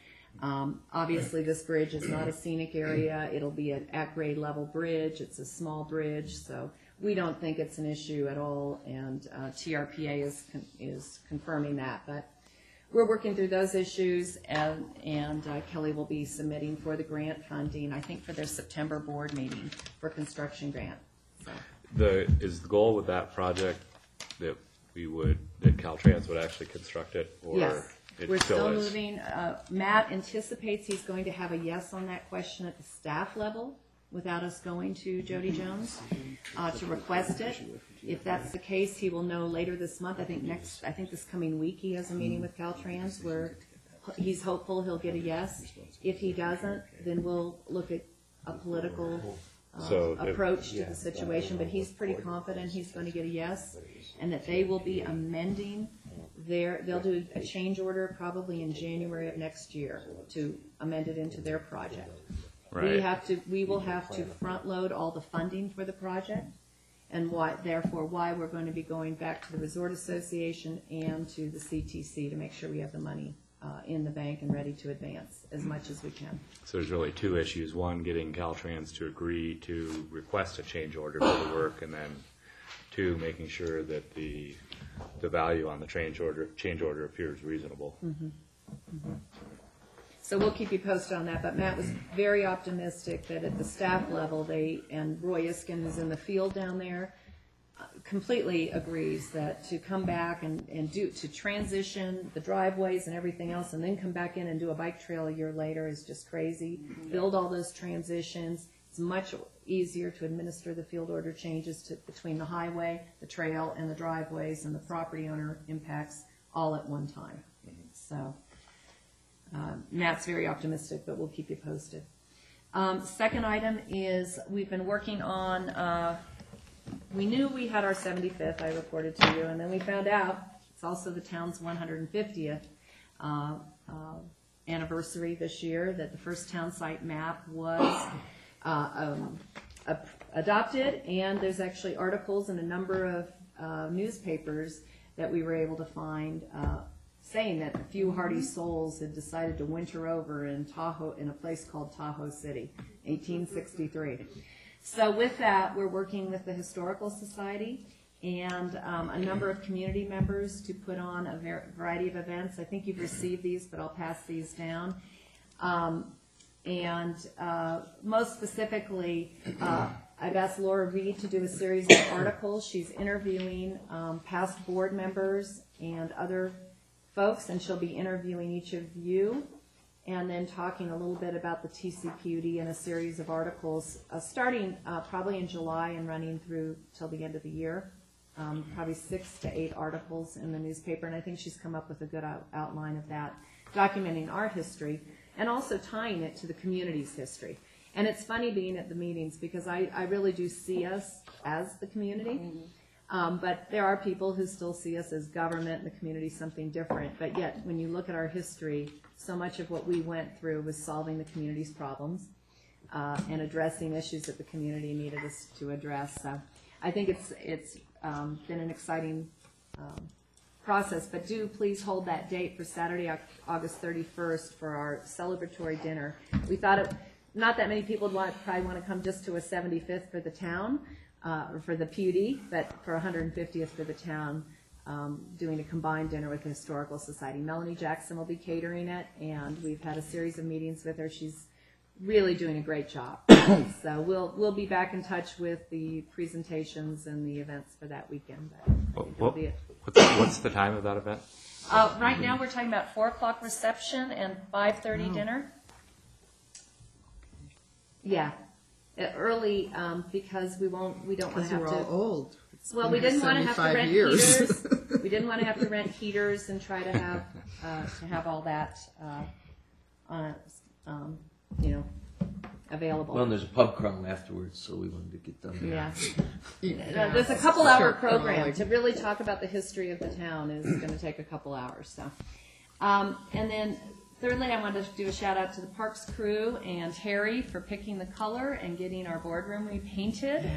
Um, obviously, this bridge is not a scenic area. It'll be an at-grade level bridge. It's a small bridge, so we don't think it's an issue at all. And uh, TRPA is con- is confirming that, but we're working through those issues, and, and uh, Kelly will be submitting for the grant funding, I think for their September board meeting for construction grant. The, is the goal with that project that we would, that Caltrans would actually construct it? or Yes, it we're still is? moving. Uh, Matt anticipates he's going to have a yes on that question at the staff level without us going to Jody Jones uh, to request it. If that's the case, he will know later this month. I think next, I think this coming week, he has a meeting with Caltrans where he's hopeful he'll get a yes. If he doesn't, then we'll look at a political uh, So if- approach to the situation, but he's pretty confident he's going to get a yes, and that they will be amending their, they'll do a change order probably in January of next year to amend it into their project. We have to, we will have to front load all the funding for the project, and why, therefore, why we're going to be going back to the Resort Association and to the CTC to make sure we have the money uh, in the bank and ready to advance as much as we can. So there's really two issues. One, getting Caltrans to agree to request a change order for the work, and then two, making sure that the, the value on the change order, change order appears reasonable. Mhm. Mhm. So we'll keep you posted on that, but Matt was very optimistic that at the staff level, they, and Roy Iskin is in the field down there, uh, completely agrees that to come back and, and do, to transition the driveways and everything else, and then come back in and do a bike trail a year later is just crazy. Build all those transitions, it's much easier to administer the field order changes to, between the highway, the trail, and the driveways, and the property owner impacts all at one time. So, um, Matt's very optimistic, but we'll keep you posted. Um, Second item is, we've been working on, uh, we knew we had our 75th, I reported to you, and then we found out it's also the town's 150th uh, uh, anniversary this year, that the first town site map was uh, um, adopted, and there's actually articles in a number of uh, newspapers that we were able to find uh, saying that a few hardy souls had decided to winter over in Tahoe, in a place called Tahoe City, 1863. So with that, we're working with the Historical Society and um, a number of community members to put on a var- variety of events. I think you've received these, but I'll pass these down. Um, and uh, most specifically, uh, I've asked Laura Reed to do a series of articles. She's interviewing um, past board members and other folks, and she'll be interviewing each of you, and then talking a little bit about the TCPUD in a series of articles, uh, starting uh, probably in July and running through till the end of the year. Um, probably six to eight articles in the newspaper, and I think she's come up with a good out- outline of that, documenting our history and also tying it to the community's history. And it's funny being at the meetings because I, I really do see us as the community. Um, but there are people who still see us as government and the community something different. But yet, when you look at our history, so much of what we went through was solving the community's problems uh, and addressing issues that the community needed us to address. So I think it's it's um, been an exciting um, process. But do please hold that date for Saturday, August 31st, for our celebratory dinner. We thought it, not that many people would want, probably want to come just to a 75th for the town, uh, for the PUD, but for 150th for the town, um, doing a combined dinner with the Historical Society. Melanie Jackson will be catering it, and we've had a series of meetings with her. She's really doing a great job. so we'll we'll be back in touch with the presentations and the events for that weekend. But I think it'll What- be it. What's, what's the time of that event? Uh, right now, we're talking about four o'clock reception and five thirty Oh. dinner. Yeah, Uh, early um, because we won't. We don't want Because to have we're to. all old. It's Well, we here didn't want to have to 75 rent years. heaters. we didn't want to have to rent heaters and try to have uh, to have all that uh, on, um, you know, available. Well, and there's a pub crawl afterwards, so we wanted to get done. Yeah. Yeah. Uh, There's a couple hour Sure, program probably. to really talk about the history of the town is going to take a couple hours. So, um, and then thirdly, I wanted to do a shout out to the Parks crew and Terry for picking the color and getting our boardroom repainted.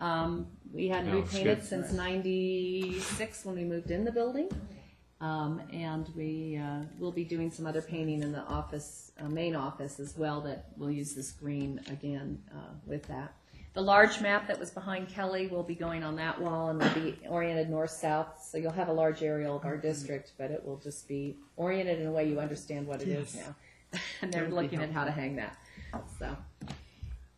Um, we hadn't No, it's repainted good. since ninety-six when we moved in the building. Um, and we, uh, will be doing some other painting in the office, uh, main office as well that we'll use this green again, uh, with that. The large map that was behind Kelly will be going on that wall and will be oriented north-south, so you'll have a large aerial of our district, but it will just be oriented in a way you understand what it is Yes. now. And they're That would be looking at how to hang that, so.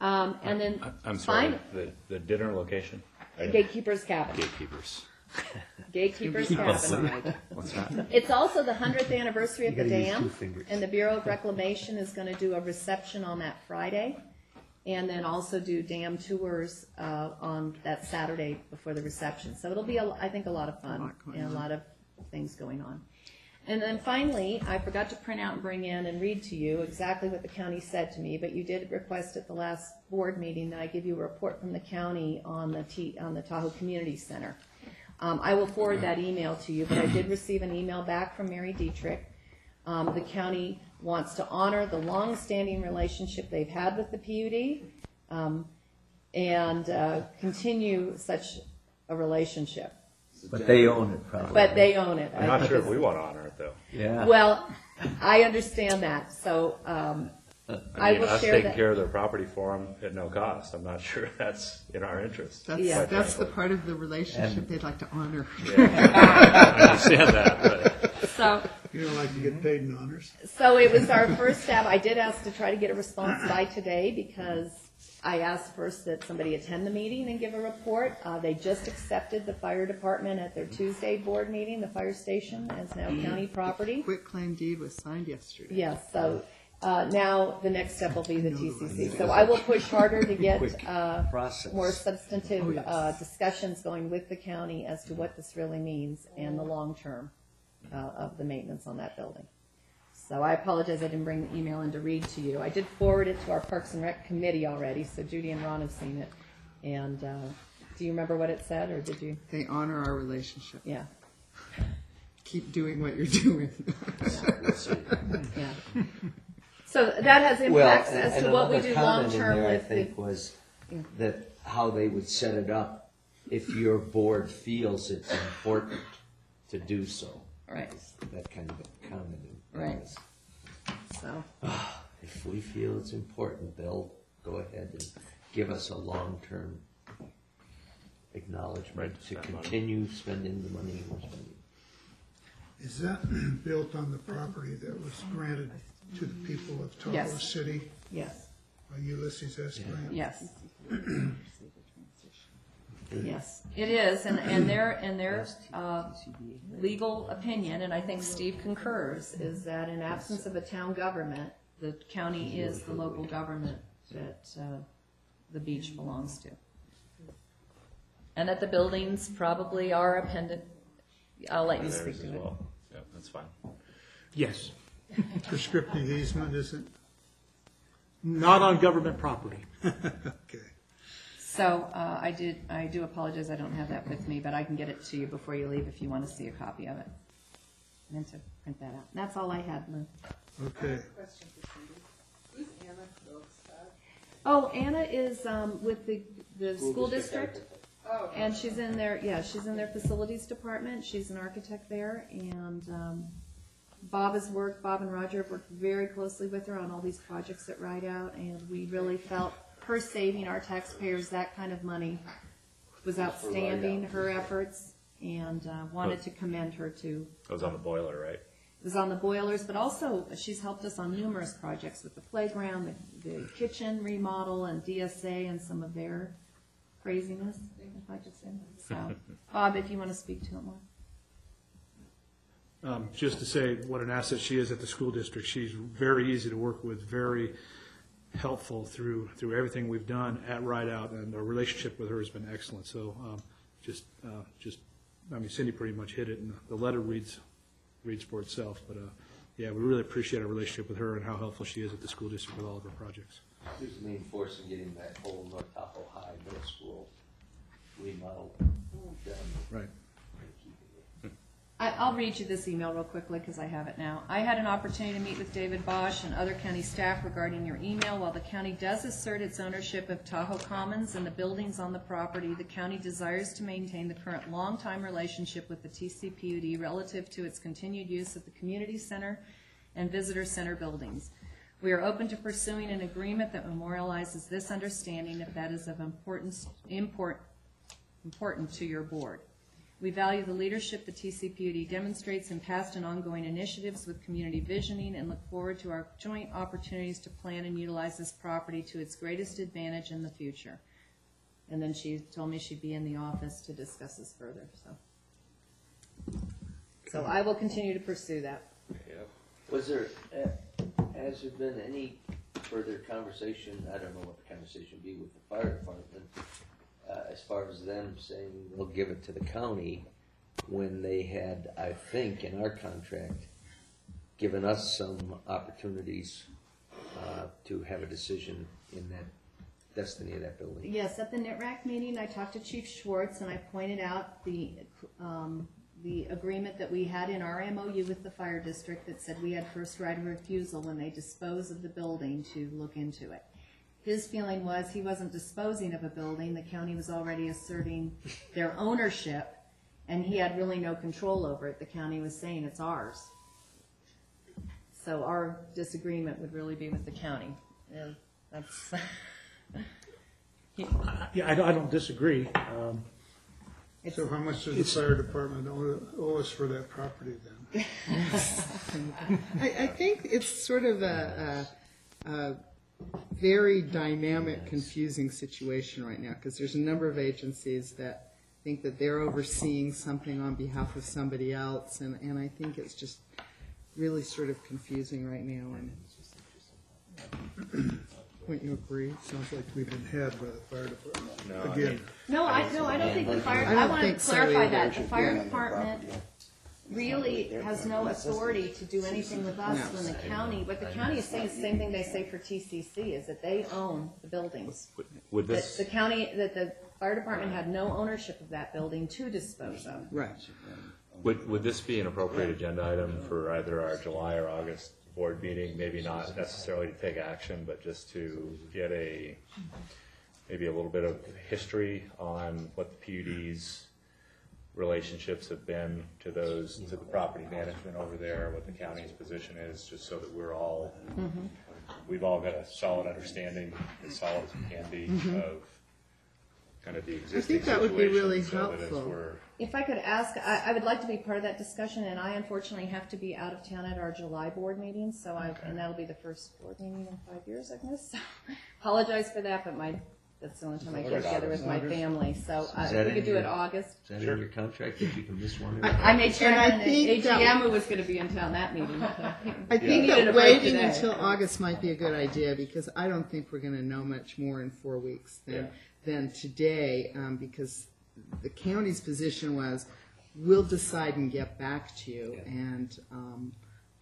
Um, and then. I'm sorry, fin- the, the dinner location? Gatekeeper's Cabin. Gatekeepers. Gatekeepers Keep Cabin. safe. What's that? It's also the hundredth anniversary of the gotta use two dam, fingers. and the Bureau of Reclamation is gonna do a reception on that Friday. And then also do dam tours, uh, on that Saturday before the reception. So it'll be, a- I think, a lot of fun going and a on. lot of things going on. And then finally, I forgot to print out and bring in and read to you exactly what the county said to me, but you did request at the last board meeting that I give you a report from the county on the T, on the Tahoe Community Center. Um, I will forward that email to you, but I did receive an email back from Mary Dietrich. Um, the county wants to honor the long-standing relationship they've had with the PUD, um, and, uh, continue such a relationship. But they own it, probably. But they own it. I'm I not think sure if it's- we want to honor it, though. Yeah. Well, I understand that, so, um, I I mean, will us share taking that. care of their property for them at no cost, I'm not sure that's in our interest. That's, Yeah. that's the part of the relationship And- they'd like to honor. I understand that, but. So, You don't like to get paid in honors? So it was our first step. I did ask to try to get a response by today because I asked first that somebody attend the meeting and give a report. Uh, they just accepted the fire department at their Tuesday board meeting, the fire station is now county property. Quit claim deed was signed yesterday. Yes, so, uh, now the next step will be the TCC. So I will push harder to get, uh, process. more Oh, substantive, uh, discussions going with the county as to what this really means and the long term, uh, of the maintenance on that building. So I apologize, I didn't bring the email in to read to you. I did forward it to our Parks and Rec committee already, so Judy and Ron have seen it. And, uh, do you remember what it said, or did you? They honor our relationship. Yeah. Keep doing what you're doing. Yeah. So that has Well, impacts and- as and to what we another do comment long in term there, I with the. think, was that how they would set it up if your board feels it's important to do so. Right. That kind of a comment. in there Right. is, So, ah, If we feel it's important, they'll go ahead and give us a long-term acknowledgement Right, to spend money. continue spending the money we're spending. Is that built on the property that was granted to the people of Tahoe Yes. City yes, by Ulysses S. Grant? yes. Yes, it is, and, and their, and their, uh, legal opinion, and I think Steve concurs, is that in absence of a town government, the county is the local government that, uh, the beach belongs to. And that the buildings probably are appended, I'll let you Theirs speak as to it. well. Yeah, that's fine. Yes. Prescriptive easement, isn't? Not on government property. Okay. So, uh, I did, I do apologize, I don't have that with me, but I can get it to you before you leave if you want to see a copy of it. I meant to print that out. That's all I had, Lou. Okay. Question for Cindy. Who's Anna Phillipstad? Oh, Anna is, um, with the, the School school district district. Oh, And she's in their, yeah, she's in their facilities department. She's an architect there and, um, Bob has worked, Bob and Roger have worked very closely with her on all these projects at Rideout and we really felt her saving our taxpayers that kind of money was outstanding, her efforts, and, uh, wanted to commend her to. It was on the boiler, right? It was on the boilers, but also she's helped us on numerous projects with the playground, the, the kitchen remodel, and DSA, and some of their craziness, if I could say. So, Bob, if you want to speak to it more. Um, just to say what an asset she is at the school district. She's very easy to work with, very helpful through, through everything we've done at Rideout, and our relationship with her has been excellent. So, um, just, uh, just, I mean, Cindy pretty much hit it, and the letter reads, reads for itself. But, uh, yeah, we really appreciate our relationship with her and how helpful she is at the school district with all of her projects. Who's the main force in getting that whole North Tahoe High Middle School remodeled done? Right. I, I'll read you this email real quickly because I have it now. I had an opportunity to meet with David Boesch and other county staff regarding your email. While the county does assert its ownership of Tahoe Commons and the buildings on the property, the county desires to maintain the current long-time relationship with the TCPUD relative to its continued use of the community center and visitor center buildings. We are open to pursuing an agreement that memorializes this understanding if that is of importance, import, important to your board. We value the leadership the TCPUD demonstrates in past and ongoing initiatives with community visioning and look forward to our joint opportunities to plan and utilize this property to its greatest advantage in the future. And then she told me she'd be in the office to discuss this further, so. So I will continue to pursue that. Was there, uh, has there been any further conversation, I don't know what the conversation would be with the fire department, uh, as far as them saying they'll give it to the county when they had, I think, in our contract, given us some opportunities, uh, to have a decision in that destiny of that building? Yes, at the NITRAC meeting, I talked to Chief Schwartz and I pointed out the, um, the agreement that we had in our MOU with the fire district that said we had first right of refusal when they dispose of the building to look into it. His feeling was he wasn't disposing of a building, the county was already asserting their ownership, and he had really no control over it. The county was saying it's ours. So our disagreement would really be with the county. And that's, Yeah, I don't, I don't disagree. Um, So how much does the fire department owe owe us for that property then? I, I think it's sort of a, a, a very dynamic, confusing situation right now, because there's a number of agencies that think that they're overseeing something on behalf of somebody else, and, and I think it's just really sort of confusing right now, and Wouldn't you agree? Sounds like we've been had by the fire department. No, I Again. mean- No, I, no, I don't think the fire, I I don't want to think so clarify either. that. The fire department really has no authority to do anything with us No. when the county, what the county is saying is the same thing they say for TCC, is that they own the buildings. Would That this, the county, that the fire department had no ownership of that building to dispose of. right. would, would this be an appropriate agenda item for either our July or August board meeting? Maybe not necessarily to take action, but just to get a, maybe a little bit of history on what the PUD's relationships have been to those, to the property management over there, what the county's position is, just so that we're all, we've all got a solid understanding, as solid as we can be, Mhm. of kind of the existing think that would be really so that as helpful. we're If I could ask, I, I would like to be part of that discussion, and I unfortunately have to be out of town at our July board meeting, so I, and that'll be the first board meeting in five years, I guess. So Apologize for that, but my, that's the only time I get together with my family, so uh, Is that we in could do your- it August. Is that in your contract that you can miss one? I, I made sure And I and the think that- AGM who was gonna be in town that meeting. I think needed that break waiting today. until August might be a good idea, because I don't think we're gonna know much more in four weeks than, than today, um, because the county's position was, we'll decide and get back to you, and, um,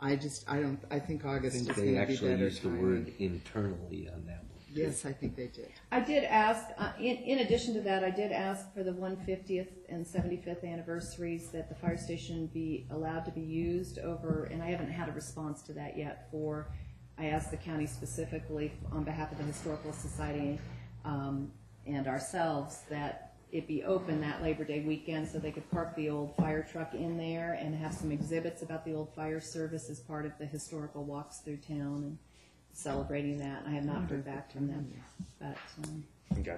I just, I don't, I think I August is think gonna they be actually better used the timing. word internally on that one. Yes, I think they did. I did ask, uh, in, in addition to that, I did ask for the one fiftieth and seventy-fifth anniversaries that the fire station be allowed to be used over, and I haven't had a response to that yet for, I asked the county specifically on behalf of the Historical Society, um, and ourselves, that it be open that Labor Day weekend so they could park the old fire truck in there and have some exhibits about the old fire service as part of the historical walks through town and celebrating that. I have not heard back from them, but, um, Okay.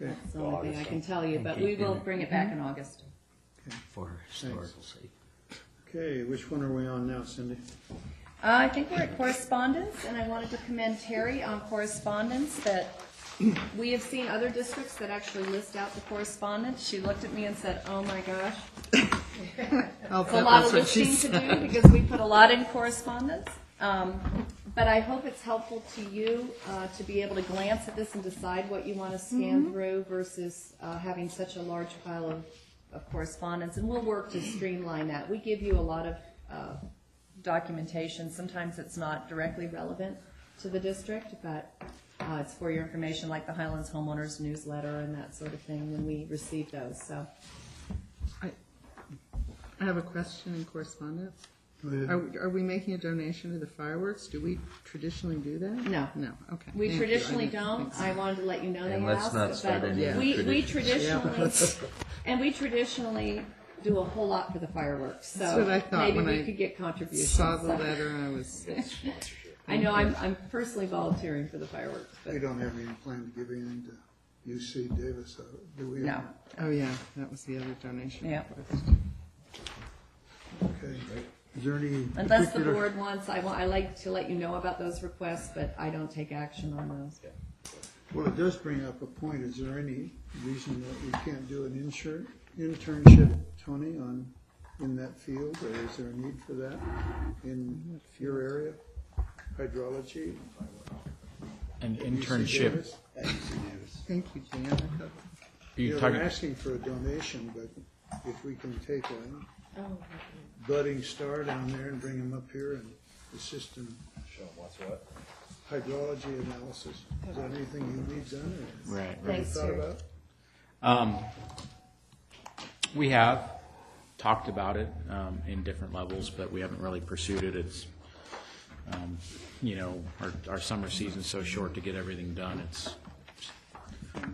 Okay. that's the only thing I can tell you, but we will bring it back in August. Okay. For historical sake. Okay, which one are we on now, Cindy? Uh, I think we're at correspondence, and I wanted to commend Terry on correspondence, that we have seen other districts that actually list out the correspondence. She looked at me and said, oh my gosh. It's a lot of what she listening to do, because we put a lot in correspondence. Um, But I hope it's helpful to you uh, to be able to glance at this and decide what you want to scan Mhm. through versus uh, having such a large pile of, of correspondence. And we'll work to streamline that. We give you a lot of uh, documentation. Sometimes it's not directly relevant to the district, but uh, it's for your information, like the Highlands Homeowners Newsletter and that sort of thing when we receive those, so. I have a question in correspondence. Go ahead. Are, are we making a donation to the fireworks? Do we traditionally do that? No. No, okay. We Thank you. I traditionally didn't don't. think so. I wanted to let you know they And let's asked, not start but any new we, we traditionally, and we traditionally do a whole lot for the fireworks, That's so what I thought maybe when we I could get contributions. Saw the letter and I was. I know, I'm, I'm personally volunteering for the fireworks, but. We don't have any plan to give anything to UC Davis, uh, do we? No. Oh, yeah, that was the other donation. Yeah. request. Okay. Is there any Unless the particular- board wants, I want, I like to let you know about those requests, but I don't take action on those. Well, it does bring up a point. Is there any reason that we can't do an insur internship, Tony, on, in that field? Or is there a need for that in your area? Hydrology? An internship. Thank you, Jan. I thought- You Yeah, talking- we're asking for a donation, but if we can take a Oh, budding star down there and bring him up here and assist in Show 'em what's what. hydrology analysis. Is that anything you need done or? Right. have you Thanks, thought Terry. about? Um, we have talked about it um, in different levels, but we haven't really pursued it. It's, um, you know, our, our summer season's so short to get everything done. It's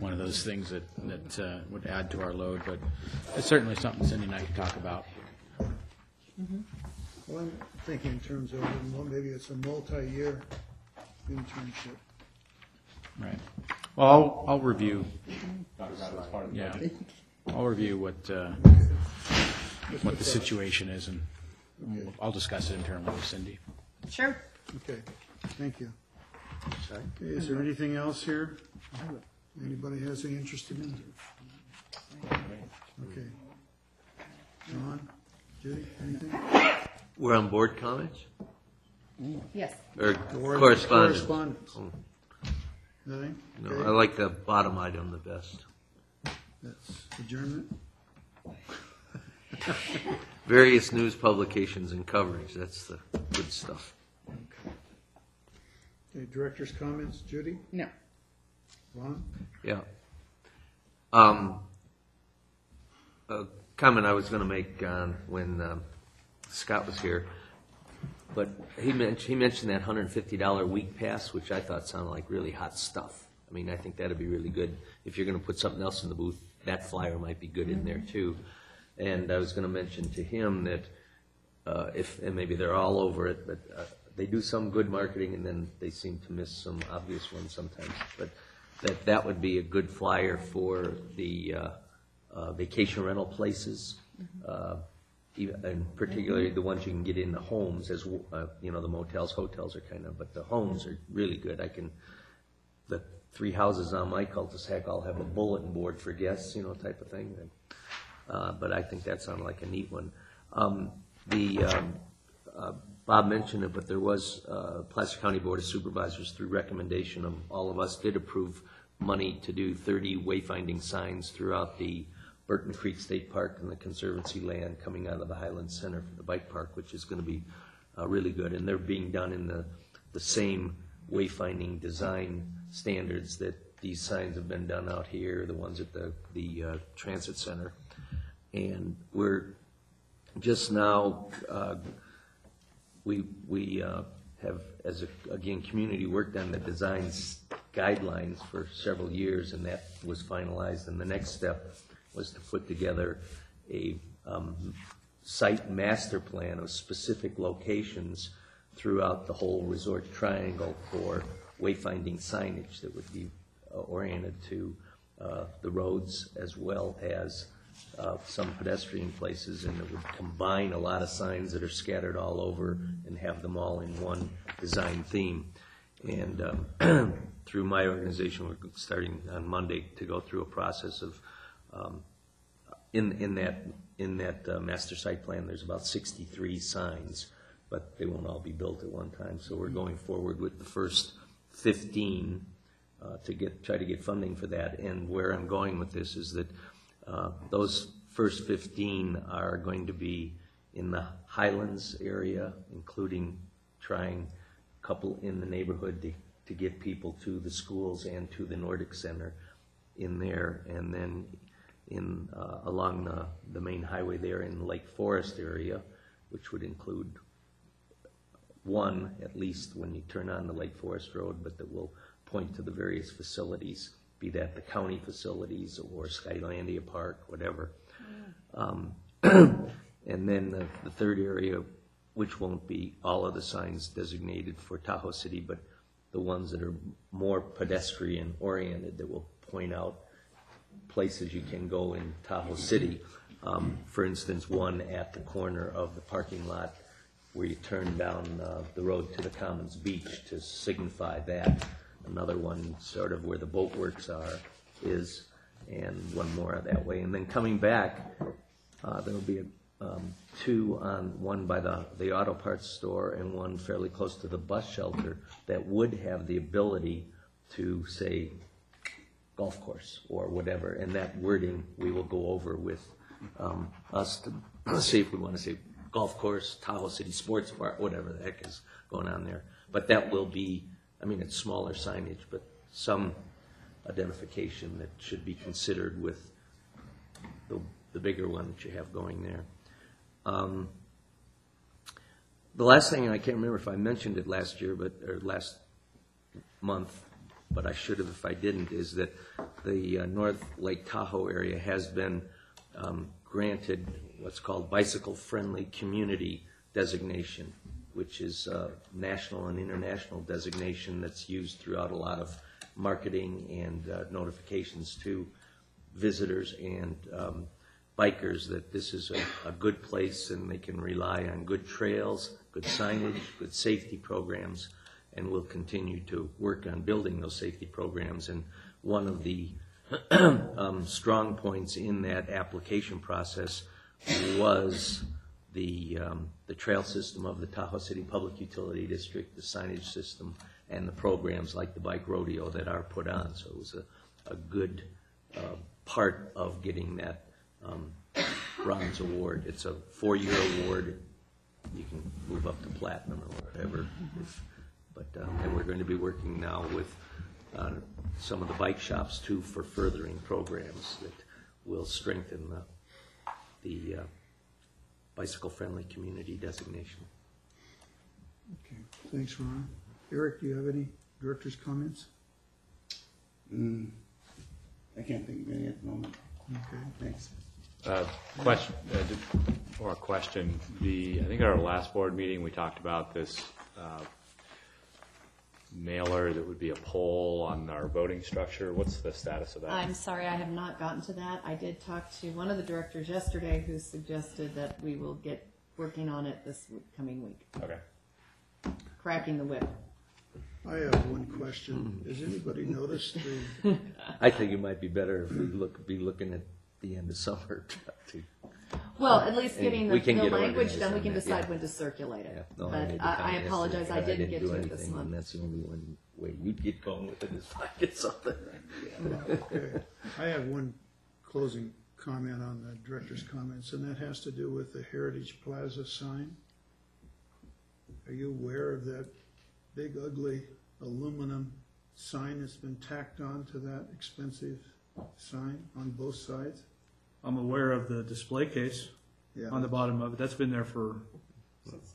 one of those things that, that uh, would add to our load, but it's certainly something Cindy and I could talk about. Well, I'm thinking in terms of, well, maybe it's a multi-year internship. Right. Well, I'll, I'll review, Talk about it as part of the yeah, budget. I'll review what, uh, what the situation is, and we'll- I'll discuss it internally with Cindy. Sure. Okay, thank you. Okay, Is there anything else here? Anybody has any interest in it? Okay. John, Judy, anything? We're on board comments? Yes. Or Or correspondence? Correspondence. Oh, Nothing? No, Okay. I like the bottom item the best. That's adjournment? Various news publications and coverage, that's the good stuff. Okay, director's comments, Judy? No. Ron? Yeah. Um, a comment I was gonna make, um, when, um, Scott was here, but he mentioned, he mentioned that hundred and fifty dollar week pass, which I thought sounded like really hot stuff. I mean, I think that'd be really good. If you're gonna put something else in the booth, that flyer might be good in there too. And I was gonna mention to him that, uh, if, and maybe they're all over it, but, uh, they do some good marketing and then they seem to miss some obvious ones sometimes. But that, that would be a good flyer for the, uh, uh, vacation rental places. Uh, even, and particularly the ones you can get in the homes as, w- uh, you know, the motels, hotels are kind of, but the homes are really good. I can, the three houses on my cul-de-sac all have a bulletin board for guests, you know, type of thing. And, Uh, but I think that sounded like a neat one. Um, the, um, uh, Bob mentioned it, but there was, uh, Placer County Board of Supervisors, through recommendation of all of us, did approve money to do thirty wayfinding signs throughout the Burton Creek State Park and the Conservancy land coming out of the Highland Center for the bike park, which is gonna be, uh, really good. And they're being done in the, the same wayfinding design standards that these signs have been done out here, the ones at the, the, uh, transit center. And we're just now, uh, we, we uh, have, as a, again, community worked on the design guidelines for several years, and that was finalized. And the next step was to put together a um, site master plan of specific locations throughout the whole resort triangle for wayfinding signage that would be uh, oriented to uh, the roads as well as uh, some pedestrian places, and it would combine a lot of signs that are scattered all over and have them all in one design theme. And um, through my organization, we're starting on Monday to go through a process of, in, in that, in that uh, master site plan, there's about 63 signs, but they won't all be built at one time. So we're going forward with the first 15 uh, to get, try to get funding for that. And where I'm going with this is that uh, those first 15 are going to be in the Highlands area, including trying a couple in the neighborhood to, to get people to the schools and to the Nordic Center in there. And then in, uh, along the, the main highway there in the Lake Forest area, which would include one, at least, when you turn on the Lake Forest Road, but that will point to the various facilities, be that the county facilities or Skylandia Park, whatever. Um, And then the, the third area, which won't be all of the signs designated for Tahoe City, but the ones that are more pedestrian oriented that will point out places you can go in Tahoe City. Um, for instance, one at the corner of the parking lot where you turn down uh, the road to the Commons Beach to signify that. Another one sort of where the boat works are, is, and one more that way. And then coming back, uh, there'll be um, two on, one by the, the auto parts store and one fairly close to the bus shelter that would have the ability to say golf course or whatever. And that wording we will go over with um, us to see if we want to say golf course, Tahoe City Sports Bar, whatever the heck is going on there. But that will be, I mean, it's smaller signage, but some identification that should be considered with the, the bigger one that you have going there. Um, the last thing, and I can't remember if I mentioned it last year, but, or last month, but I should have if I didn't, is that the uh, North Lake Tahoe area has been um, granted what's called bicycle-friendly community designation, which is a national and international designation that's used throughout a lot of marketing and uh, notifications to visitors and um, bikers that this is a, a good place and they can rely on good trails, good signage, good safety programs, and we'll continue to work on building those safety programs. And one of the um, strong points in that application process was the, um, the trail system of the Tahoe City Public Utility District, the signage system, and the programs like the bike rodeo that are put on. So it was a, a good uh, part of getting that um, bronze award. It's a four-year award. You can move up to platinum or whatever. If, but um, and we're going to be working now with uh, some of the bike shops too for furthering programs that will strengthen the the uh, bicycle-friendly community designation. Okay, thanks, Ron. Eric, do you have any director's comments? Mm, I can't think of any at the moment. Okay. Thanks. Uh, Question, uh, or a question, the, I think at our last board meeting, we talked about this uh, mailer that would be a poll on our voting structure. What's the status of that? I'm sorry, I have not gotten to that. I did talk to one of the directors yesterday who suggested that we will get working on it this week- coming week, Okay. cracking the whip. I have one question. Has anybody noticed the, I think it might be better if we look, be looking at the end of summer to. Well, at least and getting the, we can the get language organized done, we on can that, decide yeah. when to circulate it. No, But made the I, I comment apologize, yesterday, I but didn't get do to it this anything, month. And that's the only one way you'd get going with it is if I get something. okay. I have one closing comment on the director's comments, and that has to do with the Heritage Plaza sign. Are you aware of that big ugly aluminum sign that's been tacked on to that expensive sign on both sides? I'm aware of the display case Yeah. on the bottom of it. That's been there for,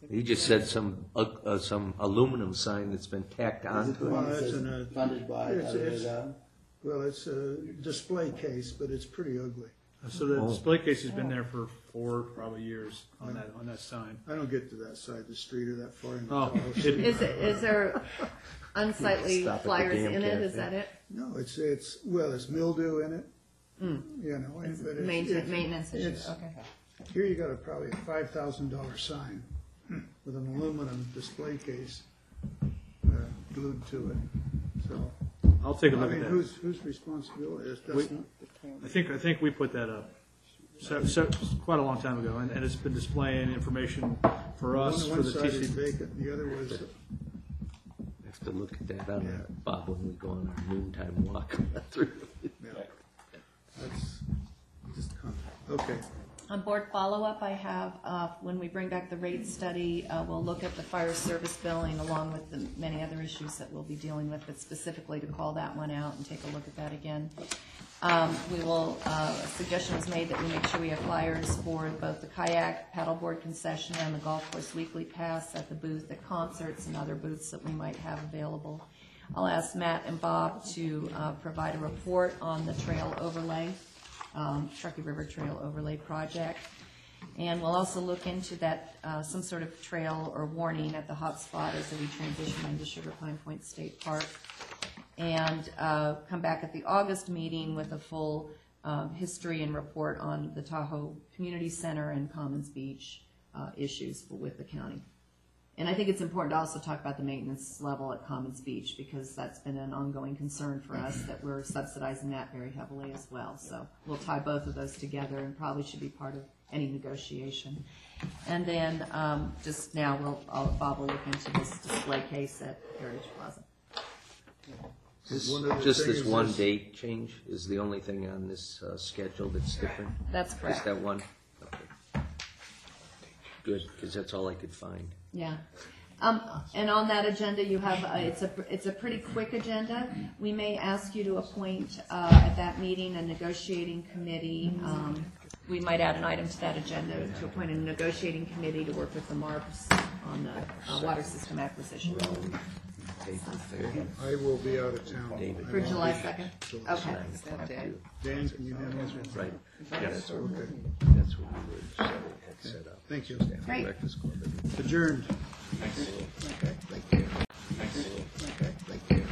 He just said some, uh, uh, some aluminum sign that's been tacked onto Well, it. it's in a- Funded by, it's- da, da, it's- Well, it's a display case, but it's pretty ugly. so the Oh. display case has been there for four, probably years on that, on that sign. I don't get to that side of the street or that far into Oh, Tahoe it- City. Is, it- is there unsightly Stop at the flyers damn in it? Is cafe. that it? No, it's, it's, well, it's mildew in it, you know, and- but it's. Mainten- it's- maintenance issue, it's- okay. Here you got a probably a five thousand dollar sign with an aluminum display case uh, glued to it, so. I'll take a look I at mean, that. whose, whose responsibility is, that's We- not, I think, I think we put that up, so, so, quite a long time ago, and, and it's been displaying information for us, one, for one the side is TC. vacant, the other was, Have to look at that on, our- Bob, when we go on our noontime walk through. yeah, that's just, con- okay. On board follow-up, I have, uh, when we bring back the rate study, uh, we'll look at the fire service billing along with the many other issues that we'll be dealing with, but specifically to call that one out and take a look at that again. Um, We will, uh, a suggestion was made that we make sure we have flyers for both the kayak, paddleboard concession, and the golf course weekly pass at the booth at concerts and other booths that we might have available. I'll ask Matt and Bob to uh, provide a report on the trail overlay, um, Truckee River Trail Overlay Project. And we'll also look into that, uh, some sort of trail or warning at the hot spot as we transition into Sugar Pine Point State Park. And uh, come back at the August meeting with a full um, history and report on the Tahoe Community Center and Commons Beach uh, issues with the county. And I think it's important to also talk about the maintenance level at Commons Beach because that's been an ongoing concern for us that we're subsidizing that very heavily as well. So we'll tie both of those together and probably should be part of any negotiation. And then um, just now, we'll, I'll- Bob will look into this display case at Heritage Plaza. This, One other just thing this is one this- date change is the only thing on this uh, schedule that's different? That's correct. Just that one? Okay. Good, because that's all I could find. Yeah. Um, and on that agenda, you have, uh, it's a, it's a pretty quick agenda. We may ask you to appoint, uh, at that meeting, a negotiating committee. Um, we might add an item to that agenda to appoint a negotiating committee to work with the MARPS on the, uh, water system acquisition. I will be out of town. For July second? Okay. Okay. Dan, can you handle this? Right. Yes. Okay. That's what we were set- had set up. Thank you. Great. Breakfast club. Adjourned. Thanks. Okay, thank you. Thanks. Okay, thank you.